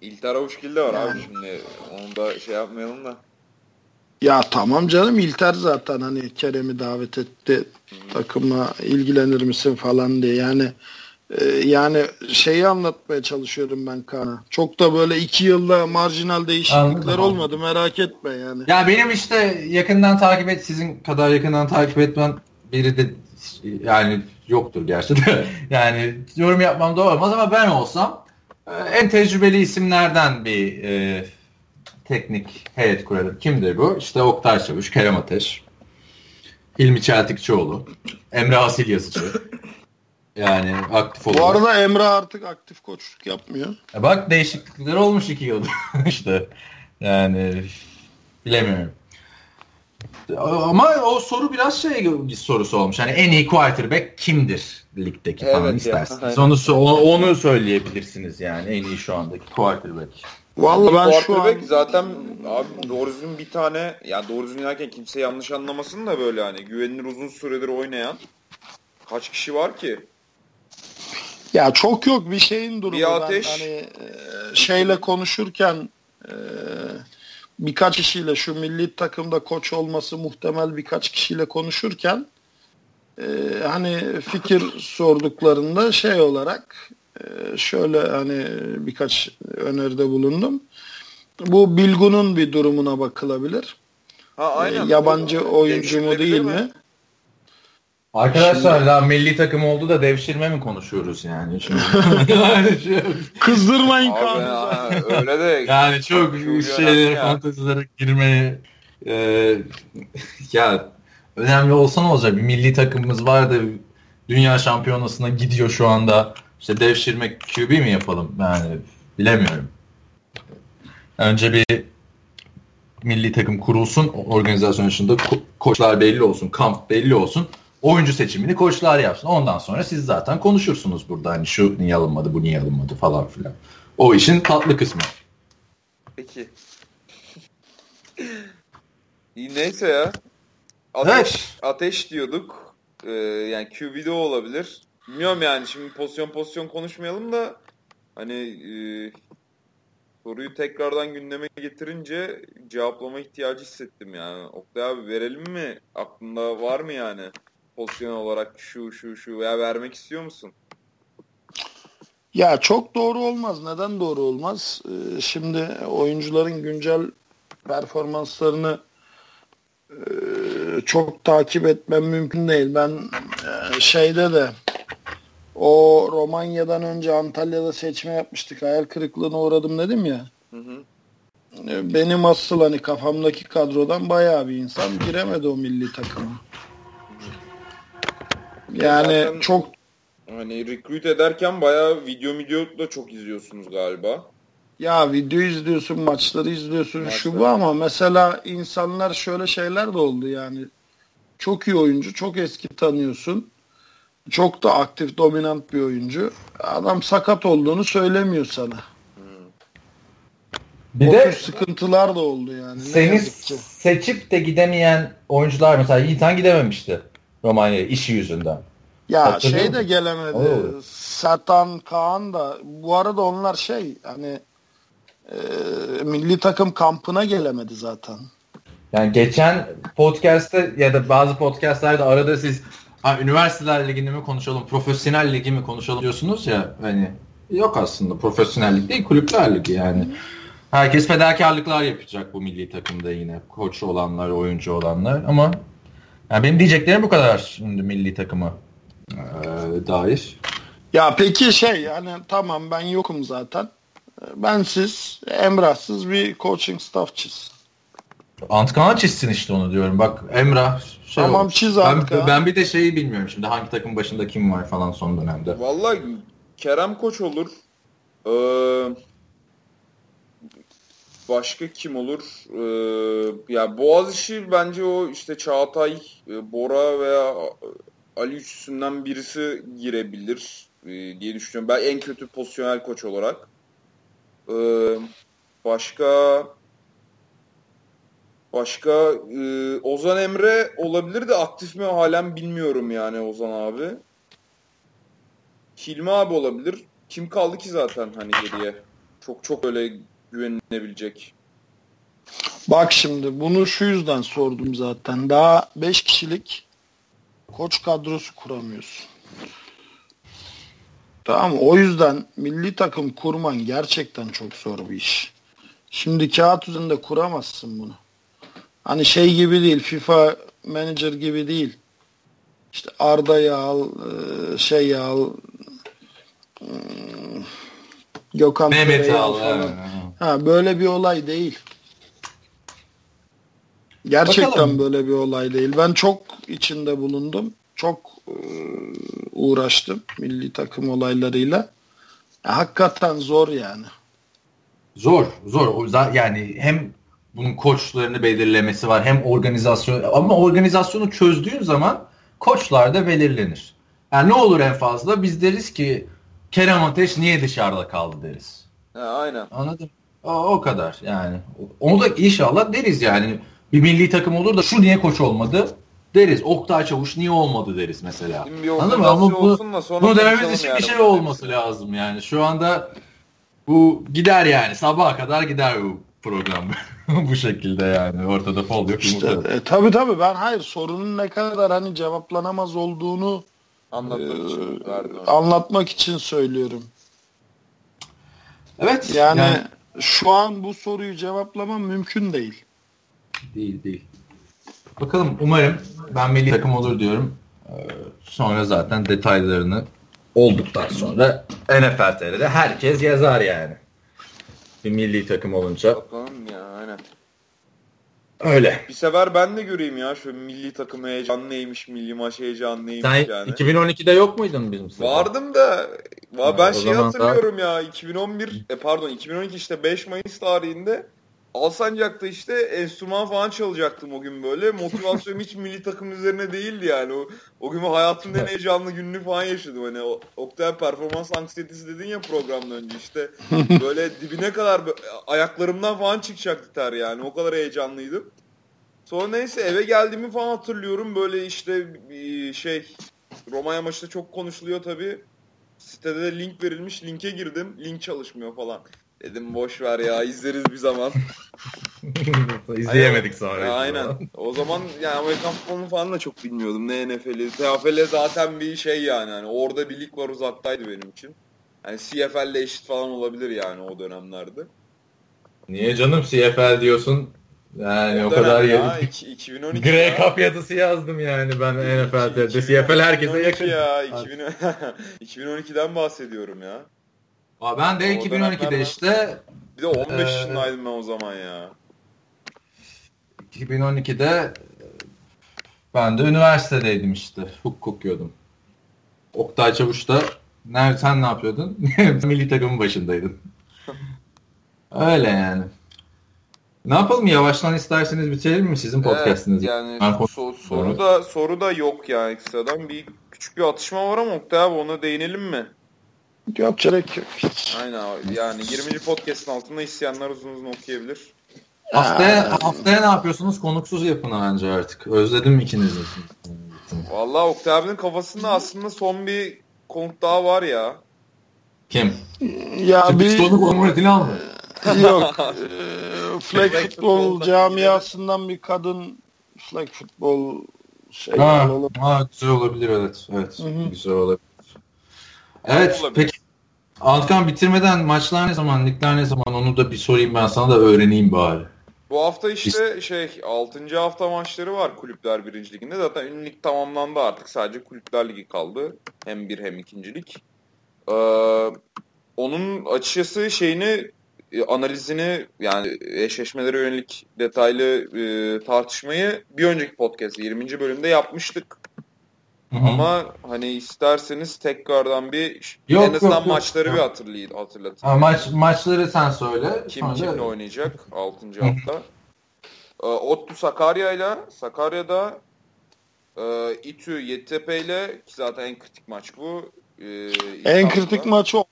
İlter Avuşgil de var abi Yani. şimdi. Onu da şey yapmayalım da. Ya tamam canım İlter zaten hani Kerem'i davet etti takıma ilgilenir misin falan diye yani e, yani şeyi anlatmaya çalışıyorum ben Kaan'a. Çok da böyle iki yılda marjinal değişiklikler Anladım. olmadı merak etme yani. Ya benim işte yakından takip et, sizin kadar yakından takip etmem biri de yani yoktur gerçi de. Yani yorum yapmam doğru olmaz ama ben olsam e, en tecrübeli isimlerden bir e, teknik heyet kurarım. Kimdir bu? İşte Oktay Çavuş, Kerem Ateş, Hilmi Çeltikçioğlu, Emre Asil Yazıcı. Yani aktif Bu olarak. arada Emre artık aktif koçluk yapmıyor. E Bak değişiklikler olmuş iki yıldır işte. Yani bilemiyorum. Ama o soru biraz şey bir sorusu olmuş. Hani en iyi quarterback kimdir ligdeki falan Evet ya, isterseniz. onu, onu söyleyebilirsiniz yani en iyi şu andaki quarterback. Vallahi ben şu an zaten abi doğru düzgün bir tane ya doğru düzgün derken kimse yanlış anlamasın da böyle hani güvenilir uzun süredir oynayan kaç kişi var ki? ya çok yok bir şeyin durumu. Bir Ben ateş. hani e, şeyle konuşurken e, birkaç kişiyle şu milli takımda koç olması muhtemel birkaç kişiyle konuşurken e, hani fikir sorduklarında şey olarak şöyle hani birkaç öneride bulundum. Bu Bilgun'un bir durumuna bakılabilir. Ha E, aynen. yabancı oyuncu mu değil mi? mi? Arkadaşlar daha milli takım oldu da devşirme mi konuşuyoruz yani şimdi? Kızdırmayın zaten. öyle de yani çok Çok şeylere ya. fantezilere girmeye e, ya önemli olsa ne olacak? Bir milli takımımız vardı. Dünya şampiyonasına gidiyor şu anda. İşte devşirme QB mi yapalım? Yani bilemiyorum. Önce bir milli takım kurulsun. Organizasyon içinde ko- koçlar belli olsun. Kamp belli olsun. Oyuncu seçimini koçlar yapsın. Ondan sonra siz zaten konuşursunuz burada. Hani şu niye alınmadı, bu niye alınmadı falan filan. O işin tatlı kısmı. Peki. İyi neyse ya. Ateş, Evet. ateş diyorduk. Ee, yani QB'de olabilir. Bilmiyorum yani şimdi pozisyon pozisyon konuşmayalım da hani e, soruyu tekrardan gündeme getirince cevaplama ihtiyacı hissettim yani. Oktay abi verelim mi? Aklında var mı yani? Pozisyon olarak şu şu şu veya vermek istiyor musun? Ya çok doğru olmaz. Neden doğru olmaz? Ee, şimdi oyuncuların güncel performanslarını e, çok takip etmem mümkün değil. Ben e, şeyde de o Romanya'dan önce Antalya'da seçme yapmıştık. Hayal kırıklığına uğradım dedim ya. Hı hı. E, Benim asıl hani kafamdaki kadrodan bayağı bir insan giremedi o milli takıma. Yani Zaten- çok Hani recruit ederken bayağı video video da çok izliyorsunuz galiba. Ya video izliyorsun, maçları izliyorsun şu Maçları. bu ama mesela insanlar şöyle şeyler de oldu yani. Çok iyi oyuncu, çok eski tanıyorsun. Çok da aktif, dominant bir oyuncu. Adam sakat olduğunu söylemiyor sana. Bir o de sıkıntılar da oldu yani. Seni seçip de gidemeyen oyuncular mesela Yiğitan gidememişti Romanya'ya işi yüzünden. Ya Hatırlıyor şey de musun? gelemedi. Oo. Sertan Kaan da. Bu arada onlar şey hani e, milli takım kampına gelemedi zaten. Yani geçen podcast'te ya da bazı podcast'lerde arada siz ha, üniversiteler ligini mi konuşalım, profesyonel ligi mi konuşalım diyorsunuz ya hani yok aslında profesyonellik değil kulüpler ligi yani. Herkes fedakarlıklar yapacak bu milli takımda yine. Koç olanlar, oyuncu olanlar ama yani benim diyeceklerim bu kadar şimdi milli takıma e, dair. Ya peki şey yani tamam ben yokum zaten. Bensiz, Emrahsız bir coaching staff çiz. Antkan'a çizsin işte onu diyorum. Bak Emrah şey tamam çiz ben, ben bir de şeyi bilmiyorum şimdi hangi takım başında kim var falan son dönemde. Vallahi Kerem Koç olur. Ee, başka kim olur? Ee, ya Boğaziçi bence o işte Çağatay, e, Bora veya Ali üçüsünden birisi girebilir e, diye düşünüyorum. Ben en kötü pozisyonel koç olarak. Ee, başka başka e, Ozan Emre olabilir de aktif mi halen bilmiyorum yani Ozan abi. Hilmi abi olabilir. Kim kaldı ki zaten hani geriye? Çok çok öyle güvenilebilecek. Bak şimdi bunu şu yüzden sordum zaten. Daha 5 kişilik koç kadrosu kuramıyorsun. Tamam O yüzden milli takım kurman gerçekten çok zor bir iş. Şimdi kağıt üzerinde kuramazsın bunu. Hani şey gibi değil, FIFA manager gibi değil. İşte Arda'yı al, e, şey al, e, Gökhan Mehmet'i al. Ha, böyle bir olay değil. Gerçekten Bakalım. böyle bir olay değil. Ben çok içinde bulundum. Çok e, uğraştım milli takım olaylarıyla. Hakikaten zor yani. Zor, zor. Yani hem bunun koçlarını belirlemesi var hem organizasyon ama organizasyonu çözdüğün zaman koçlar da belirlenir. Yani ne olur en fazla biz deriz ki Kerem Ateş niye dışarıda kaldı deriz. Ha, aynen. Anladın? O, o kadar yani. Onu da inşallah deriz yani. Bir milli takım olur da şu niye koç olmadı deriz. Oktay Çavuş niye olmadı deriz mesela. Anladın mı? Ama bu, bunu dememiz için yani bir şey olması lazım yani. Şu anda bu gider yani. Sabaha kadar gider bu program. bu şekilde yani. Ortada fol yok. İşte, e, tabii tabii ben hayır sorunun ne kadar hani cevaplanamaz olduğunu Anlatmak ee, için anlatmak için söylüyorum. Evet. Yani, yani şu an bu soruyu cevaplamam mümkün değil. Değil değil. Bakalım umarım ben milli takım olur diyorum. Ee, sonra zaten detaylarını olduktan sonra NFL TR'de herkes yazar yani. Bir milli takım olunca. Bakalım ya aynen. Öyle. Bir sefer ben de göreyim ya şu milli takım heyecanı neymiş, milli maç heyecanı neymiş Sen yani. 2012'de yok muydun bizim sınıfta? Vardım da va, ben şeyi hatırlıyorum da... ya 2011 e, pardon 2012 işte 5 Mayıs tarihinde Alsancak'ta işte enstrüman falan çalacaktım o gün böyle. Motivasyonum hiç milli takım üzerine değildi yani. O, o gün hayatımda en heyecanlı gününü falan yaşadım. Hani o, Oktay performans anksiyetesi dedin ya programdan önce işte. Böyle dibine kadar ayaklarımdan falan çıkacaktı ter yani. O kadar heyecanlıydım. Sonra neyse eve geldiğimi falan hatırlıyorum. Böyle işte şey Romanya maçta çok konuşuluyor tabii. Sitede de link verilmiş. Linke girdim. Link çalışmıyor falan. Dedim boş ver ya izleriz bir zaman. İzleyemedik sonra. aynen. O zaman yani Amerikan futbolunu falan da çok bilmiyordum. Ne NFL'i. TFL zaten bir şey yani. yani. Orada bir lig var uzaktaydı benim için. Yani CFL'le eşit falan olabilir yani o dönemlerde. Niye canım CFL diyorsun? Yani o, o kadar ya. 2012 Grey Cup yazısı yazdım yani ben NFL'de. CFL herkese yakın. ya. 2000, 2012'den bahsediyorum ya. Aa, ben de 2012'de işte bir de 15 e, yaşındaydım ben o zaman ya. 2012'de ben de üniversitedeydim işte. Hukuk okuyordum. Oktay Çavuş da nerede sen ne yapıyordun? Milli takımın başındaydın. Öyle yani. Ne yapalım yavaştan isterseniz bitirelim mi sizin podcast'inizi? Evet, yani so- soru da soru da yok yani ekstradan bir küçük bir atışma var ama Oktay abi ona değinelim mi? Yok gerek yok. Aynen. Yani 20. podcast'ın altında isteyenler uzun uzun okuyabilir. Haftaya, haftaya ne yapıyorsunuz? Konuksuz yapın bence artık. Özledim ikinizi. Vallahi Oktay abinin kafasında aslında son bir konuk daha var ya. Kim? Ya bir... konuk olma mı? Yok. Ee, flag futbol camiasından bir kadın flag futbol şey ha, ha, güzel olabilir evet. Evet. Hı-hı. Güzel olabilir. Evet olabilir. peki Altkan bitirmeden maçlar ne zaman, ligler ne zaman onu da bir sorayım ben sana da öğreneyim bari. Bu hafta işte şey 6. hafta maçları var Kulüpler 1. Liginde. Zaten ünlük tamamlandı artık. Sadece Kulüpler Ligi kaldı. Hem bir hem ikincilik. Ee, onun açıkçası şeyini e, analizini yani eşleşmelere yönelik detaylı e, tartışmayı bir önceki podcast 20. bölümde yapmıştık. Hı-hı. Ama hani isterseniz tekrardan bir yok, en azından yok, maçları yok. bir hatırlayın hatırlatın. Ha, maç maçları sen söyle. Kim Sonra... kimle oynayacak 6. hafta? e, Ottu Sakarya ile Sakarya'da e, İTÜ Yeditepe ile ki zaten en kritik maç bu. E, en kritik maç o.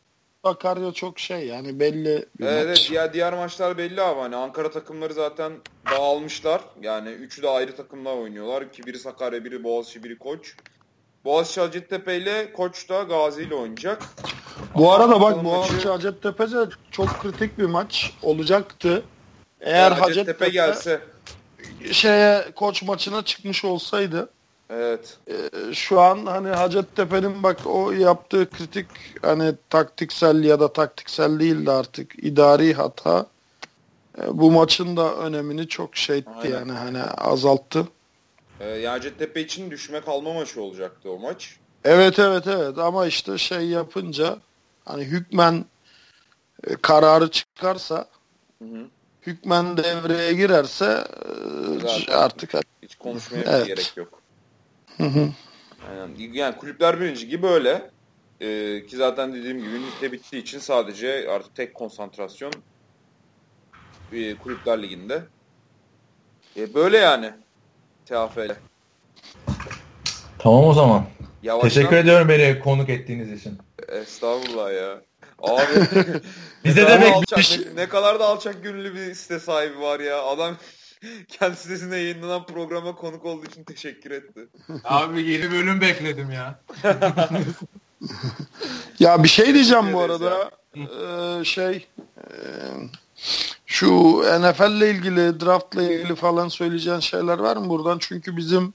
Sakarya çok şey yani belli bir evet, maç. diğer, diğer maçlar belli ama hani Ankara takımları zaten dağılmışlar. Yani üçü de ayrı takımlar oynuyorlar. Ki biri Sakarya, biri Boğaziçi, biri Koç. Boğaziçi Hacettepe ile Koç da Gazi ile oynayacak. Bu arada bak Boğaziçi. Hacettepe de çok kritik bir maç olacaktı. Eğer Hacettepe, Hacettepe gelse şeye Koç maçına çıkmış olsaydı Evet. E, şu an hani Hacettepe'nin bak o yaptığı kritik hani taktiksel ya da taktiksel değil de artık idari hata e, bu maçın da önemini çok şey etti Aynen. yani hani azalttı. E, ya Hacettepe için düşme kalma maçı olacaktı o maç. Evet evet evet ama işte şey yapınca hani hükmen e, kararı çıkarsa hı hı. hükmen devreye girerse e, artık hiç konuşmaya evet. gerek yok. Hı hı. Yani, yani kulüpler birinci gibi böyle. Ee, ki zaten dediğim gibi ligde bittiği için sadece artık tek konsantrasyon e, kulüpler liginde. E, böyle yani. TFL. Tamam o zaman. Yavaştan... Teşekkür ediyorum beni konuk ettiğiniz için. Estağfurullah ya. Abi bize demek alçak, ne, ne kadar da alçak gönüllü bir site sahibi var ya. Adam kendi sitesinde yayınlanan programa konuk olduğu için teşekkür etti. Abi yeni bölüm bekledim ya. ya bir şey diyeceğim bu arada. Ee, şey e, şu NFL ile ilgili, draft ile ilgili falan söyleyeceğin şeyler var mı buradan? Çünkü bizim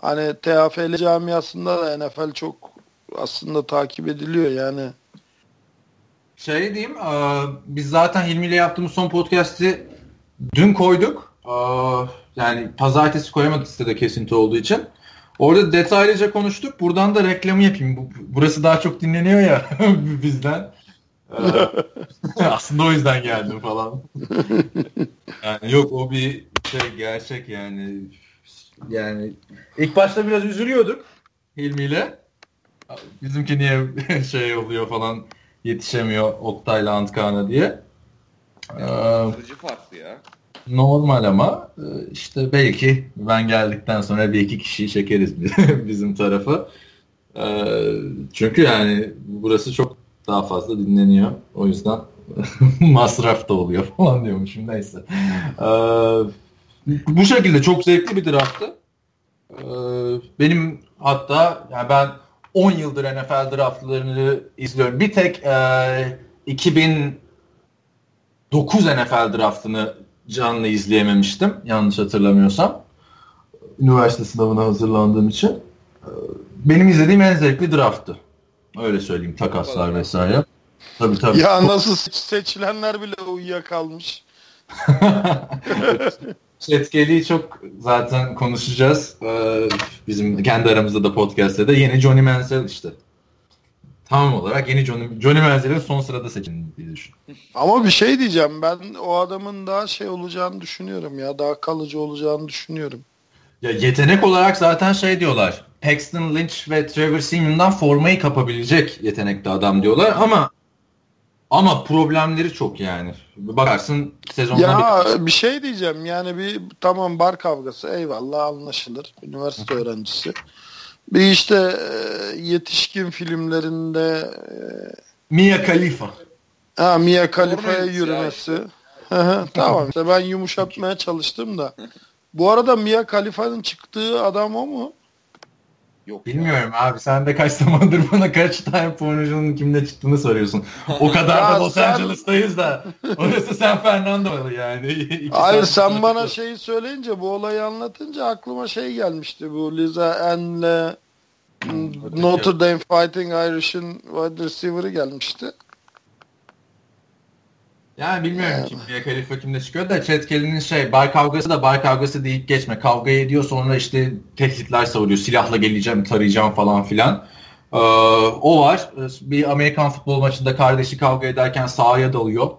hani TFL camiasında da NFL çok aslında takip ediliyor yani. Şey diyeyim, biz zaten Hilmi ile yaptığımız son podcast'i dün koyduk. Yani pazartesi koyamadık sitede kesinti olduğu için. Orada detaylıca konuştuk. Buradan da reklamı yapayım. Burası daha çok dinleniyor ya bizden. Aslında o yüzden geldim falan. Yani yok o bir şey gerçek yani. Yani ilk başta biraz üzülüyorduk Hilmi ile. Bizimki niye şey oluyor falan yetişemiyor Oktay'la Antkan'a diye. Kırıcı farklı ya. Normal ama e, işte belki ben geldikten sonra bir iki kişiyi çekeriz bizim tarafı. E, çünkü yani burası çok daha fazla dinleniyor. O yüzden masraf da oluyor falan diyormuşum neyse. E, bu şekilde çok zevkli bir drafttı. Benim hatta yani ben 10 yıldır NFL draftlarını izliyorum. Bir tek 2009 NFL draftını canlı izleyememiştim. Yanlış hatırlamıyorsam. Üniversite sınavına hazırlandığım için. Ee, benim izlediğim en zevkli drafttı. Öyle söyleyeyim. Takaslar vesaire. Tabii tabii. Ya nasıl seçilenler bile uyuyakalmış. Çetkeli'yi çok zaten konuşacağız. Ee, bizim kendi aramızda da podcast'te de yeni Johnny Manziel işte tam olarak yeni Johnny, Johnny Manziel'in son sırada seçildiğini diye düşün. Ama bir şey diyeceğim ben o adamın daha şey olacağını düşünüyorum ya daha kalıcı olacağını düşünüyorum. Ya yetenek olarak zaten şey diyorlar. Paxton Lynch ve Trevor Simeon'dan formayı kapabilecek yetenekli adam diyorlar ama ama problemleri çok yani. Bakarsın sezonda Ya bir... bir şey diyeceğim yani bir tamam bar kavgası eyvallah anlaşılır. Üniversite öğrencisi. Bir işte e, yetişkin filmlerinde e, Mia Khalifa. Ha Mia Khalifa'ya yürümesi. tamam işte ben yumuşatmaya çalıştım da. Bu arada Mia Khalifa'nın çıktığı adam o mu? Yok. Bilmiyorum ya. abi sen de kaç zamandır bana kaç tane pornocunun kimde çıktığını soruyorsun. O kadar da Los sen... Angeles'tayız da. Orası San Fernando yani. Hayır sen bana şeyi söyleyince bu olayı anlatınca aklıma şey gelmişti. Bu Liza Ann'le Notre Dame Fighting Irish'in wide receiver'ı gelmişti. Yani bilmiyorum yani. kim diye Khalifa kimde çıkıyor da Chad Kelly'nin şey bar kavgası da bar kavgası deyip geçme. Kavga ediyor sonra işte tehditler savuruyor. Silahla geleceğim tarayacağım falan filan. Ee, o var. Bir Amerikan futbol maçında kardeşi kavga ederken sahaya dalıyor.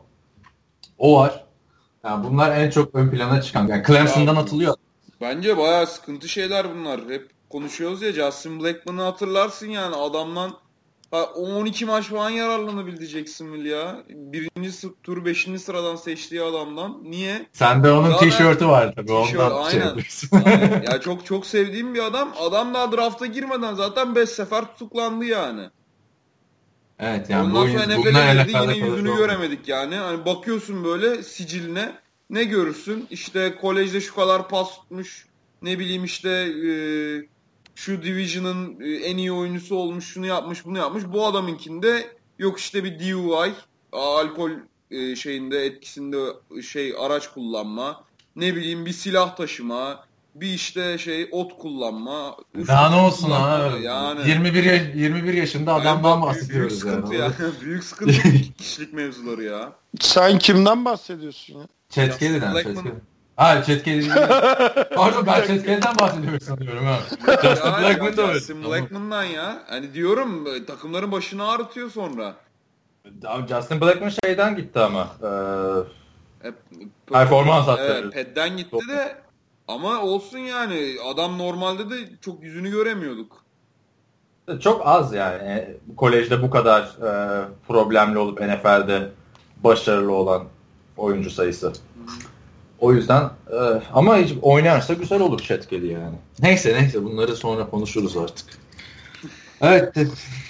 O var. Yani bunlar en çok ön plana çıkan. Yani Clemson'dan atılıyor. Bence bayağı sıkıntı şeyler bunlar. Hep konuşuyoruz ya Justin Blackman'ı hatırlarsın yani adamdan 12 maç falan yararlanabildi Jacksonville ya. Birinci tur beşinci sıradan seçtiği adamdan. Niye? Sende onun Zaten tişörtü var tabii. Tişört, ondan şey aynen. aynen. ya çok çok sevdiğim bir adam. Adam daha drafta girmeden zaten 5 sefer tutuklandı yani. Evet yani Ondan bu, sonra NFL'e girdi yine yüzünü oldu. göremedik yani. Hani bakıyorsun böyle siciline ne görürsün? İşte kolejde şu kadar pas tutmuş. Ne bileyim işte e, şu Division'ın e, en iyi oyuncusu olmuş, şunu yapmış, bunu yapmış. Bu adamınkinde yok işte bir DUI, alkol e, şeyinde etkisinde şey araç kullanma, ne bileyim bir silah taşıma, bir işte şey ot kullanma. Daha ne olsun ha? Yani 21 21 yaşında adamdan yani bahsediyoruz büyük sıkıntı yani. ya. büyük sıkıntı kişilik mevzuları ya. Sen kimden bahsediyorsun ya? Çetkeli'den. Çetkeli. Ha Chet Pardon ben Chet bahsediyorum sanıyorum ha. Justin Blackman da Justin Blackman'dan ya. Hani diyorum takımların başını ağrıtıyor sonra. Abi Justin Blackman şeyden gitti ama. E, performans hatta. Evet, Ped'den gitti de ama olsun yani. Adam normalde de çok yüzünü göremiyorduk. Çok az yani. E, kolejde bu kadar e, problemli olup NFL'de başarılı olan oyuncu sayısı. O yüzden e, ama hiç oynarsa güzel olur Chatgeli yani. Neyse neyse bunları sonra konuşuruz artık. Evet te-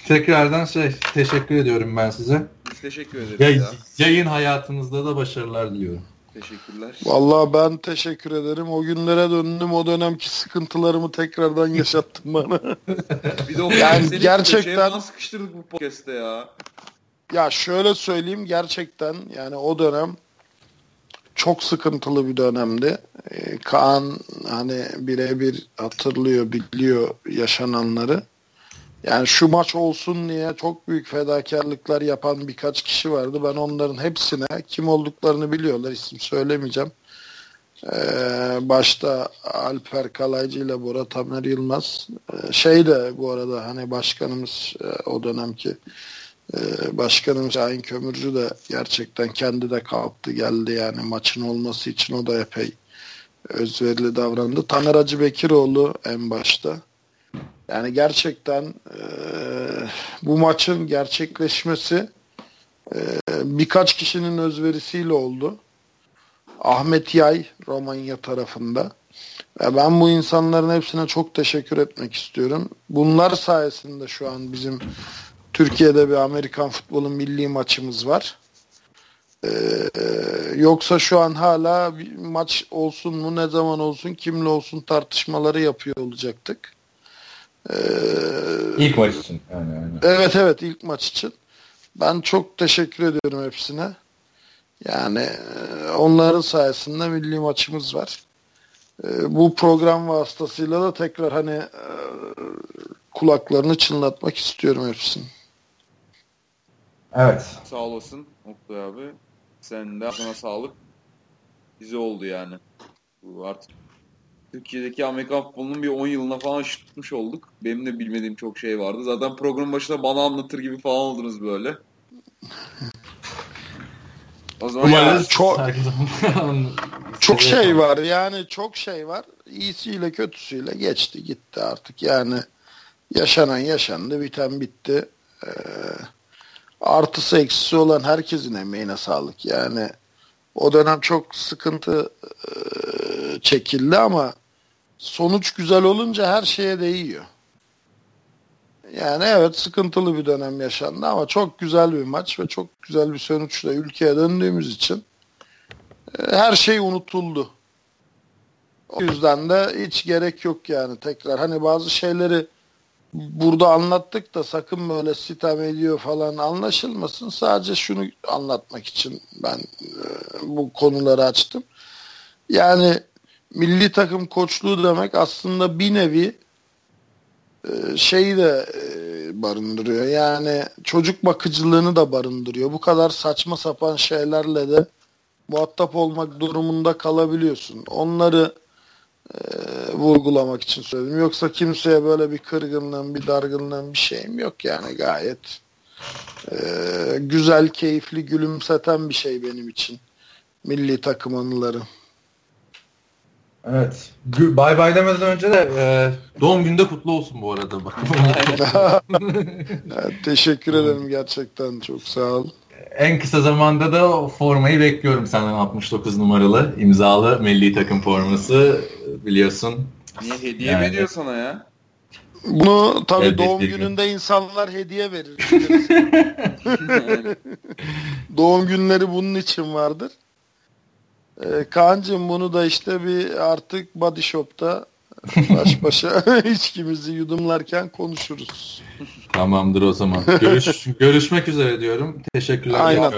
tekrardan şey teşekkür ediyorum ben size. Biz teşekkür ederiz ya, ya. Yayın hayatınızda da başarılar diliyorum. Teşekkürler. Vallahi ben teşekkür ederim. O günlere döndüm. O dönemki sıkıntılarımı tekrardan yaşattın bana. bir de o yani gerçekten sıkıştırdık bu podcast'te ya. Ya şöyle söyleyeyim gerçekten yani o dönem çok sıkıntılı bir dönemdi. Ee, Kaan hani birebir hatırlıyor, biliyor yaşananları. Yani şu maç olsun diye çok büyük fedakarlıklar yapan birkaç kişi vardı. Ben onların hepsine kim olduklarını biliyorlar. isim söylemeyeceğim. Ee, başta Alper Kalaycı ile Bora Tamer Yılmaz. Ee, şey de bu arada hani başkanımız e, o dönemki başkanım Şahin Kömürcü de gerçekten kendi de kalktı geldi yani maçın olması için o da epey özverili davrandı. Taner Hacı Bekiroğlu en başta. Yani gerçekten e, bu maçın gerçekleşmesi e, birkaç kişinin özverisiyle oldu. Ahmet Yay Romanya tarafında. Ve ben bu insanların hepsine çok teşekkür etmek istiyorum. Bunlar sayesinde şu an bizim Türkiye'de bir Amerikan futbolun milli maçımız var. Ee, yoksa şu an hala bir maç olsun mu ne zaman olsun kimle olsun tartışmaları yapıyor olacaktık. Ee, ilk maç için. Yani, yani. Evet evet ilk maç için. Ben çok teşekkür ediyorum hepsine. Yani e, onların sayesinde milli maçımız var. Ee, bu program vasıtasıyla da tekrar hani e, kulaklarını çınlatmak istiyorum hepsinin. Evet. Sağ olasın Oktay abi. Sen de sana sağlık. Bize oldu yani. Bu artık Türkiye'deki Amerikan futbolunun bir 10 yılına falan tutmuş olduk. Benim de bilmediğim çok şey vardı. Zaten program başında bana anlatır gibi falan oldunuz böyle. O zaman yani, çok çok şey var yani çok şey var. İyisiyle kötüsüyle geçti gitti artık yani yaşanan yaşandı biten bitti. Ee, artısı eksisi olan herkesin emeğine sağlık. Yani o dönem çok sıkıntı e, çekildi ama sonuç güzel olunca her şeye değiyor. Yani evet sıkıntılı bir dönem yaşandı ama çok güzel bir maç ve çok güzel bir sonuçla ülkeye döndüğümüz için e, her şey unutuldu. O yüzden de hiç gerek yok yani tekrar. Hani bazı şeyleri burada anlattık da sakın böyle sitem ediyor falan anlaşılmasın. Sadece şunu anlatmak için ben e, bu konuları açtım. Yani milli takım koçluğu demek aslında bir nevi e, şeyi de e, barındırıyor. Yani çocuk bakıcılığını da barındırıyor. Bu kadar saçma sapan şeylerle de muhatap olmak durumunda kalabiliyorsun. Onları e, vurgulamak için söyledim. Yoksa kimseye böyle bir kırgınlığım, bir dargınlığım bir şeyim yok yani gayet e, güzel, keyifli, gülümseten bir şey benim için. Milli takım anıları. Evet. Bay bay demeden önce de e, doğum günde kutlu olsun bu arada. evet, teşekkür ederim gerçekten. Çok sağ ol. En kısa zamanda da formayı bekliyorum senden 69 numaralı imzalı milli takım forması biliyorsun. Niye hediye yani. veriyor sana ya? Bunu tabii evet, doğum gününde insanlar hediye verir. doğum günleri bunun için vardır. Ee, Kaan'cığım bunu da işte bir artık Body Shop'ta baş başa içkimizi yudumlarken konuşuruz. Tamamdır o zaman. Görüş, görüşmek üzere diyorum. Teşekkürler. Aynen.